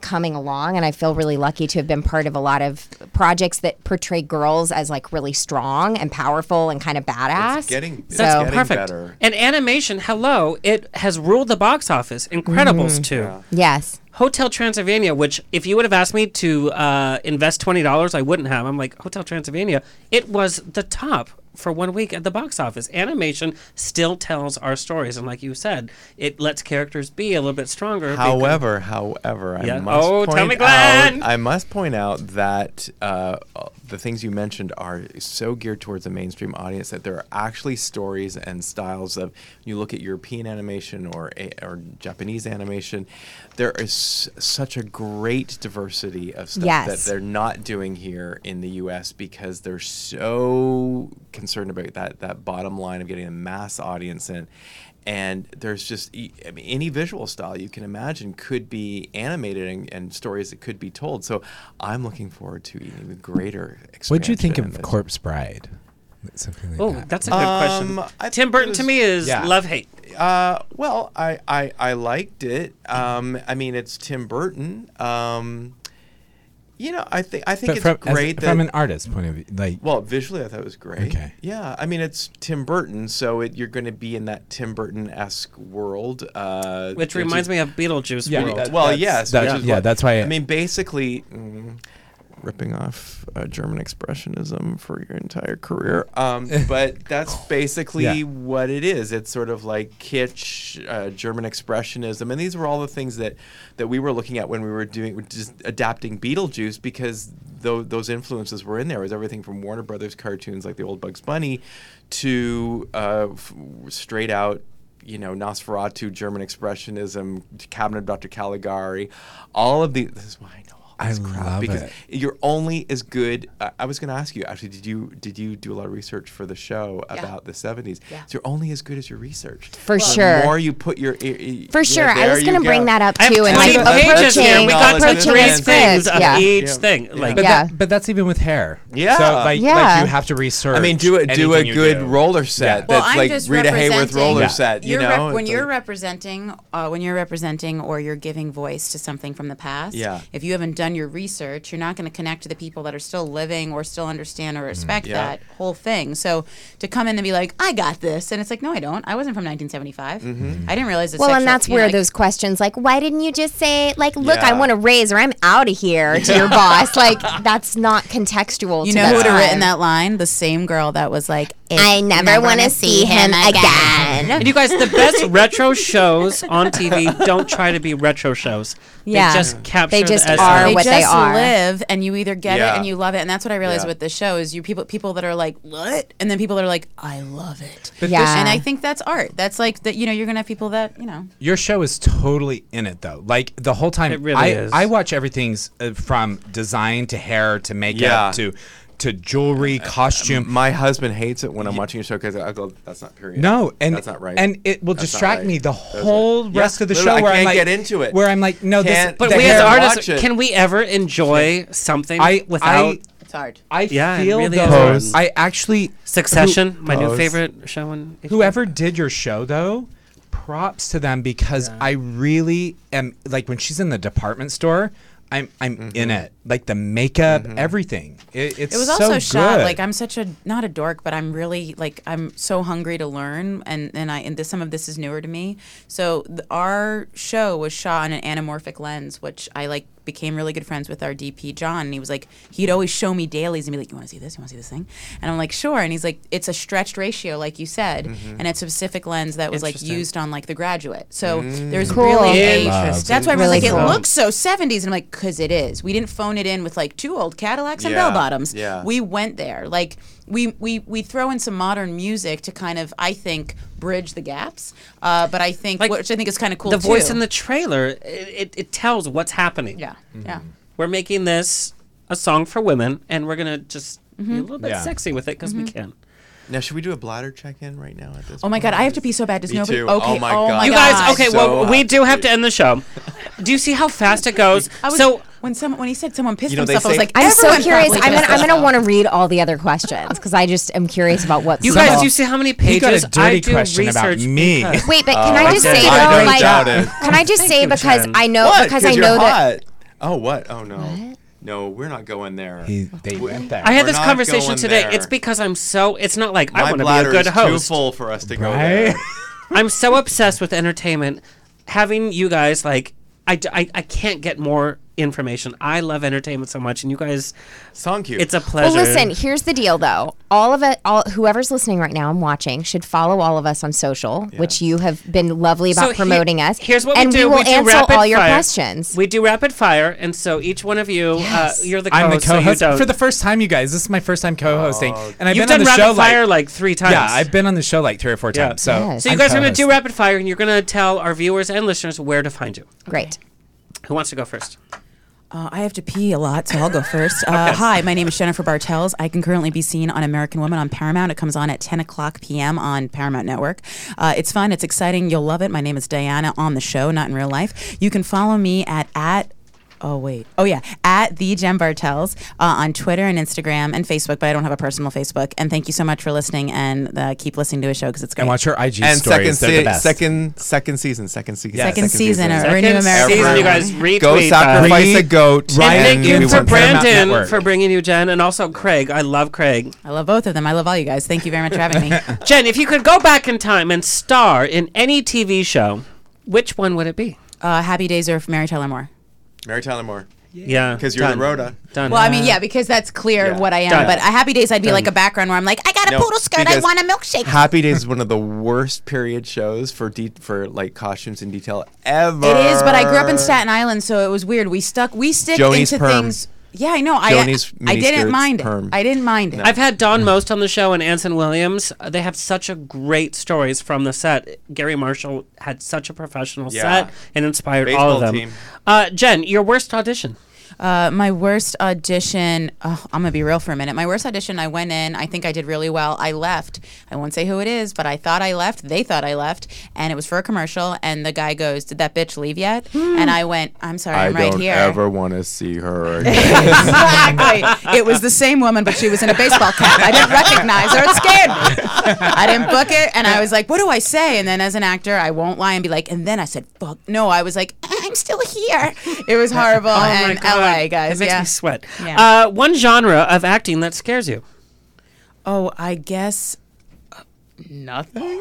coming along and I feel really lucky to have been part of a lot of projects that portray girls as like really strong and powerful and kind of badass. getting- it's so getting perfect. better. And animation, hello, it has ruled the box office. Incredibles Mhm. too. Yes. Hotel Transylvania, which if you would have asked me to uh, invest twenty dollars, I wouldn't have. I'm like Hotel Transylvania. It was the top for one week at the box office. Animation still tells our stories, and like you said, it lets characters be a little bit stronger. However, however, I Yeah. must Oh, point tell me, Glen! out. I must point out that uh, the things you mentioned are so geared towards a mainstream audience that there are actually stories and styles of. You look at European animation or or Japanese animation. There is such a great diversity of stuff that they're not doing here in the U.S. because they're so concerned about that that bottom line of getting a mass audience in. And there's just e- I mean, any visual style you can imagine could be animated and, and stories that could be told. So I'm looking forward to even greater. What'd you think of. Corpse Bride? Something like Oh, that. that's a good question. Um, I Tim Burton it to me is yeah. love hate. Uh, well, I, I I liked it. Um, I mean, it's Tim Burton. Um, you know, I think I think But it's from, as- great that, from an artist point of view, like well, visually, I thought it was great. Okay. Yeah, I mean, it's Tim Burton, so it, you're going to be in that Tim Burton esque world. Uh, Which reminds me of Beetlejuice Yeah, world. that- well, that's- yes. that- which is yeah, what- that's why I mean, basically, mm, ripping off uh, German expressionism for your entire career. Um, but that's basically Yeah. what it is. It's sort of like kitsch, uh, German expressionism, and these were all the things that that we were looking at when we were doing just adapting Beetlejuice because tho- those influences were in there. It was everything from Warner Brothers cartoons like the old Bugs Bunny to uh, f- straight out you know, Nosferatu, German Expressionism, Cabinet of Dr. Caligari, all of these. This is why I know I this crap love because it. you're only as good. Uh, I was going to ask you actually, did you did you do a lot of research for the show Yeah. about the 70s? Yeah. So you're only as good as your research. For the sure. more you put your i- i- For yeah, sure. I was going to bring go. that up too. And like pages here. approaching, We got approaching three the things script. of yeah. each Yeah. thing. Yeah. Like But, Yeah. that, but that's even with hair. Yeah. So like, Yeah. like you have to research. I mean, do a do a good do. roller set Well, that's I'm like just Rita Hayworth representing- roller set. You know, when you're representing, uh, when you're representing or you're giving voice to something from the past. Yeah. If you haven't done your research, you're not going to connect to the people that are still living or still understand or respect Yeah. that whole thing. So to come in and be like, "I got this," and it's like, "No, I don't. I wasn't from 1975. Mm-hmm. I didn't realize." The Well, and that's you know, where like- those questions like, why didn't you just say, like, look, I want to raise or I'm out of here to your boss? Like, that's not contextual You to know that who would have written that line? The same girl that was like, I never want to see him again. And you guys, the best retro shows on TV don't try to be retro shows. Yeah. They just capture They just the essence. are they what just they are. live and you either get Yeah. it and you love it and that's what i realized Yeah. with the show is you people people that are like what and then people that are like i love it But Yeah. and i think that's art that's like that you know you're gonna have people that you know Your show is totally in it though. Like the whole time, It really I is. I watch everything's uh, from design to hair to makeup Yeah. to to jewelry, uh, uh, costume. My husband hates it when I'm watching a show because I go, "That's not period." No, and that's not right. and it will That's not distract right. me the That's whole right. rest Yeah, of the literally, show. Where I am can't like, get into it. Where I'm like, no, this. Can't- But the we as hair- artists, watch it. can we ever enjoy something I without I it's hard I Yeah, it feel really is those. hard. I actually Succession, my new Pose. favorite show on HBO. whoever did your show though props to them because I really am like when she's in the department store. I'm I'm mm-hmm. in it. Like the makeup, mm-hmm. everything. It, it's it was so also shot good. like I'm such a not a dork, but I'm really like I'm so hungry to learn, and and I and this, some of this is newer to me. So th- our show was shot on an anamorphic lens, which I like became really good friends with our DP John, and he was like he'd always show me dailies and be like, "You want to see this? You want to see this thing?" And I'm like, "Sure." And he's like, "It's a stretched ratio, like you said, mm-hmm. and it's a specific lens that was like used on like The Graduate." So mm. there's Cool. really a Interesting. that's why I was Really like, cool. "It looks so 70s," and I'm like, "Cause it is. We didn't phone it in with like two old Cadillacs and Yeah, bell bottoms. yeah. We went there. Like we we we throw in some modern music to kind of I think bridge the gaps. Uh, but I think Like, which I think is kind of cool the voice in the trailer, it, it, it tells what's happening. yeah mm-hmm. yeah. We're making this a song for women, and we're gonna just be mm-hmm. a little bit Yeah. sexy with it because we mm-hmm. can. Now, should we do a bladder check in right now at this Oh my point? god, I have to pee so bad. Does Me nobody? too. Okay. Oh my oh God. You guys, okay, So well, we hot. do have to end the show. Do you see how fast it goes? I was, so when someone when he said someone pissed You know, they himself, I was say- like, I'm so everyone curious. probably I'm gonna pissed I'm gonna themselves. want to read all the other questions because I just am curious about what. you guys, do you see how many pages He got a pages dirty I do question about research me. because- Wait, but can uh, I just okay. say I though, don't like, doubt it. can I just Thank say you, because Jen. I know What? because I 'Cause know you're that. hot. Oh what? Oh no. No, we're not going there. He, they went there. I had We're this not conversation going today. there. It's because I'm so. It's not like I My want to be a bladder good is host. too full for us to go right? there. I'm so obsessed with entertainment. Having you guys like, I, d- I, I can't get more information. I love entertainment so much, and you guys, Thank you. it's a pleasure. Well, listen. Here's the deal, though. All of it, all whoever's listening right now and watching should follow all of us on social, which you have been lovely about So he- promoting us. Here's what and we do. we will do answer rapid all your fire. questions. We do rapid fire, and so each one of you, Yes. uh, you're the I'm the co-host. so co-host don't. for the first time, you guys. This is my first time co-hosting, and I've You've been done on the rapid show fire like, like three times. yeah, I've been on the show like three or four Yeah. times. So, Yes. So you I'm guys are going to do rapid fire, and you're going to tell our viewers and listeners where to find you. Great. Who wants to go first? Uh, I have to pee a lot, so I'll go first. Uh, Hi, my name is Jennifer Bartels. I can currently be seen on American Woman on Paramount. It comes on at 10 o'clock p.m. on Paramount Network. Uh, it's fun. It's exciting. You'll love it. My name is Diana on the show, not in real life. You can follow me at at Oh wait. Oh yeah. At the Jem Bartels uh, on Twitter and Instagram and Facebook, but I don't have a personal Facebook. And thank you so much for listening and uh, keep listening to a show because it's great. And watch her IG and stories. They're the se- best. second, second season, second season, Yes. Second season, or- Second Renew American season, you guys retweet Go that. sacrifice a goat. Right. And and thank you for Brandon for bringing you, Jen, and also Craig. I love Craig. I love both of them. I love all you guys. Thank you very much for having me. Jen, if you could go back in time and star in any TV show, which one would it be? Uh, Happy Days or Mary Tyler Moore. Mary Tyler Moore. Yeah, Because you're done. the Rhoda. Done. Well, I mean, yeah, because that's clear Yeah. what I am. Done. But a Happy Days, I'd be Done. like a background where I'm like, I got a No, poodle skirt. I because want a milkshake. Happy Days is one of the worst period shows for de- for like costumes and detail ever. It is, but I grew up in Staten Island, so it was weird. We stuck, we stick Joni's into perm. things. Yeah, I know. I Joni's I didn't miniskirts, mind it. I didn't mind it. I've had Don Most on the show and Anson Williams. Uh, They have such a great stories from the set. Garry Marshall had such a professional Yeah. set and inspired all of them. team. Uh, Jen, your worst audition. Uh, my worst audition. Oh, I'm gonna be real for a minute. My worst audition. I went in. I think I did really well. I left. I won't say who it is, but I thought I left. They thought I left, and it was for a commercial. And the guy goes, "Did that bitch leave yet?" and I went, "I'm sorry, I I'm right here. I don't ever want to see her again. exactly. It was the same woman, but she was in a baseball cap. I didn't recognize her. It scared me. I didn't book it, and I was like, "What do I say?" And then, as an actor, I won't lie and be like, "And then I said, fuck." No, I was like, "I'm still here." It was horrible. Oh my and God. LA guys, It makes yeah. me sweat. Yeah. Uh, one genre of acting that scares you. Oh, I guess uh, nothing.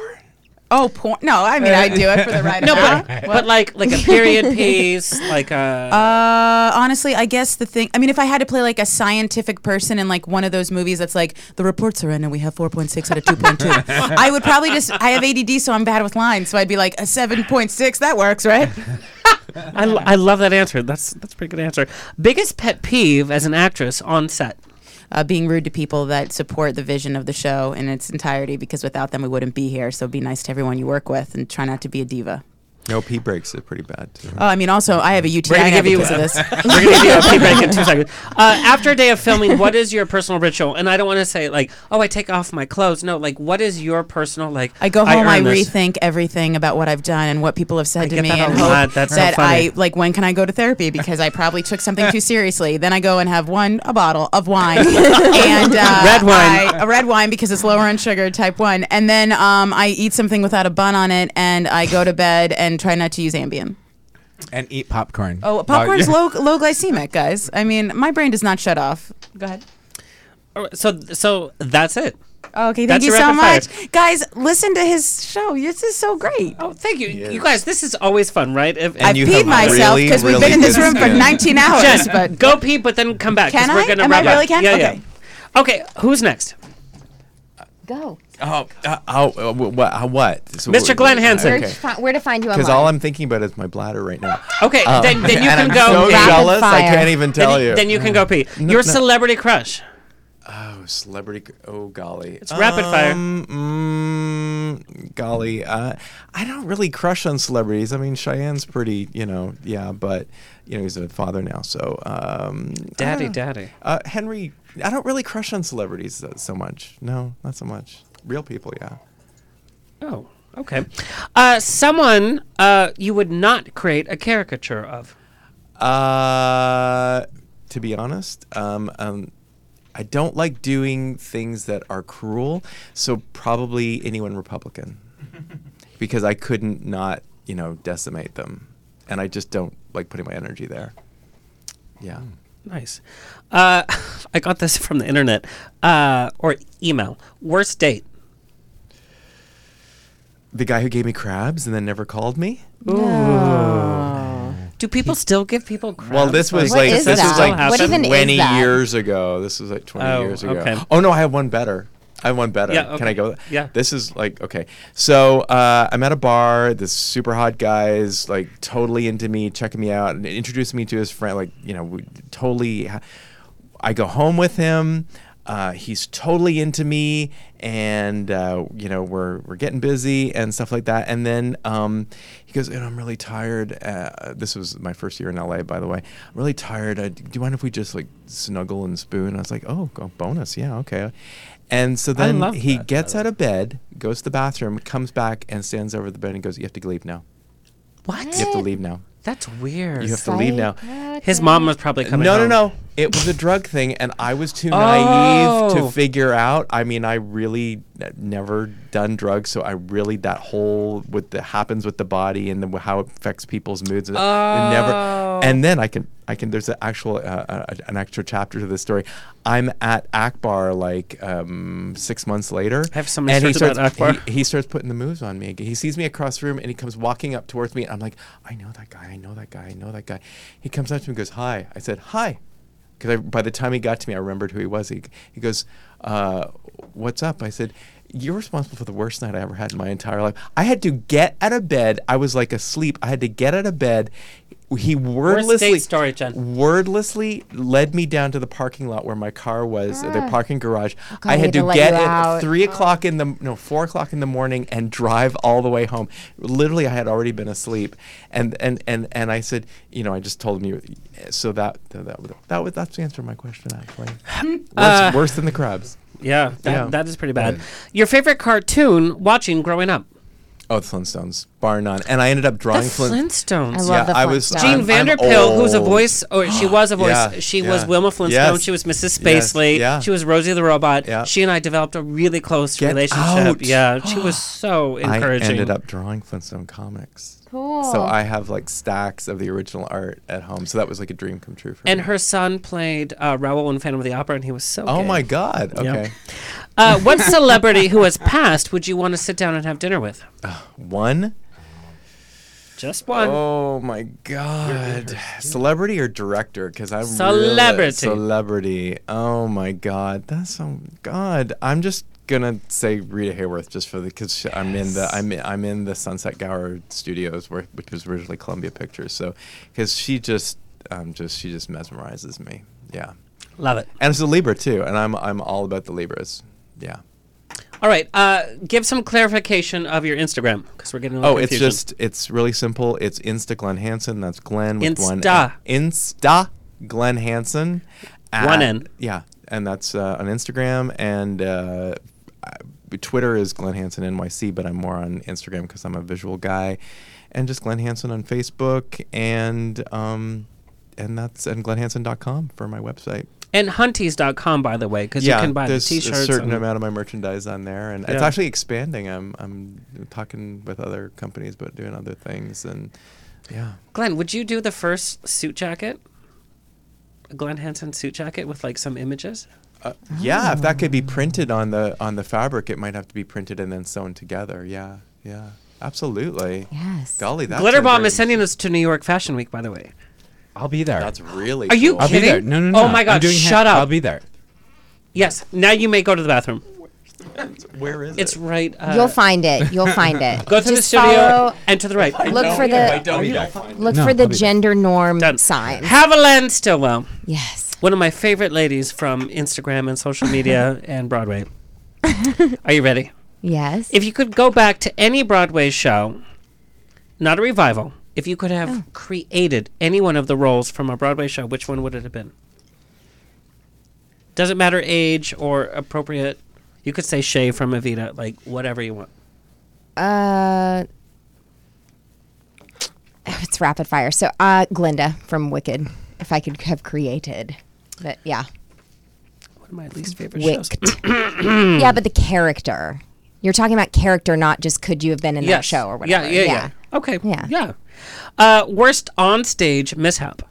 Oh, porn. No, I mean I do it for the right No, amount. but, but like like a period piece, like a. Uh, honestly, I guess the thing. I mean, if I had to play like a scientific person in like one of those movies that's like the reports are in and we have four point six out of two point two, I would probably just. I have ADD, so I'm bad with lines, so I'd be like a seven point six. That works, right? I, lo- I love that answer. That's that's a pretty good answer. Biggest pet peeve as an actress on set. Uh, being rude to people that support the vision of the show in its entirety, because without them we wouldn't be here. So be nice to everyone you work with and try not to be a diva. No, pee breaks are pretty bad too. Oh, I mean, also I have a UTI We're gonna now give you. because of this. we're gonna give you a pee break in two seconds. Uh, after a day of filming, what is your personal ritual? And I don't want to say like, oh, I take off my clothes. No, like, what is your personal like? I go home, I, earn this. rethink everything about what I've done and what people have said I to get me, that a and lot. hope That's so that funny. I like. When can I go to therapy? Because I probably took something too seriously. Then I go and have one a bottle of wine and uh, Red wine. I- a red wine because it's lower in sugar, type one. And then um, I eat something without a bun on it, and I go to bed and try not to use Ambien. and eat popcorn. Oh, While popcorn's you're- low low glycemic, guys. I mean, my brain does not shut off. Go ahead. So, so that's it. Okay, thank That's you so rapid fire. much, guys. Listen to his show. This is so great. Oh, thank you, you guys. This is always fun, right? If, I've peed myself because we've been in this room for 19 hours. Jen, but go pee, but then come back. 'cause Can we're I? Gonna Am I wrap up. really can? Yeah, Okay. yeah. Okay, who's next? Go. Oh, uh, oh, uh, what? uh, what? So Mr. wh- Glen Hanson. Where, to fi- where to find you online? Because all I'm thinking about is my bladder right now. Okay, Uh, then, then you and can I'm go. so pee. jealous. I can't even tell then, you. Then you can go pee. No, Your no. celebrity crush. Oh, celebrity. Oh, golly. It's rapid fire. Um, mm, golly. Uh, I don't really crush on celebrities. I mean, Cheyenne's pretty, you know, yeah, but, you know, he's a father now, so. Um, Daddy, uh, daddy. Uh, Henry, I don't really crush on celebrities so, so much. No, not so much. Real people, yeah. Oh, okay. Uh, someone uh, you would not create a caricature of. Uh, to be honest, um, um, I don't like doing things that are cruel. So probably anyone Republican, because I couldn't not, you know, decimate them, and I just don't like putting my energy there. Yeah. Nice. Uh, I got this from the internet uh, or email. Worst date. The guy who gave me crabs and then never called me. Do people still give people crabs? Well, this was What like is this that? was like What even is twenty that? years ago. This was like twenty Oh, years ago. okay. Oh no, I have one better. I have one better. Yeah, Can okay. I go? Yeah. This is like okay. So uh, I'm at a bar. This super hot guy is like totally into me, checking me out, and introducing me to his friend. Like you know, we totally. Ha- I go home with him. Uh, he's totally into me, and uh, you know we're we're getting busy and stuff like that. And then um, he goes, "And I'm really tired." Uh, this was my first year in LA, by the way. I'm really tired. Uh, do you mind if we just like snuggle and spoon? I was like, "Oh, go bonus, yeah, okay." And so then he that, gets out of bed, goes to the bathroom, comes back, and stands over the bed and goes, "You have to leave now. What? You have to leave now. That's weird. You have to leave now." His mom was probably coming. No, home. no, no. It was a drug thing, and I was too naive Oh. to figure out. I mean, I really n- never done drugs, so I really that whole what the happens with the body and the, how it affects people's moods. and it Oh. never. And then I can, I can. There's an actual, uh, uh, an extra chapter to this story. I'm at Akbar like um, six months later. I have so many and he stories about starts, Akbar. He, he starts putting the moves on me. He sees me across the room and he comes walking up towards me. And I'm like, I know that guy. I know that guy. I know that guy. He comes up to me and goes, Hi. I said, Hi. Because by the time he got to me, I remembered who he was. He, he goes, uh, What's up? I said, You're responsible for the worst night I ever had in my entire life. I had to get out of bed. I was like asleep. I had to get out of bed. He wordlessly story, Jen? wordlessly led me down to the parking lot where my car was, the Ah. parking garage. God, I had had to to get you at three o'clock in the no four o'clock in the morning and drive all the way home. Literally, I had already been asleep, and and and and I said, you know, I just told him you. So that that that, was- that was that's the answer to my question actually. worse, Uh, worse than the crabs. Yeah, that, Yeah. that is pretty bad. Your favorite cartoon watching growing up? Oh, the Flintstones, bar none. And I ended up drawing the Flint- Flintstones. I love yeah, the I was Flintstones. Jean I'm- I'm Vander Pyl, who's a old. voice, or she was a voice. Yeah, she was yeah. Wilma Flintstone. Yes. She was Mrs. Yes, Spacely. yeah. She was Rosie the Robot. Yeah. She and I developed a really close Get relationship. out. Yeah, she was so encouraging. I ended up drawing Flintstone comics. Cool. So I have like stacks of the original art at home. So that was like a dream come true for me. and her son played uh, Raoul in Phantom of the Opera, and he was so. Oh gay. my God. Yeah. Okay. Uh, what celebrity who has passed would you want to sit down and have dinner with? One. Just one. Oh my God. Celebrity or director? Because I'm Celebrity. Really celebrity. Oh my God. That's so God. I'm just gonna say Rita Hayworth just for the because I'm in the I'm in, I'm in the Sunset Gower Studios where which was originally Columbia Pictures. So because she just um just she just mesmerizes me. Yeah. Love it. And it's a Libra too, and I'm I'm all about the Libras. Yeah. All right. Uh, give some clarification of your Instagram because we're getting a little Oh, it's just it's really simple. It's Insta Glen Hanson. That's Glen with one Insta. N. Insta Glen Hanson. One N. Yeah, and that's uh, on Instagram and uh, I- Twitter is Glen Hanson NYC, but I'm more on Instagram because I'm a visual guy, and just Glen Hanson on Facebook and um, and that's and glenhanson.com for my website. And hunties.com, by the way, because you can buy the t-shirts. a certain and- amount of my merchandise on there, and it's actually expanding. I'm I'm talking with other companies about doing other things, and yeah. Glen, would you do the first suit jacket? A Glen Hanson suit jacket with like some images? Uh, Yeah, if that could be printed on the on the fabric, it might have to be printed and then sewn together. Yeah, yeah, absolutely. Yes. Golly, that's Glitter Bomb is sending us to New York Fashion Week, by the way. I'll be there. That's really. Are you cool. I'll be kidding? there. No, no, no. Oh my I'm God! doing ha- shut up. I'll be there. Yes. Now you may go to the bathroom. Where is it? It's right. Uh, You'll find it. You'll find it. Go to the Just studio follow- and to the right. Look for the look No, for the I'll be there. gender norm signs. Haviland Stillwell. Yes. One of my favorite ladies from Instagram and social media and Broadway. Are you ready? Yes. If you could go back to any Broadway show, not a revival, if you could have Oh. created any one of the roles from a Broadway show, which one would it have been? Doesn't matter age or appropriate. You could say Che from Evita, like whatever you want. Uh, it's rapid fire. So, uh, Glinda from Wicked. If I could have created, but yeah, One of my least favorite shows. Wicked. yeah, but the character. You're talking about character, not just could you have been in that show or whatever. Yeah, yeah, yeah. Okay. Yeah. Yeah. Uh, worst on stage mishap.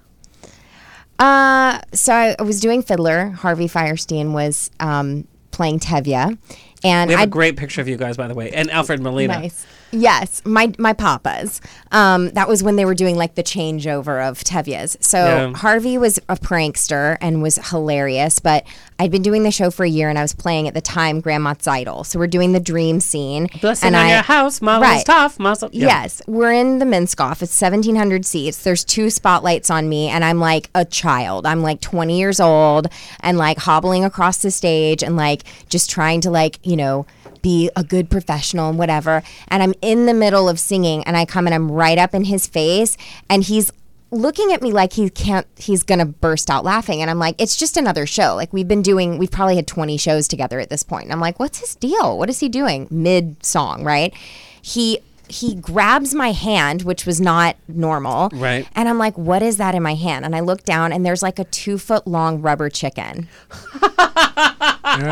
Uh, so I, I was doing Fiddler. Harvey Fierstein was um, playing Tevye, and We have I a great picture of you guys, by the way, and Alfred Molina. Nice. Yes, my my papas. Um, that was when they were doing like the changeover of Tevye's. So Yeah. Harvey was a prankster and was hilarious. But I'd been doing the show for a year, and I was playing at the time Grandma Tzeitel. So we're doing the dream scene. Blessing and on I, your house, Mama's Right. tough. Muscle. yeah. Yes, we're in the Minskoff. It's 1,700 seats. There's two spotlights on me, and I'm like a child. I'm like 20 years old and like hobbling across the stage and like just trying to like, you know, be a good professional and whatever. And I'm in the middle of singing, and I come and I'm right up in his face, and he's looking at me like he can't he's gonna burst out laughing. And i'm like it's just another show. Like we've been doing we've probably had 20 shows together at this point. point and i'm like what's his deal? What is he doing? Mid song right? He he grabs my hand which was not normal. Right. and i'm like what is that in my hand? And i look down and there's like a two foot long rubber chicken.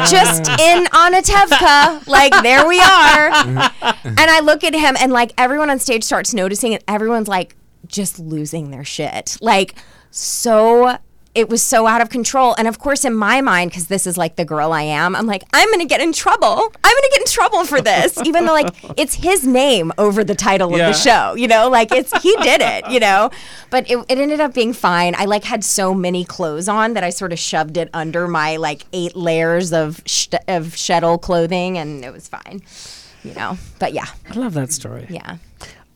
Just in on a tevka. Like there we are. And i look at him and like everyone on stage starts noticing and everyone's like just losing their shit. Like so it was so out of control. And of course in my mind because this is like the girl i am i'm like i'm gonna get in trouble. I'm gonna get in trouble for this even though like it's his name over the title Yeah. of the show you know? Like it's he did it you know? But it, it ended up being fine. I like had so many clothes on that i sort of shoved it under my like eight layers of sh- of shtetl clothing and it was fine you know? But yeah. I love that story. yeah.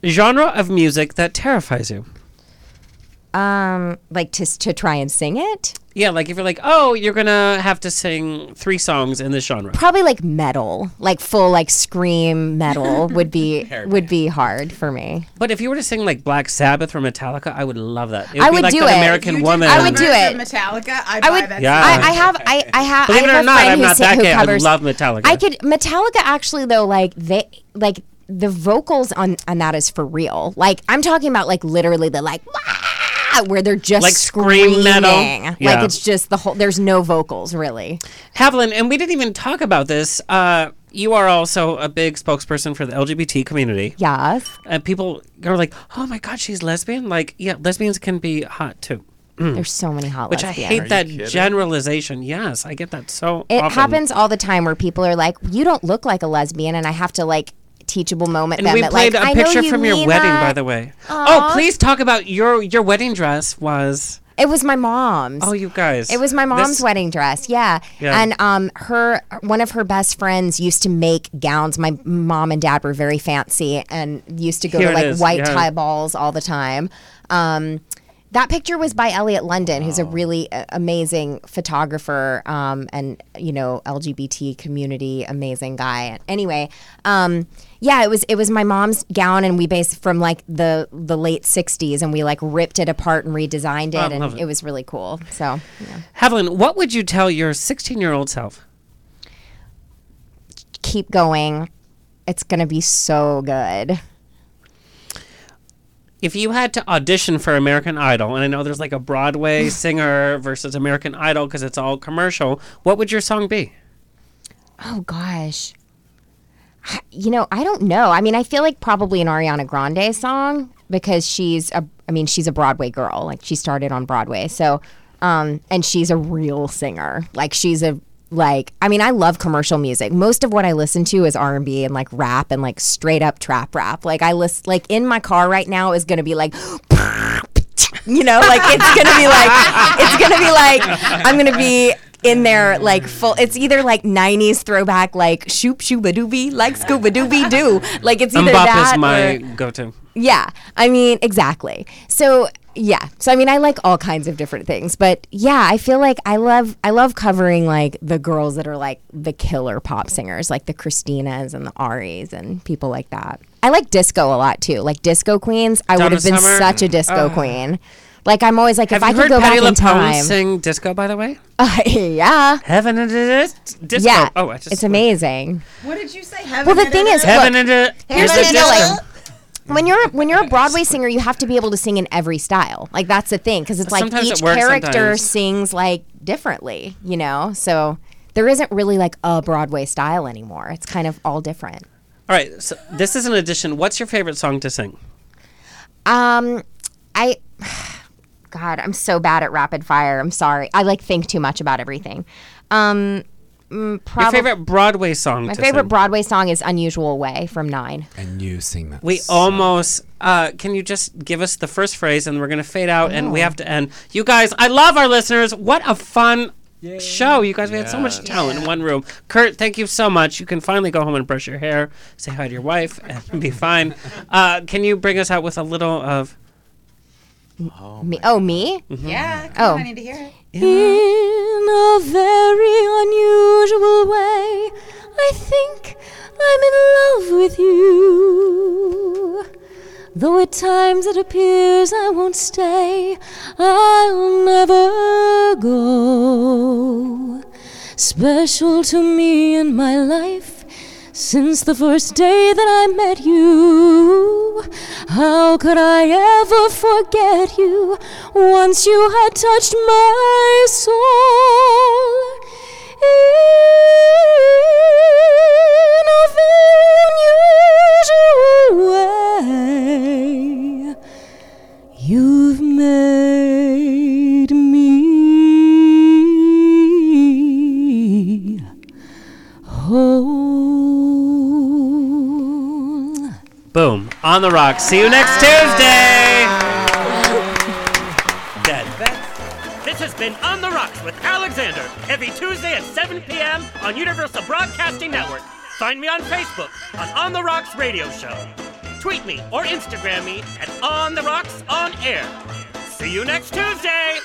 Genre of music that terrifies you. Um like to to try and sing it Yeah, like if you're like, oh, you're gonna have to sing three songs in this genre. probably like metal like full like scream metal would be would be hard for me But if you were to sing like Black Sabbath or Metallica, I would love that. It I be would like do that it. American You Woman. I would do it. Metallica. I, I buy would. that. Yeah. I, I have. I, I have. Believe I it or not, I'm not that who gay. I love Metallica. I could Metallica actually though. Like they like the vocals on on that is for real. Like I'm talking about like literally the like. "Wah!" Where they're just Like scream metal? screaming. Yeah. Like it's just the whole. There's no vocals really. Haviland, and we didn't even talk about this. Uh, you are also a big spokesperson for the LGBT community. Yes. And people are like, oh my God, she's lesbian? Like, yeah, lesbians can be hot too. Mm. There's so many hot Which I lesbians. hate that generalization. Yes, I get that so It often. happens all the time where people are like, "You don't look like a lesbian," and I have to like teachable moment And we that, played like, a picture you from your wedding, by the way. Aw. Oh, please talk about your your wedding dress was. It was my mom's. Oh, you guys. It was my mom's This- wedding dress. Yeah. Yeah. And um her one of her best friends used to make gowns. My mom and dad were very fancy and used to go Here to like is, white yeah. tie balls all the time. Um That picture was by Elliot London, who's a really uh, amazing photographer um, and you know LGBT community amazing guy. Anyway, um, yeah, it was it was my mom's gown, and we based from like the the late '60s, and we like ripped it apart and redesigned oh, it, I and it. it. was really cool. So yeah. Evelyn, what would you tell your 16 year old self? keep going. It's gonna be so good. If you had to audition for American Idol, and I know there's like a Broadway singer versus American Idol because it's all commercial, what would your song be? Oh gosh. You know, I don't know. I mean, I feel like probably an Ariana Grande song because she's a I mean, she's a Broadway girl. Like she started on Broadway. So um and she's a real singer. Like she's a like I mean, I love commercial music. Most of what I listen to is R&B and like rap and like straight up trap rap. Like I list like in my car right now is going to be like you know, like it's gonna be like it's gonna be like I'm gonna be in there like full. It's either like '90s throwback, like shoop shooba doobie, like scuba doobie doo. Like it's either MMMBop that is my or go to. yeah. I mean exactly. So yeah. So I mean I like all kinds of different things, but yeah, I feel like I love I love covering like the girls that are like the killer pop singers, like the Christinas and the Aries and people like that. I like disco a lot too, like disco queens. I would have been Summer? such a disco Oh. queen. Like I'm always like, Have if I you could heard go Patti back in LuPone time. sing disco, by the way? Uh, yeah. Heaven and it is disco. Yeah. Oh, I just it's amazing. What did you say? Heaven Well, the thing is, Heaven look, and it. here's Here's the the deal. like, when you're when you're a Broadway singer, you have to be able to sing in every style. Like that's the thing, because it's like Sometimes it each works, character sometimes. sings like differently. You know, so there isn't really like a Broadway style anymore. It's kind of all different. All right, so this is an addition. What's your favorite song to sing? Um, I, God, I'm so bad at rapid fire. I'm sorry. I like think too much about everything. Um, mm, Your favorite Broadway song my to favorite sing? Broadway song is "Unusual Way" from Nine. And you sing that. We almost. Uh, can you just give us the first phrase and we're going to fade out and Oh. we have to end. You guys, I love our listeners. What a fun show. You guys, we had so much talent in one room. Kurt, thank you so much. You can finally go home and brush your hair, say hi to your wife, and be fine. Uh, can you bring us out with a little of. Me, oh, me? Oh, mm-hmm. Yeah. Come Oh. on, I need to hear it. In a very unusual way, I think I'm in love with you. Though at times it appears I won't stay, I'll never go. Special to me in my life since the first day that I met you. How could I ever forget you once you had touched my soul? In a very unusual way, you've made me whole. Boom. On the rocks. See you next Tuesday. Dead. This has been On the Rocks with Alexander every Tuesday at 7 p.m. on Universal Broadcasting Network. Find me on Facebook on On the Rocks Radio Show. Tweet me or Instagram me at On the Rocks On Air. See you next Tuesday.